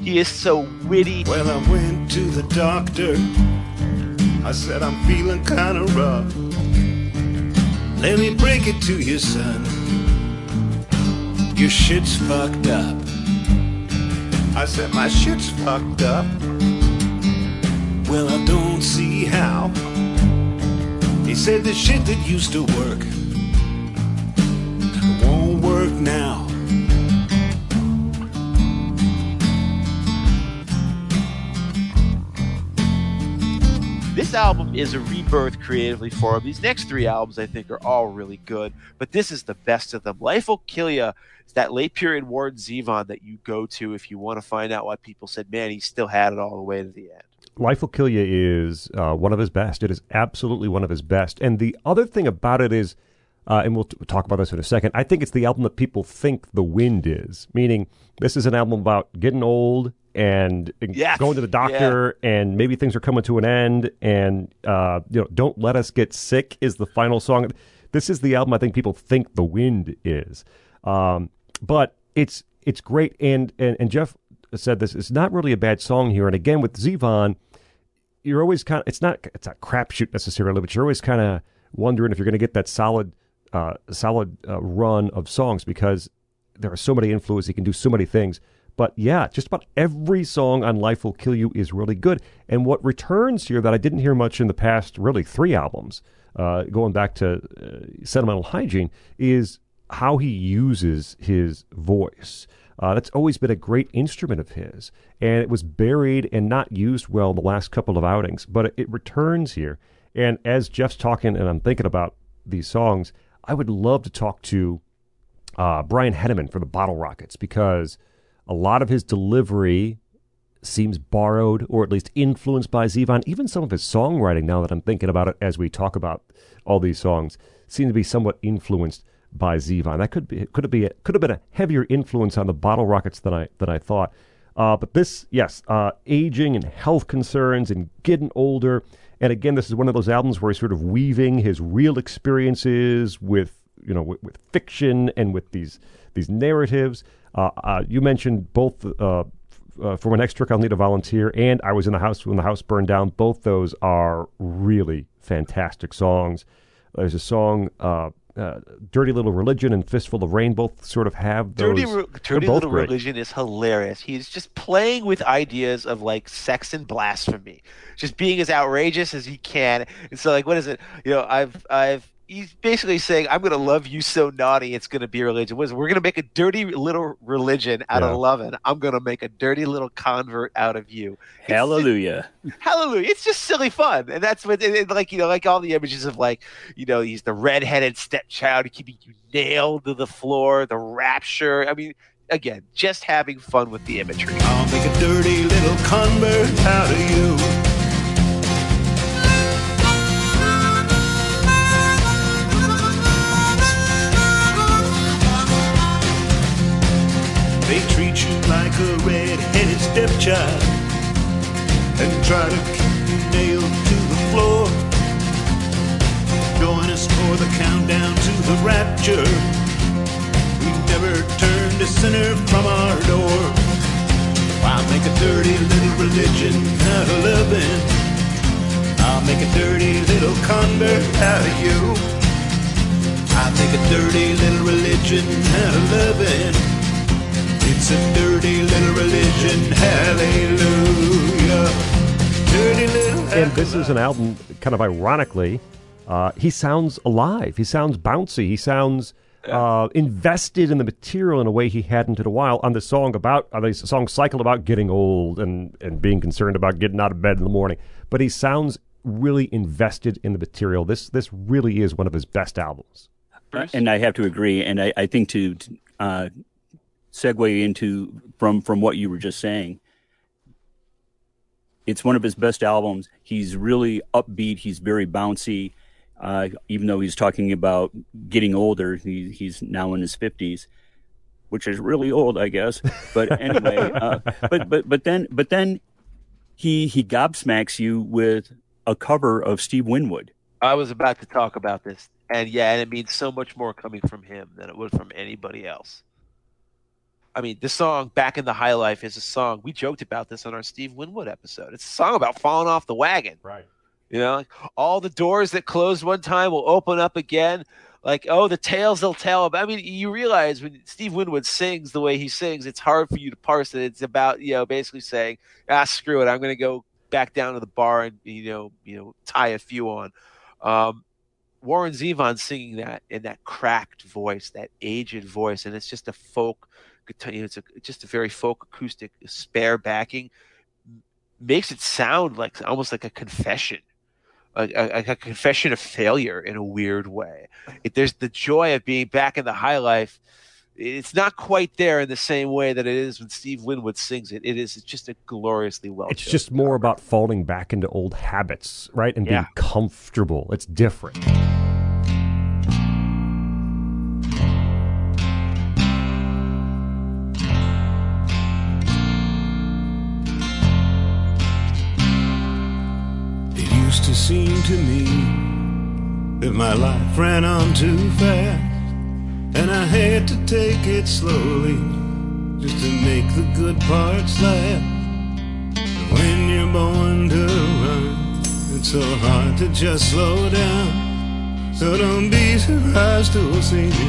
He is so witty. Well, I went to the doctor. I said, I'm feeling kind of rough. Let me break it to you, son. Your shit's fucked up. I said, My shit's fucked up. Well, I don't see how. He said, The shit that used to work won't now. This this album is a rebirth creatively for him. These next three albums, I think, are all really good, but this is the best of them. Life will kill you. is that late period Warren Zevon that you go to if you want to find out why people said, "Man, he still had it all the way to the end." Life Will Kill You is uh, one of his best. It is absolutely one of his best. And the other thing about it is, uh, and we'll t- talk about this in a second, I think it's the album that people think The Wind is, meaning this is an album about getting old and Yes. going to the doctor and maybe things are coming to an end and uh, you know don't let us get sick is the final song. This is the album i think people think the wind is. Um, but it's it's great. And, and and jeff said this it's not really a bad song here. And again with zevon you're always kind of it's not it's not crapshoot necessarily but you're always kind of wondering if you're going to get that solid uh, solid uh, run of songs because there are so many influences he can do so many things but yeah, just about every song on Life Will Kill You is really good. And what returns here that I didn't hear much in the past, really three albums, uh, going back to uh, Sentimental Hygiene, is how he uses his voice. Uh, that's always been a great instrument of his. And it was buried and not used well the last couple of outings, but it returns here. And as Jeff's talking and I'm thinking about these songs, I would love to talk to uh, Brian Henneman for the Bottle Rockets because a lot of his delivery seems borrowed or at least influenced by Zevon. Even some of his songwriting, now that I'm thinking about it as we talk about all these songs, seem to be somewhat influenced by Zevon. That could be could be a, could have been a heavier influence on the Bottle Rockets than I than I thought. Uh, but this, yes, uh, aging and health concerns and getting older. And again, this is one of those albums where he's sort of weaving his real experiences with you know with, with fiction and with these these narratives. Uh, uh, you mentioned both uh, uh, for my next trick, I'll need a volunteer, and I was in the house when the house burned down. Both those are really fantastic songs. There's a song, uh, "Dirty Little Religion" and "Fistful of Rain." Both sort of have those. Dirty, Re- Dirty both Little great. Religion is hilarious. He's just playing with ideas of like sex and blasphemy, just being as outrageous as he can. And so, like, what is it? You know, I've, I've. He's basically saying, "I'm going to love you so naughty, it's going to be a religion." What is? We're going to make a dirty little religion out Yeah. of loving. I'm going to make a dirty little convert out of you. Hallelujah. Hallelujah! It's just silly fun, and that's what, and, and like you know, like all the images of like, you know, he's the redheaded stepchild keeping you nailed to the floor, the rapture. I mean, again, just having fun with the imagery. I'll make a dirty little convert out of you. Red-headed and try to keep you nailed to the floor. Join us for the countdown to the rapture. We never turned a sinner from our door. I'll make a dirty little religion out of loving. I'll make a dirty little convert out of you. I'll make a dirty little religion out of loving. It's a dirty little religion, hallelujah. Dirty little And this is an album, kind of ironically, uh, he sounds alive. He sounds bouncy. He sounds uh, invested in the material in a way he hadn't in a while. On the song about, on the song cycle about getting old and, and being concerned about getting out of bed in the morning. But he sounds really invested in the material. This this really is one of his best albums. Uh, and I have to agree. And I, I think to to, uh, segue into from from what you were just saying, it's one of his best albums. He's really upbeat. He's very bouncy. Uh, even though he's talking about getting older, he, he's now in his fifties, which is really old, I guess. But *laughs* anyway, uh, but but but then but then he he gobsmacks you with a cover of Steve Winwood. I was about to talk about this, and yeah, and it means so much more coming from him than it would from anybody else. I mean, this song "Back in the High Life" is a song we joked about this on our Steve Winwood episode. It's a song about falling off the wagon. Right. You know, like, all the doors that closed one time will open up again. Like, oh, the tales they'll tell. I mean, you realize when Steve Winwood sings the way he sings, it's hard for you to parse it. It's about, you know, basically saying, ah, screw it. I'm going to go back down to the bar and, you know, you know, tie a few on. Um, Warren Zevon singing that in that cracked voice, that aged voice, and it's just a folk. You know, it's a, just a very folk acoustic spare backing, makes it sound like almost like a confession a, a, a confession of failure in a weird way. It, there's the joy of being back in the high life. It's not quite there in the same way that it is when Steve Winwood sings it. It is just a gloriously well. It's just more about falling back into old habits, right? And being Yeah. comfortable. It's different. It used to me that my life ran on too fast, and I had to take it slowly just to make the good parts last. When you're born to run, it's so hard to just slow down. So don't be surprised to see me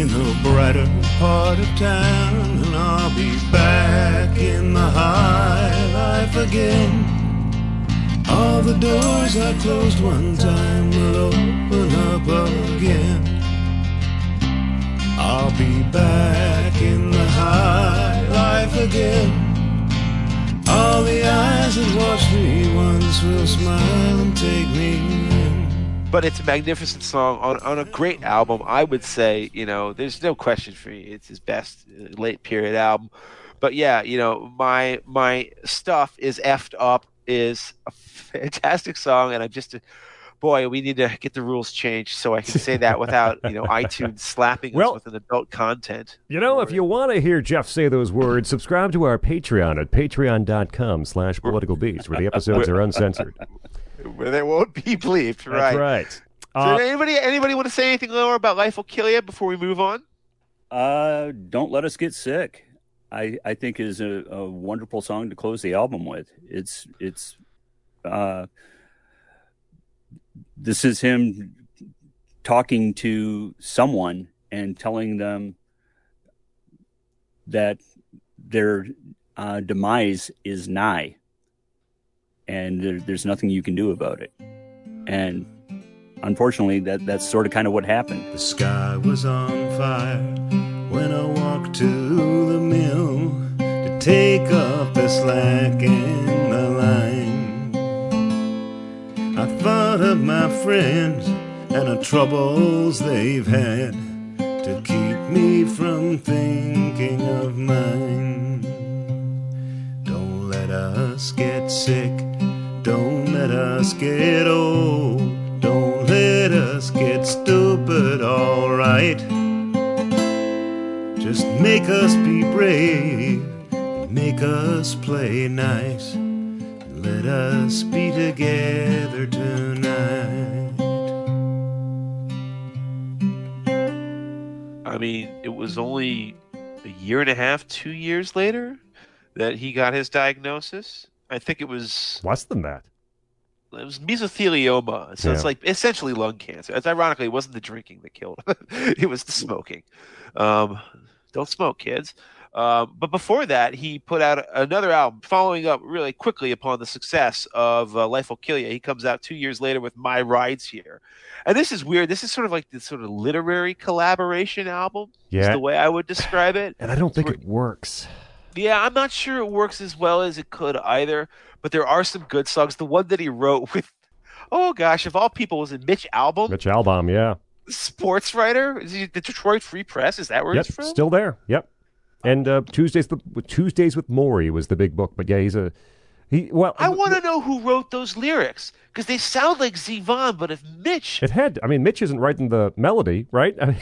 in the brighter part of town, and I'll be back in the high life again. All the doors I closed one time will open up again. I'll be back in the high life again. All the eyes that watched me once will smile and take me in. but it's a magnificent song on, on a great album. I would say, you know, there's no question for me. It's his best uh, late period album. But yeah, you know, my my stuff is effed up is a fantastic song, and I'm just, a, boy, we need to get the rules changed so I can say that without you know iTunes *laughs* slapping Well- us with an adult content. You know, if you want to hear Jeff say those words, subscribe to our Patreon at patreon.com slash political beats, where the *laughs* episodes are uncensored. Where they won't be bleeped, That's right? right. So Uh, anybody anybody want to say anything more about Life Will Kill You before we move on? Uh, don't let us get sick. I I think is a, a wonderful song to close the album with. It's it's uh, this is him talking to someone and telling them that their uh, demise is nigh, and there, there's nothing you can do about it. And unfortunately, that that's sort of kind of what happened. The sky was on fire when I walked to the mill to take up the slack in I thought of my friends and the troubles they've had to keep me from thinking of mine. Don't let us get sick. Don't let us get old. Don't let us get stupid, alright. Just make us be brave. Make us play nice. Let us be together tonight. I mean, it was only a year and a half, two years later that he got his diagnosis. I think it was less than that. it was mesothelioma. So it's like essentially lung cancer. It's ironically it wasn't the drinking that killed him. *laughs* it was the smoking. Um, don't smoke, kids. Um, but before that, he put out another album, following up really quickly upon the success of uh, "Life Will Kill You." He comes out two years later with "My Rides Here," and this is weird. This is sort of like this sort of literary collaboration album. Is Yeah. the way I would describe it. And I don't think it works. Yeah, I'm not sure it works as well as it could either, but there are some good songs. The one that he wrote with, oh gosh, of all people, was it Mitch Albom? Mitch Albom, yeah. sports writer? Is he the Detroit Free Press? Is that where Yep, he's from? still there. Yep. And uh, Tuesdays with Tuesdays with Morrie was the big book, but yeah, he's a he. Well, I want to know who wrote those lyrics because they sound like Zevon, but if Mitch, It had. I mean, Mitch isn't writing the melody, right? *laughs* I mean,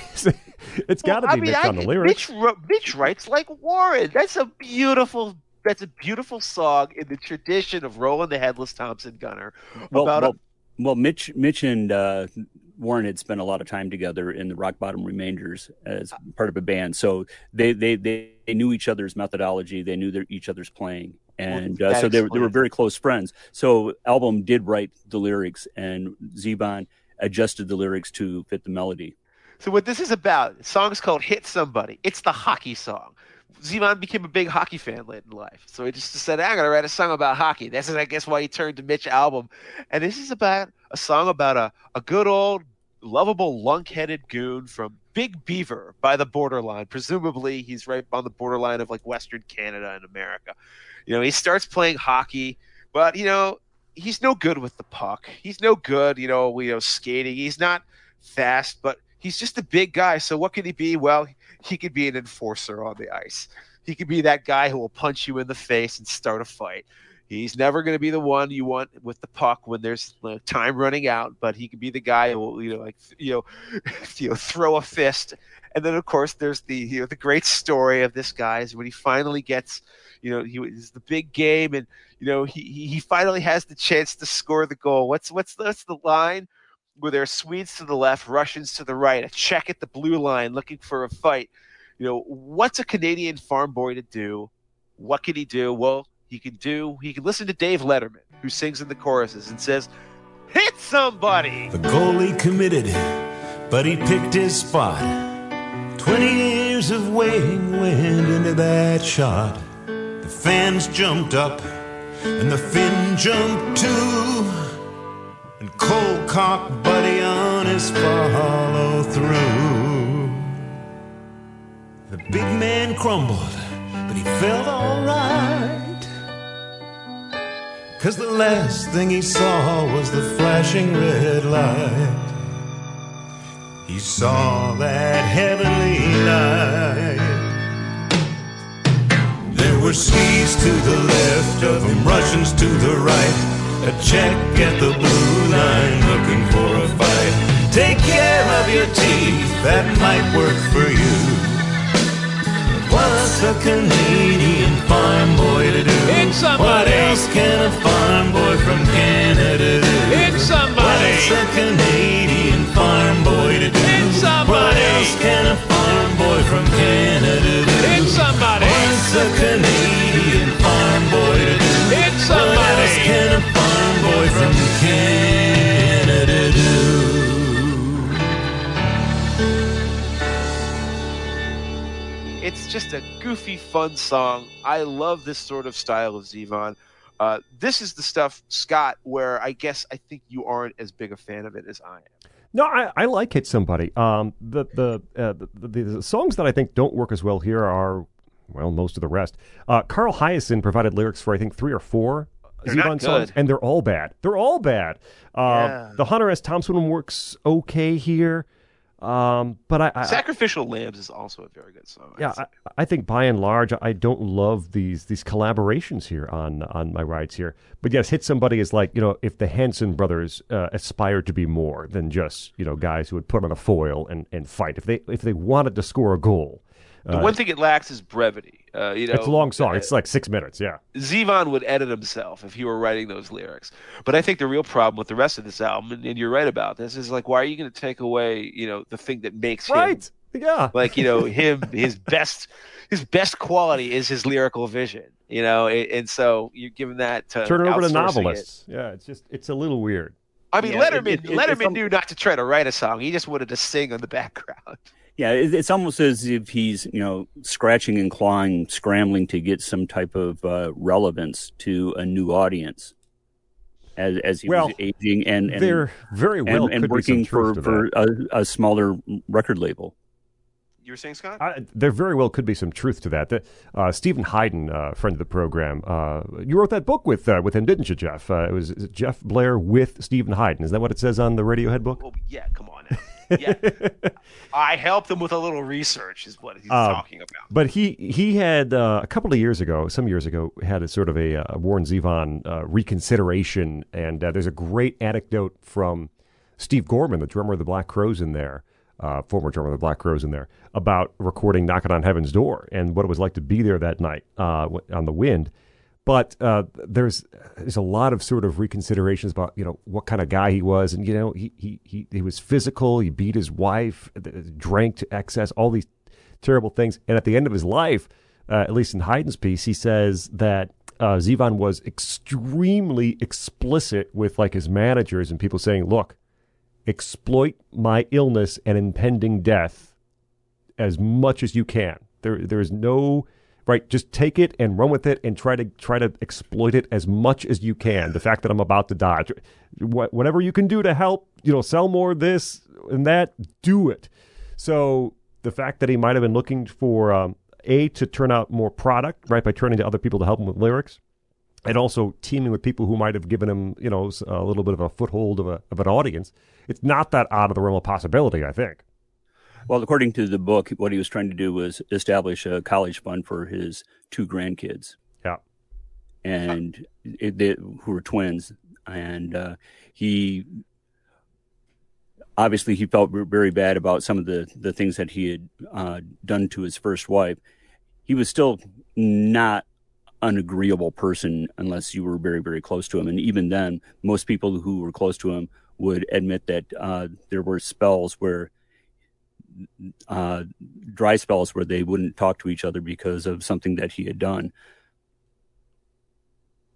it's got to Well, be I mean, Mitch I on the lyrics. Mitch, Mitch writes like Warren. That's a beautiful. That's a beautiful song in the tradition of Roland the Headless Thompson Gunner. well, about a- well, well, Mitch, Mitch and uh, Warren had spent a lot of time together in the Rock Bottom Remainders as part of a band, so they they they, they knew each other's methodology, they knew their, each other's playing, and uh, so they were, they were very close friends. So Albom did write the lyrics, and Zevon adjusted the lyrics to fit the melody. So what this is about, the song's called "Hit Somebody." It's the hockey song. Zevon became a big hockey fan late in life, so he just said, "I'm gonna write a song about hockey." This is, I guess, why he turned to Mitch Albom, and this is about a song about a, a good old, lovable, lunk-headed goon from Big Beaver by the borderline. Presumably, he's right on the borderline of like Western Canada and America. You know, he starts playing hockey, but you know, he's no good with the puck. He's no good, you know, you know, skating. He's not fast, but he's just a big guy. So what could he be? Well, he could be an enforcer on the ice. He could be that guy who will punch you in the face and start a fight. He's never going to be the one you want with the puck when there's time running out, but he could be the guy who will, you know, like you know, *laughs* you know, throw a fist. And then of course there's the you know the great story of this guy is when he finally gets, you know, he is the big game and you know he he finally has the chance to score the goal. What's what's what's the line? Where there are Swedes to the left, Russians to the right, a check at the blue line looking for a fight. You know, what's a Canadian farm boy to do? What can he do? Well, he can do he can listen to Dave Letterman, who sings in the choruses and says, Hit somebody! The goalie committed, but he picked his spot. Twenty years of waiting went into that shot. The fans jumped up, and the Finn jumped too. And Cole cocked Buddy on his follow through. The big man crumbled, but he felt alright. Cause the last thing he saw was the flashing red light. He saw that heavenly light. There were Swedes to the left of him, Russians to the right. A check at the blue line looking for a fight. Take care of your teeth, that might work for you. What's a Canadian farm boy to do? It's somebody. What else can a farm boy from Canada do? It's somebody. What's a Canadian farm boy to do? It's somebody. What else can a farm boy from Canada do? It's somebody. What's a Canadian farm boy to do? It's What else can a just a goofy, fun song. I love this sort of style of Zevon. Uh, this is the stuff, Scott, where I guess I think you aren't as big a fan of it as I am. No, I, I like Hit Somebody. Um, the the, uh, the the the songs that I think don't work as well here are well most of the rest. Uh, Carl Hiaasen provided lyrics for I think three or four They're Zevon songs, and they're all bad. They're all bad. Uh, Yeah. The Hunter S. Thompson one works okay here, um, but I, I Sacrificial Lambs is also a very good song. yeah, I, I think by and large, I don't love these these collaborations here on on my rides here. But yes, hit somebody is like you know if the Hanson brothers uh, aspired to be more than just you know guys who would put on a foil and, and fight. If they if they wanted to score a goal, the one thing it lacks is brevity. Uh, you know, it's a long song. uh, It's like six minutes. Yeah. Zevon would edit himself if he were writing those lyrics. But I think the real problem with the rest of this album, and, and you're right about this, is like, why are you going to take away, you know, the thing that makes him Right. Yeah. like you know *laughs* him his best his best quality is his lyrical vision you know and, and so you're giving that to Turn it over to outsourcing it. novelists. Yeah. It's just it's a little weird. i mean Yeah, it- letterman it- it- letterman it's al- knew not to try to write a song he just wanted to sing on the *laughs* background Yeah, it, it's almost as if he's you know scratching and clawing, scrambling to get some type of uh, relevance to a new audience as as he Well, was aging and and there very well and, and could be some working for for a, a smaller record label. you were saying scott I, there very well could be some truth to that. The, uh, Steven Hyden, uh, friend of the program, uh, you wrote that book with uh, with him, didn't you, Jeff? Uh, it was Jeff Blehar with Steven Hyden. Is that what it says on the Radiohead book? oh yeah come on now. *laughs* yeah. *laughs* I helped him with a little research is what he's Uh, talking about. But he he had uh, a couple of years ago, some years ago, had a sort of a, uh Warren Zevon uh, reconsideration, and uh, there's a great anecdote from Steve Gorman, the drummer of the Black Crowes, in there, uh, former drummer of the Black Crowes, in there, about recording "Knocking on Heaven's Door" and what it was like to be there that night uh, on the wind. But uh, there's there's a lot of sort of reconsiderations about you know what kind of guy he was, and you know he he he, he was physical. He beat his wife, uh, drank to excess, all these terrible things. And at the end of his life, uh, at least in Hyden's piece, he says that uh, was extremely explicit with like his managers and people saying, "Look, exploit my illness and impending death as much as you can. There, there is no right. Just take it and run with it and try to try to exploit it as much as you can. The fact that I'm about to die, whatever you can do to help, you know, sell more of this and that, do it. So the fact that he might have been looking for um, a to turn out more product, right, by turning to other people to help him with lyrics, and also teaming with people who might have given him, you know, a little bit of a foothold of, a, of an audience. It's not that out of the realm of possibility, I think. Well, according to the book, what he was trying to do was establish a college fund for his two grandkids. Yeah. And it, they, who were twins. And uh, he obviously he felt very bad about some of the, the things that he had uh, done to his first wife. He was still not an agreeable person unless you were very, very close to him. And even then, most people who were close to him would admit that uh, there were spells where uh, dry spells where they wouldn't talk to each other because of something that he had done.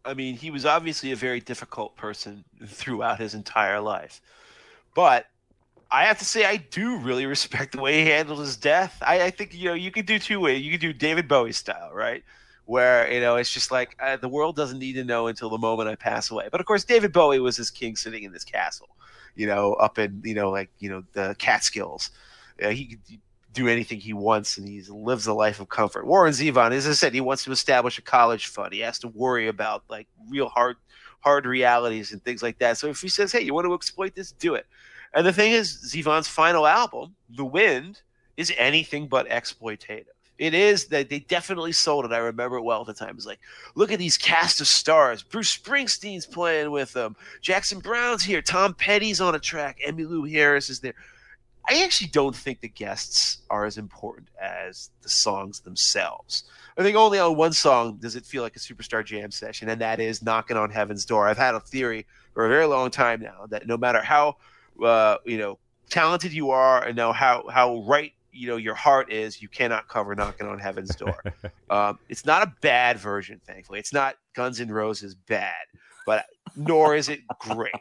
I mean, he was obviously a very difficult person throughout his entire life. But I have to say, I do really respect the way he handled his death. I, I think, you know, you could do two ways. You could do David Bowie style, right? Where, you know, it's just like uh, the world doesn't need to know until the moment I pass away. But of course, David Bowie was this king sitting in this castle, you know, up in, you know, like, you know, the Catskills. Uh, he could do anything he wants and he lives a life of comfort. Warren Zevon, as I said, he wants to establish a college fund. He has to worry about like real hard hard realities and things like that. So if he says, "Hey, you want to exploit this? Do it." And the thing is, Zevon's final album, The Wind, is anything but exploitative. It is that they definitely sold it. I remember it well at the time. It's like, look at these cast of stars. Bruce Springsteen's playing with them. Jackson Browne's here. Tom Petty's on a track. Emmylou Harris is there. I actually don't think the guests are as important as the songs themselves. I think only on one song does it feel like a superstar jam session, and that is "Knocking on Heaven's Door." I've had a theory for a very long time now that no matter how uh, you know talented you are, and know how how right you know your heart is, you cannot cover "Knocking on Heaven's Door." *laughs* um, it's not a bad version, thankfully. It's not Guns N' Roses bad, but nor is it great.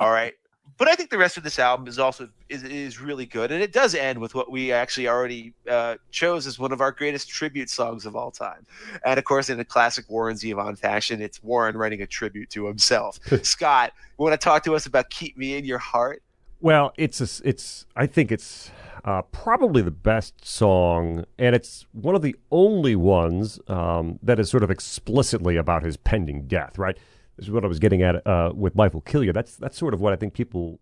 All right, but I think the rest of this album is also is, is really good, and it does end with what we actually already uh, chose as one of our greatest tribute songs of all time. And of course, in a classic Warren Zevon fashion, it's Warren writing a tribute to himself. *laughs* Scott, you want to talk to us about "Keep Me in Your Heart"? Well, it's a, it's I think it's uh, probably the best song, and it's one of the only ones um, that is sort of explicitly about his pending death, right? This is what I was getting at uh, with "Life Will Kill You." That's that's sort of what I think people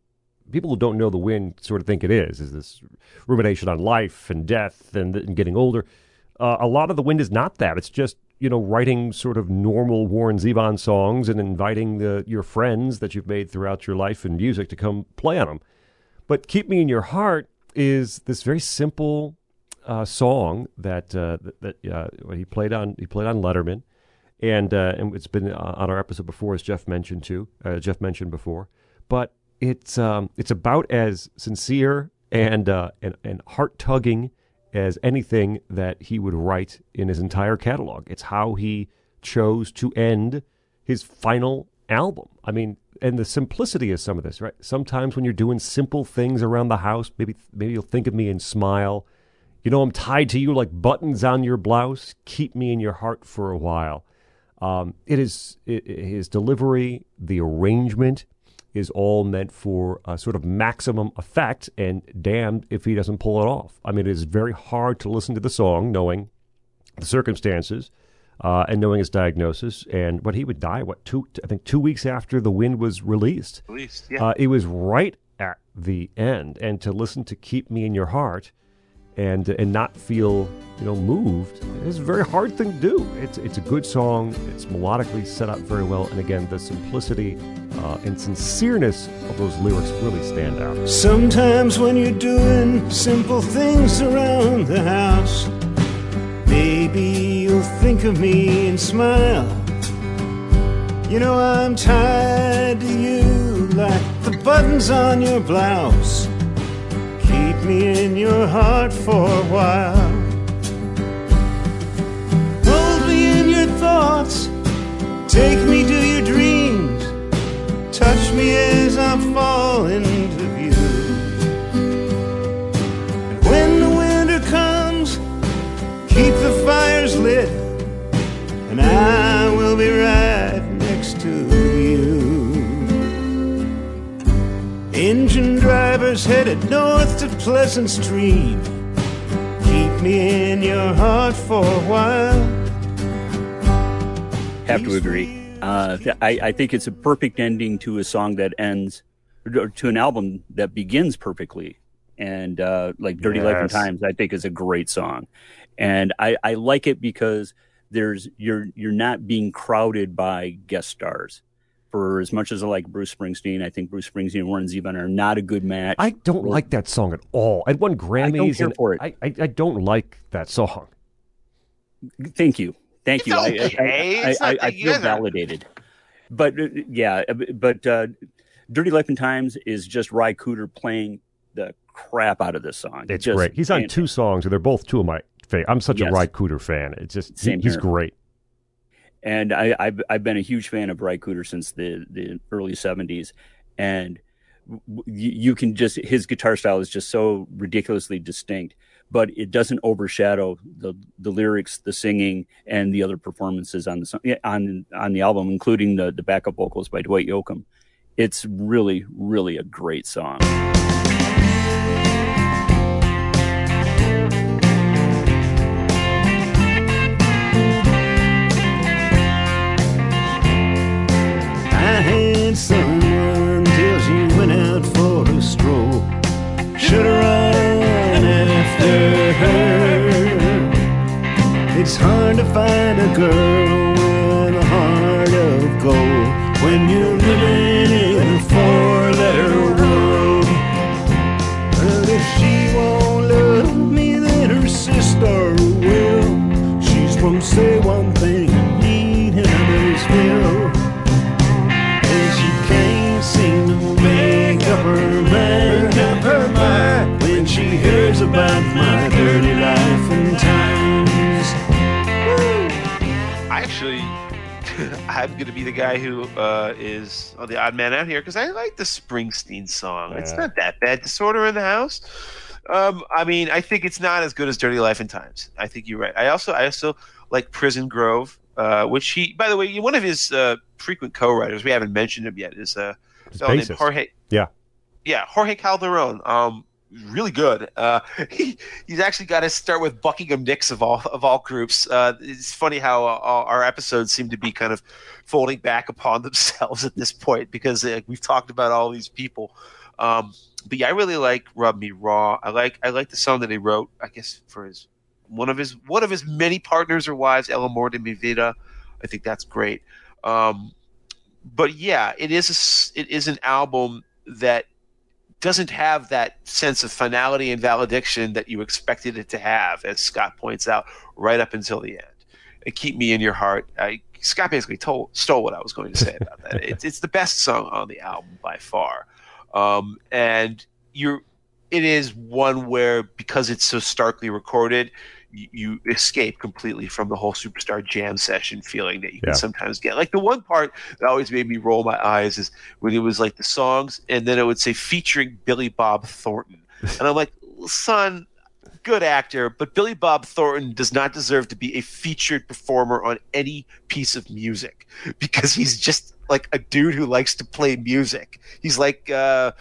people who don't know the wind sort of think it is. Is this rumination on life and death and, and getting older? Uh, a lot of the wind is not that. It's just you know writing sort of normal Warren Zevon songs and inviting the, your friends that you've made throughout your life and music to come play on them. But "Keep Me in Your Heart" is this very simple uh, song that uh, that, that uh, he played on he played on Letterman and uh, and it's been uh, on our episode before, as Jeff mentioned too. Uh, Jeff mentioned before, but it's um, it's about as sincere and uh, and, and heart tugging as anything that he would write in his entire catalog. It's how he chose to end his final album. I mean, and the simplicity of some of this, right? Sometimes when you're doing simple things around the house, maybe maybe you'll think of me and smile. You know, I'm tied to you like buttons on your blouse. Keep me in your heart for a while. Um, it is it, his delivery, the arrangement is all meant for a sort of maximum effect, and damned if he doesn't pull it off. I mean, it is very hard to listen to the song knowing the circumstances uh, and knowing his diagnosis. And what he would die, what two? I think two weeks after the wind was released. Released, yeah. Uh, it was right at the end, and to listen to "Keep Me in Your Heart." And and not feel you know moved it's a very hard thing to do. It's it's a good song. It's melodically set up very well, and again, the simplicity uh, and sincereness of those lyrics really stand out. Sometimes when you're doing simple things around the house, maybe you'll think of me and smile. You know I'm tied to you like the buttons on your blouse keep me in your heart for a while. Hold me in your thoughts, take me to your dreams, touch me as I fall into view. And when the winter comes, keep the fires lit, and I will be right drivers headed north to Pleasant Stream. Keep me in your heart for a while. Have to agree. Uh, I, I think it's a perfect ending to a song that ends, or to an album that begins perfectly. And uh, like Dirty Life and Times, I think is a great song, and I, I like it because there's you're you're not being crowded by guest stars. For as much as I like Bruce Springsteen, I think Bruce Springsteen and Warren Zevon are not a good match. I don't like that song at all. I won Grammys. I don't care and for it. I, I, I don't like that song. Thank you. Thank It's you. I- okay. I, I, It's I, I, feel guys validated. But uh, yeah, uh, but uh, Dirty Life and Times is just Ry Cooder playing the crap out of this song. It's Just great. He's on fantastic. two songs, and they're both two of my favorite. I'm such Yes. a Ry Cooder fan. It's just he- he's great. And I, I've, I've been a huge fan of Ry Cooder since the, the early 70s. And you, you can just, his guitar style is just so ridiculously distinct, but it doesn't overshadow the, the lyrics, the singing, and the other performances on the, on, on the album, including the, the backup vocals by Dwight Yoakam. It's really, really a great song. Had someone till she went out for a stroll. Should've run after her. It's hard to find a girl with a heart of gold when you're living in a four-letter world. But if she won't love me, then her sister will. She's from say one hears about my dirty life and times. I actually, *laughs* I'm going to be the guy who uh, is oh, the odd man out here because I like the Springsteen song. It's not that bad. Disorder in the House. Um, I mean, I think it's not as good as Dirty Life and Times. I think you're right. I also, I also like Prison Grove, uh, which he, by the way, one of his uh, frequent co-writers. We haven't mentioned him yet. Is uh, His fellow named. Jorge. Yeah. Yeah, Jorge Calderon. Um, really good. Uh, *laughs* he, he's actually got to start with Buckingham Nicks of all of all groups. Uh, it's funny how uh, our episodes seem to be kind of folding back upon *laughs* themselves at this point because uh, we've talked about all these people. Um, but yeah, I really like Rub Me Raw. I like I like the song that he wrote. I guess for his one of his one of his many partners or wives, El Amor de Mi Vida. I think that's great. Um, but yeah, it is a it is an album that doesn't have that sense of finality and valediction that you expected it to have, as Scott points out, right up until the end. And keep me in your heart. I, Scott basically told, stole what I was going to say about that. It's, it's the best song on the album by far, um, and you're. It is one where because it's so starkly recorded, you, escape completely from the whole superstar jam session feeling that you can sometimes get. Like the one part that always made me roll my eyes is when it was like the songs and then it would say featuring Billy Bob Thornton. *laughs* And I'm like, son, good actor, but Billy Bob Thornton does not deserve to be a featured performer on any piece of music because he's just like a dude who likes to play music. He's like, uh,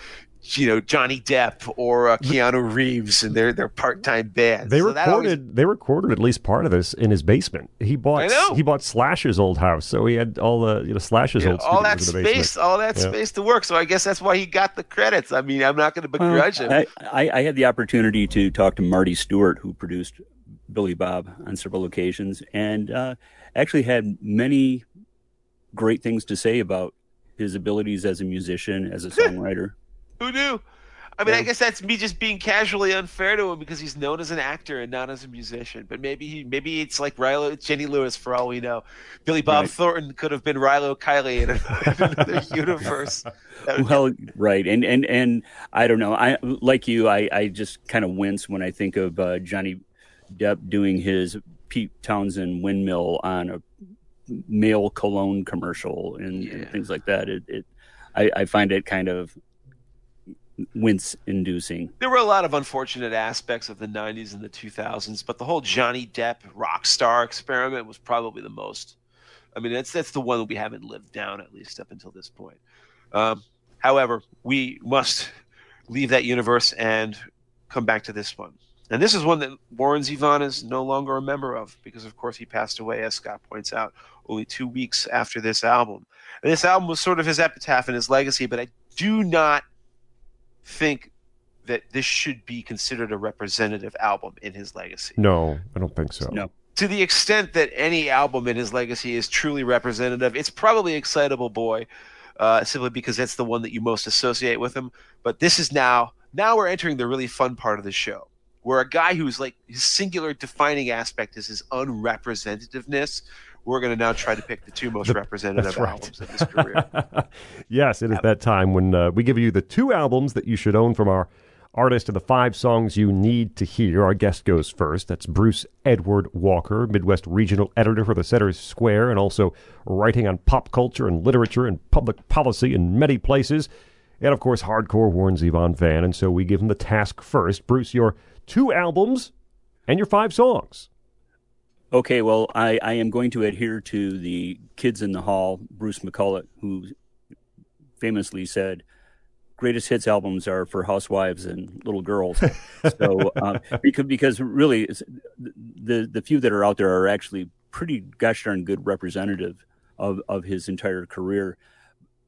you know, Johnny Depp or uh, Keanu Reeves and their their part time band. They So that always- recorded. They recorded at least part of this in his basement. He bought. I know. He bought Slash's old house, so he had all the you know Slash's Yeah, old all that in the space, all that Yeah. space to work. So I guess that's why he got the credits. I mean, I'm not going to Well, begrudge him. I, I, I had the opportunity to talk to Marty Stuart, who produced Billy Bob on several occasions, and uh, actually had many great things to say about his abilities as a musician, as a *laughs* songwriter. Who knew? I mean, I guess that's me just being casually unfair to him because he's known as an actor and not as a musician. But maybe he, maybe it's like Rilo, Jenny Lewis for all we know. Billy Bob Right. Thornton could have been Rilo Kiley in *laughs* another, universe. Well, right, and and and I don't know. I like you. I I just kind of wince when I think of uh, Johnny Depp doing his Pete Townshend windmill on a male cologne commercial and, and things like that. It, it I, I find it kind of wince inducing. there were a lot of unfortunate aspects of the 90s and the 2000s, but the whole Johnny Depp rock star experiment was probably the most. I mean, that's that's the one that we haven't lived down at least up until this point. Um, however, we must leave that universe and come back to this one. And this is one that Warren Zevon is no longer a member of because, of course, he passed away, as Scott points out, only two weeks after this album. And this album was sort of his epitaph and his legacy, but I do not think that this should be considered a representative album in his legacy. No, I don't think so. No. To the extent that any album in his legacy is truly representative, it's probably Excitable Boy, uh, simply because that's the one that you most associate with him. But this is now, now we're entering the really fun part of the show where a guy who's like his singular defining aspect is his unrepresentativeness. We're going to now try to pick the two most *laughs* representative right. albums of his career. *laughs* yes, it is that time when uh, we give you the two albums that you should own from our artist and the five songs you need to hear. Our guest goes first. That's Bruce Edward Walker, Midwest regional editor for the Center Square, and also writing on pop culture and literature and public policy in many places. And of course, hardcore Warren Zevon fan. And so we give him the task first. Bruce, your two albums and your five songs. Okay, well, I, I am going to adhere to the kids in the hall, Bruce McCulloch, who famously said, greatest hits albums are for housewives and little girls. *laughs* so um, because because really the the few that are out there are actually pretty gosh darn good representative of of his entire career.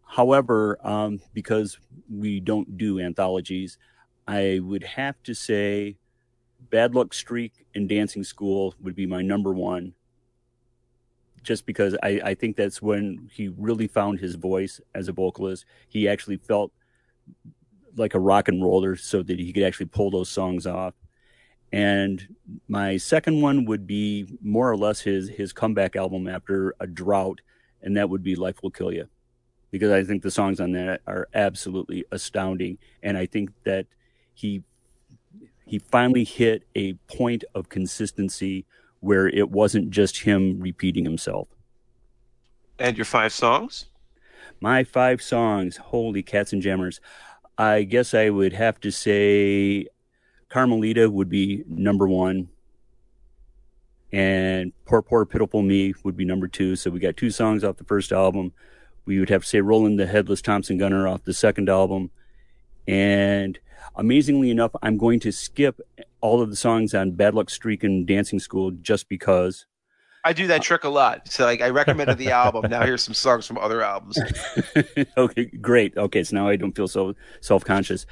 However, um, because we don't do anthologies, I would have to say Bad Luck Streak and Dancing School would be my number one. Just because I, I think that's when he really found his voice as a vocalist. He actually felt like a rock and roller so that he could actually pull those songs off. And my second one would be more or less his his comeback album after a drought, and that would be Life Will Kill You. Because I think the songs on that are absolutely astounding. And I think that he he finally hit a point of consistency where it wasn't just him repeating himself. And your five songs? My five songs, holy cats and jammers. I guess I would have to say Carmelita would be number one. And Poor Poor Pitiful Me would be number two. So we got two songs off the first album. We would have to say Roland the Headless Thompson Gunner off the second album. And amazingly enough, I'm going to skip all of the songs on Bad Luck Streak and Dancing School just because. I do that trick a lot. So like I recommended the *laughs* album. Now here's some songs from other albums. *laughs* okay, great. Okay, so now I don't feel so self conscious.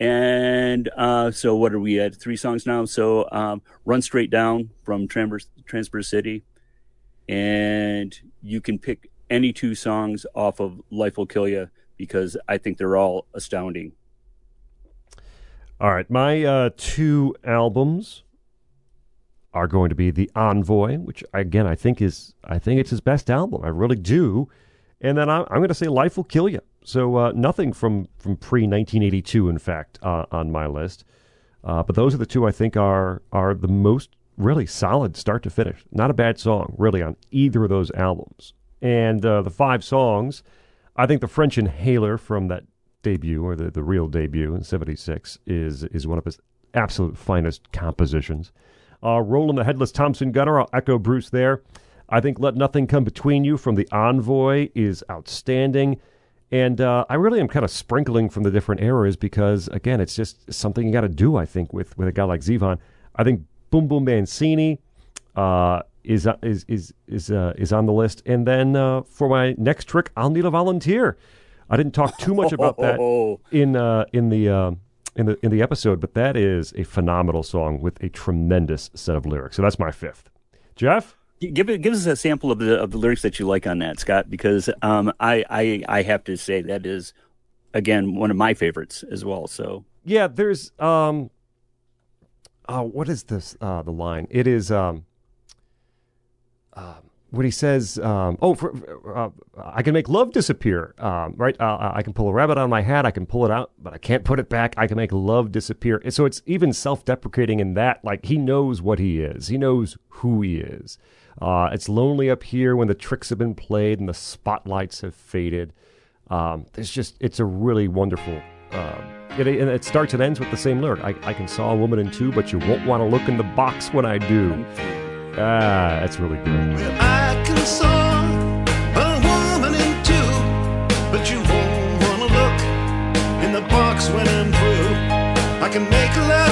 And uh, so what are we at? Three songs now. So um, Run Straight Down from Transverse, Transverse City. And you can pick any two songs off of Life Will Kill You because I think they're all astounding. All right, my uh, two albums are going to be the Envoy, which again I think is I think it's his best album. I really do. And then I'm, I'm going to say Life Will Kill You. So uh, nothing from from pre 1982, in fact, uh, on my list. Uh, but those are the two I think are are the most really solid start to finish. Not a bad song really on either of those albums. And uh, the five songs, I think the French Inhaler from that debut or the, the real debut in '76 is is one of his absolute finest compositions. Uh, Roland the Headless Thompson Gunner, I'll echo Bruce there. I think Let Nothing Come Between You from The Envoy is outstanding. And uh, I really am kind of sprinkling from the different eras because, again, it's just something you got to do, I think, with, with a guy like Zevon. I think Boom Boom Mancini uh, is, uh, is, is, is, uh, is on the list. And then uh, for my next trick, I'll need a volunteer. I didn't talk too much about that *laughs* in, uh, in the. Um, in the in the episode, but that is a phenomenal song with a tremendous set of lyrics. So that's my fifth. Jeff, give it, give us a sample of the of the lyrics that you like on that, Scott, because um, I, I I have to say that is again one of my favorites as well. So yeah, there's um, uh, what is this? Uh, the line it is um, uh, when he says, um, "Oh, for, uh, I can make love disappear." Um, right? Uh, I can pull a rabbit out of my hat. I can pull it out, but I can't put it back. I can make love disappear. And so it's even self-deprecating in that, like he knows what he is. He knows who he is. Uh, it's lonely up here when the tricks have been played and the spotlights have faded. Um, it's just, it's a really wonderful. Uh, it, and it starts and ends with the same lyric. I, I can saw a woman in two, but you won't want to look in the box when I do. Ah, that's really good. Well, I a woman in two, but you won't wanna look in the box when I'm through. I can make love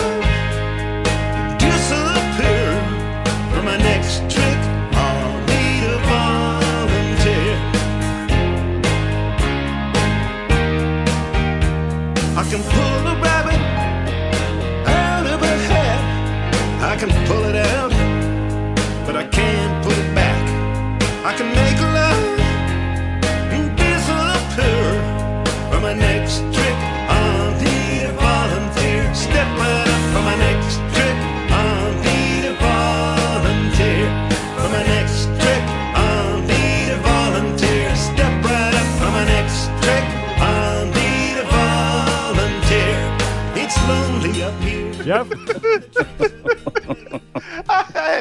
Jeff? *laughs*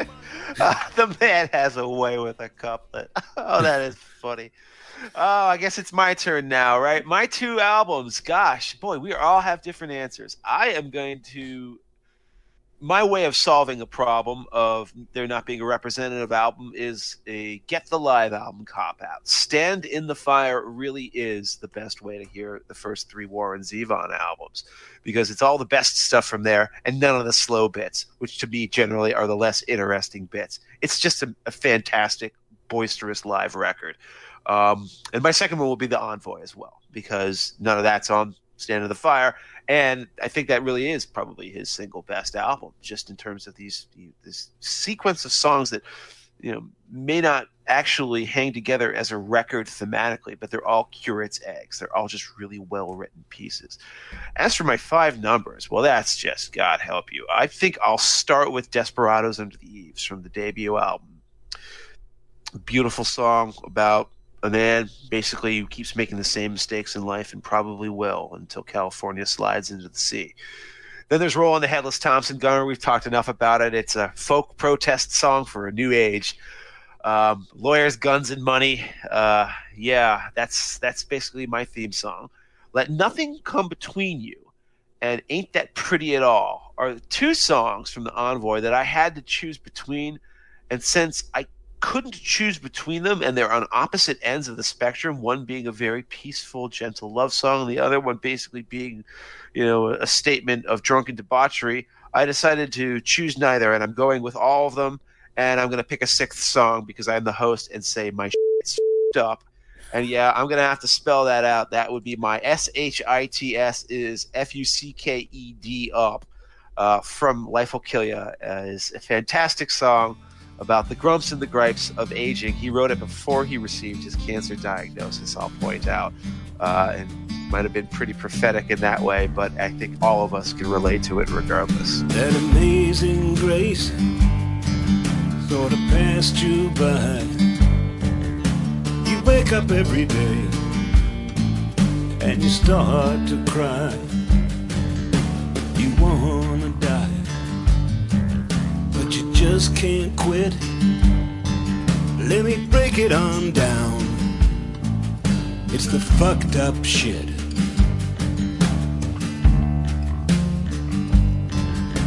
Uh, the man has a way with a couplet. *laughs* Oh, that is funny. Oh, I guess it's my turn now, right? My two albums. Gosh, boy, we all have different answers. I am going to. My way of solving a problem of there not being a representative album is a Get the Live album cop out. Stand in the Fire really is the best way to hear the first three Warren Zevon albums because it's all the best stuff from there and none of the slow bits, which to me generally are the less interesting bits. It's just a, a fantastic, boisterous live record. Um, and my second one will be the Envoy as well because none of that's on Stand in the Fire, and I think that really is probably his single best album, just in terms of these this sequence of songs that you know may not actually hang together as a record thematically, but they're all curate's eggs. They're all just really well written pieces. As for my five numbers, well, that's just God help you. I think I'll start with Desperados Under the Eaves from the debut album. Beautiful song about a man basically who keeps making the same mistakes in life and probably will until California slides into the sea. Then there's Roland the Headless Thompson Gunner. We've talked enough about it. It's a folk protest song for a new age. Um, lawyers, guns, and money. Uh, yeah, that's that's basically my theme song. Let nothing come between you, and ain't that pretty at all are two songs from the Envoy that I had to choose between, and since I couldn't choose between them, and they're on opposite ends of the spectrum. One being a very peaceful, gentle love song, and the other one basically being, you know, a statement of drunken debauchery. I decided to choose neither, and I'm going with all of them. And I'm going to pick a sixth song because I'm the host and say my shit's up. And yeah, I'm going to have to spell that out. That would be my S H I T S is F U C K E D up uh, from Life Will Kill Ya. Uh, is a fantastic song about the grumps and the gripes of aging. He wrote it before he received his cancer diagnosis, I'll point out. Uh, and might have been pretty prophetic in that way, but I think all of us can relate to it regardless. That amazing grace sort of passed you by. You wake up every day and you start to cry. You wanna just can't quit. Let me break it on down. It's the fucked up shit.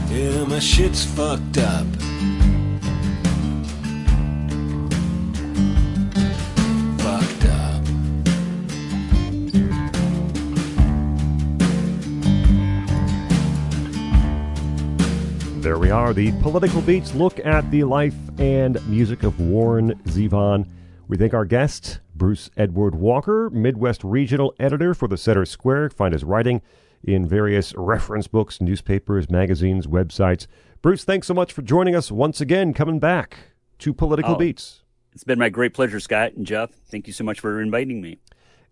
Yeah, my shit's fucked up. There we are. The Political Beats look at the life and music of Warren Zevon. We thank our guest, Bruce Edward Walker, Midwest Regional Editor for the Center Square. Find his writing in various reference books, newspapers, magazines, websites. Bruce, thanks so much for joining us once again, coming back to Political Oh. Beats. It's been my great pleasure, Scott and Jeff. Thank you so much for inviting me.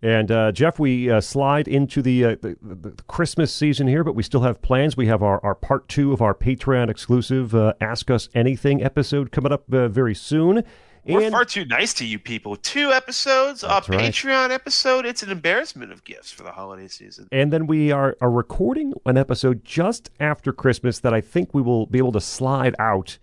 And uh, Jeff, we uh, slide into the, uh, the, the Christmas season here, but we still have plans. We have our, our part two of our Patreon exclusive uh, Ask Us Anything episode coming up uh, very soon. We're far too nice to you people. Two episodes, a right. Patreon episode. It's an embarrassment of gifts for the holiday season. and then we are, are recording an episode just after Christmas that I think we will be able to slide out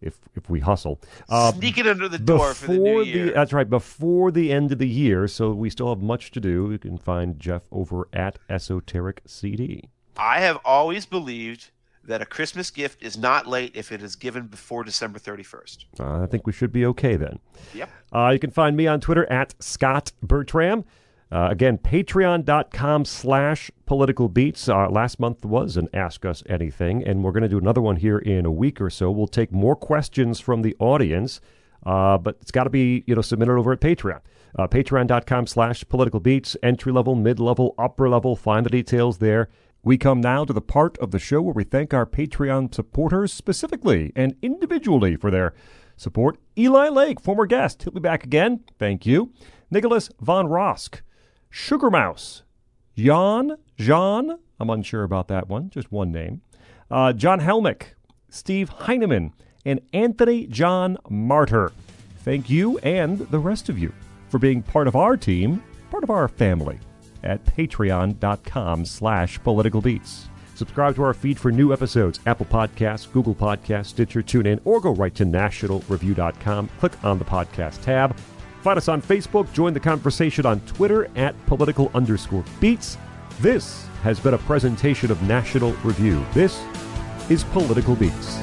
if if we hustle. Uh, Sneak it under the door for the new year. that's right before the end of the year so we still have much to do you can find jeff over at esoteric cd I have always believed that a Christmas gift is not late if it is given before December 31st. Uh, I think we should be okay then. Yep. Uh, you can find me on Twitter at Scott Bertram. Uh, again, patreon.com slash political beats. Uh, last month was an Ask Us Anything, and we're going to do another one here in a week or so. We'll take more questions from the audience, uh, but it's got to be you know submitted over at Patreon. Uh, patreon.com slash political beats, entry level, mid level, upper level. Find the details there. We come now to the part of the show where we thank our Patreon supporters specifically and individually for their support. Eli Lake, former guest, he'll be back again. Thank you. Nicholas Von Rosk, Sugar Mouse, Jan, Jean, I'm unsure about that one, just one name. Uh, John Helmick, Steve Heineman, and Anthony John Martyr. Thank you and the rest of you for being part of our team, part of our family at patreon.com slash political beats. Subscribe to our feed for new episodes, Apple Podcasts, Google Podcasts, Stitcher, TuneIn, or go right to nationalreview.com. Click on the podcast tab. Find us on Facebook. Join the conversation on Twitter at political underscore beats. This has been a presentation of National Review. This is Political Beats.